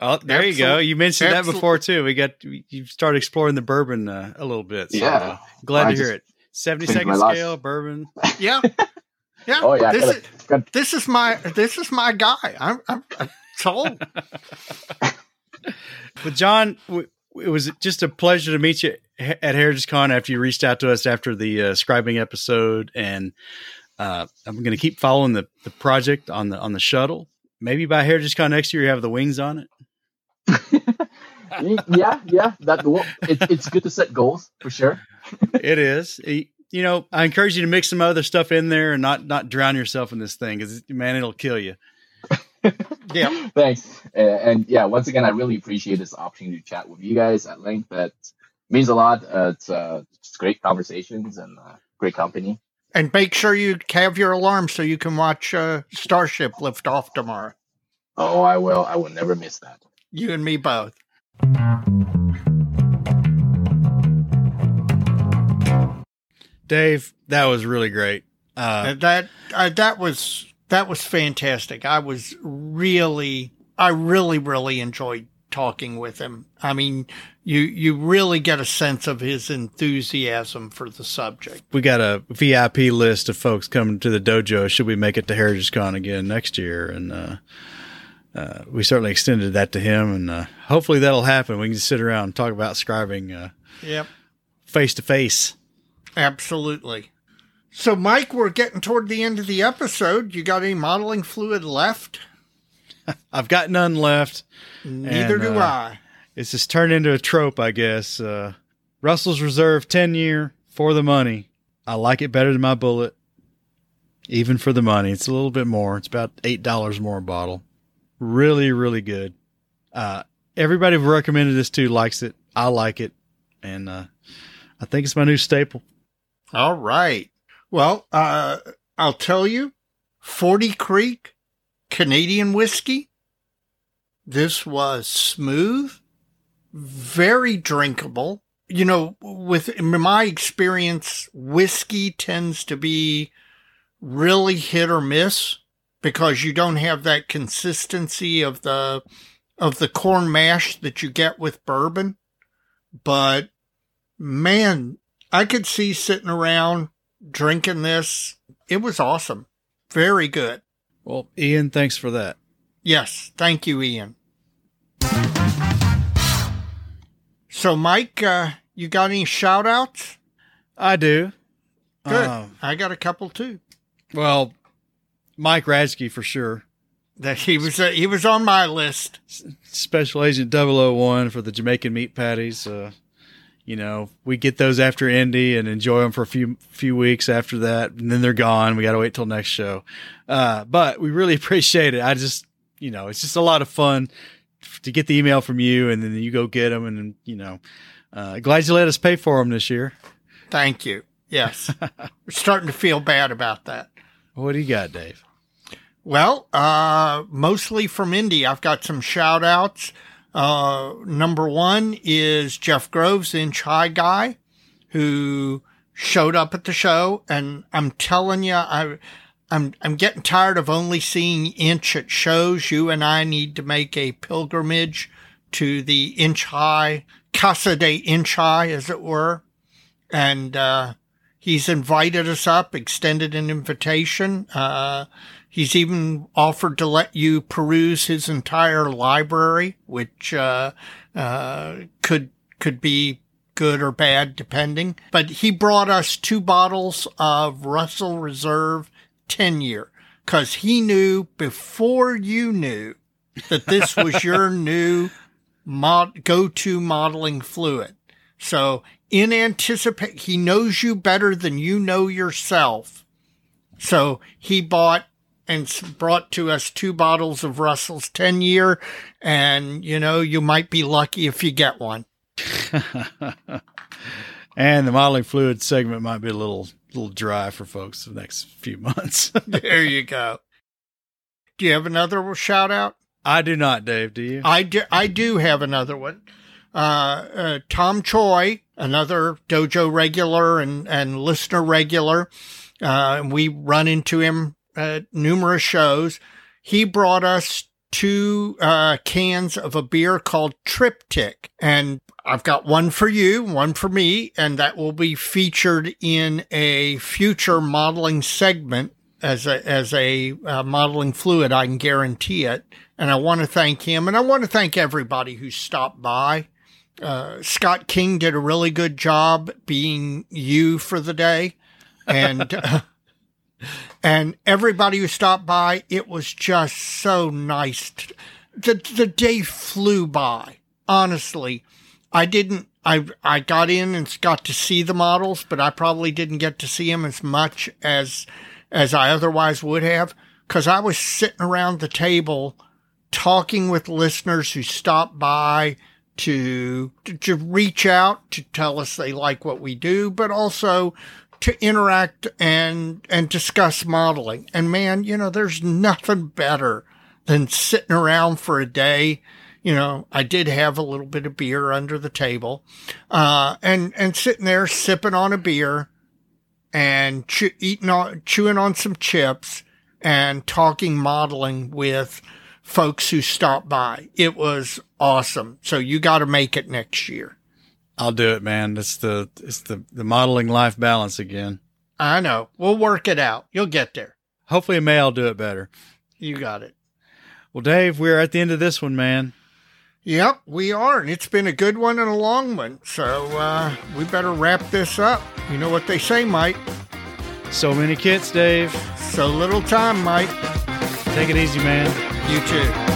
Oh, there you go. You mentioned that before too. We got you started exploring the bourbon uh, a little bit. So, Yeah. uh, glad I to hear it. Seventy second finished second my last- scale bourbon. yeah, yeah. Oh yeah, this gotta- is gotta- this is my this is my guy. I'm I'm, I'm sold. But John, it was just a pleasure to meet you he- at Heritage Con after you reached out to us after the uh, scribing episode, and uh, I'm going to keep following the, the project on the on the shuttle. Maybe by Heritage Con next year, you have the wings on it. yeah, yeah. That well, it, it's good to set goals for sure. it is. Y- You know, I encourage you to mix some other stuff in there and not not drown yourself in this thing because man, it'll kill you. Yeah, Thanks. Uh, and yeah, once again, I really appreciate this opportunity to chat with you guys at length. That means a lot. Uh, it's uh, just great conversations and uh, great company. and make sure you have your alarm so you can watch uh, Starship lift off tomorrow. Oh, I will. I will never miss that. You and me both. Dave, that was really great. Uh, Uh, that uh, that was that was fantastic. I was really, I really, really enjoyed talking with him. I mean, you you really get a sense of his enthusiasm for the subject. we got a VIP list of folks coming to the dojo. Should we make it to Heritage Con again next year? And uh, uh, we certainly extended that to him, and uh, hopefully that'll happen. We can just sit around and talk about scribing Yep, face to face. Absolutely. So, Mike, we're getting toward the end of the episode. You got any modeling fluid left? I've got none left. Neither And, do uh, I. It's just turned into a trope, I guess. Uh, Russell's Reserve 10 year for the money. I like it better than my Bulleit, even for the money. It's a little bit more. It's about $8 more a bottle. Really, really good. Uh, everybody I've recommended this to likes it. I like it. And uh, I think it's my new staple. All right. Well, uh, I'll tell you, 40 Creek Canadian whiskey. This was smooth, very drinkable. You know, with my experience, whiskey tends to be really hit or miss because you don't have that consistency of the of the corn mash that you get with bourbon. But man, I could see sitting around drinking this. It was awesome. Very good. Well, Ian, thanks for that. Yes. Thank you, Ian. So, Mike, uh, you got any shout outs? I do. Good. Uh, I got a couple too. well, Mike Radsky for sure. That he was uh, he was on my list. Special Agent 001 for the Jamaican meat patties. Uh, you know, we get those after Indy and enjoy them for a few few weeks after that, and then they're gone. We got to wait till next show. Uh, but we really appreciate it. I just, you know, it's just a lot of fun to get the email from you, and then you go get them, and you know, uh, glad you let us pay for them this year. Thank you. Yes. We're starting to feel bad about that. What do you got, Dave? Well, uh, mostly from Indy. I've got some shout outs. Uh, number one is Jeff Groves, Inch High guy, who showed up at the show. And I'm telling you, I, I'm, I'm getting tired of only seeing Inch at shows. You and I need to make a pilgrimage to the Inch High, Casa de Inch High, as it were. And, uh, he's invited us up, extended an invitation. Uh, He's even offered to let you peruse his entire library, which uh, uh, could could be good or bad depending. But he brought us two bottles of Russell Reserve 10 year because he knew before you knew that this was your new mod- go-to modeling fluid. So in anticipate, he knows you better than you know yourself. So he bought and brought to us two bottles of Russell's 10 year. And, you know, you might be lucky if you get one. and the modeling fluid segment might be a little little dry for folks the next few months. there you go. Do you have another shout out? I do not, Dave. Do you? I do, I do have another one. Uh, uh, Tom Choi, another dojo regular and, and listener regular. Uh, we run into him at numerous shows. He brought us two, uh, cans of a beer called Triptych. And I've got one for you, one for me, and that will be featured in a future modeling segment as a, as a uh, modeling fluid. I can guarantee it. And I want to thank him and I want to thank everybody who stopped by. Uh, Scott King did a really good job being you for the day. And, and everybody who stopped by, it was just so nice. The, the day flew by. Honestly, I didn't, I, I got in and got to see the models, but I probably didn't get to see them as much as, as I otherwise would have. Cause I was sitting around the table talking with listeners who stopped by to, to, to reach out to tell us they like what we do, but also to interact and, and discuss modeling. And man, you know, there's nothing better than sitting around for a day. You know, I did have a little bit of beer under the table, uh, and, and sitting there sipping on a beer and chew, eating on, chewing on some chips and talking modeling with folks who stopped by. It was awesome. So you got to make it next year. I'll do it, man. It's the it's the the modeling life balance again. I know. We'll work it out. You'll get there. Hopefully, in May I'll do it better. You got it. Well, Dave, we're at the end of this one, man. Yep, we are. And it's been a good one and a long one. So uh, we better wrap this up. You know what they say, Mike. So many kits, Dave. So little time, Mike. Take it easy, man. You too.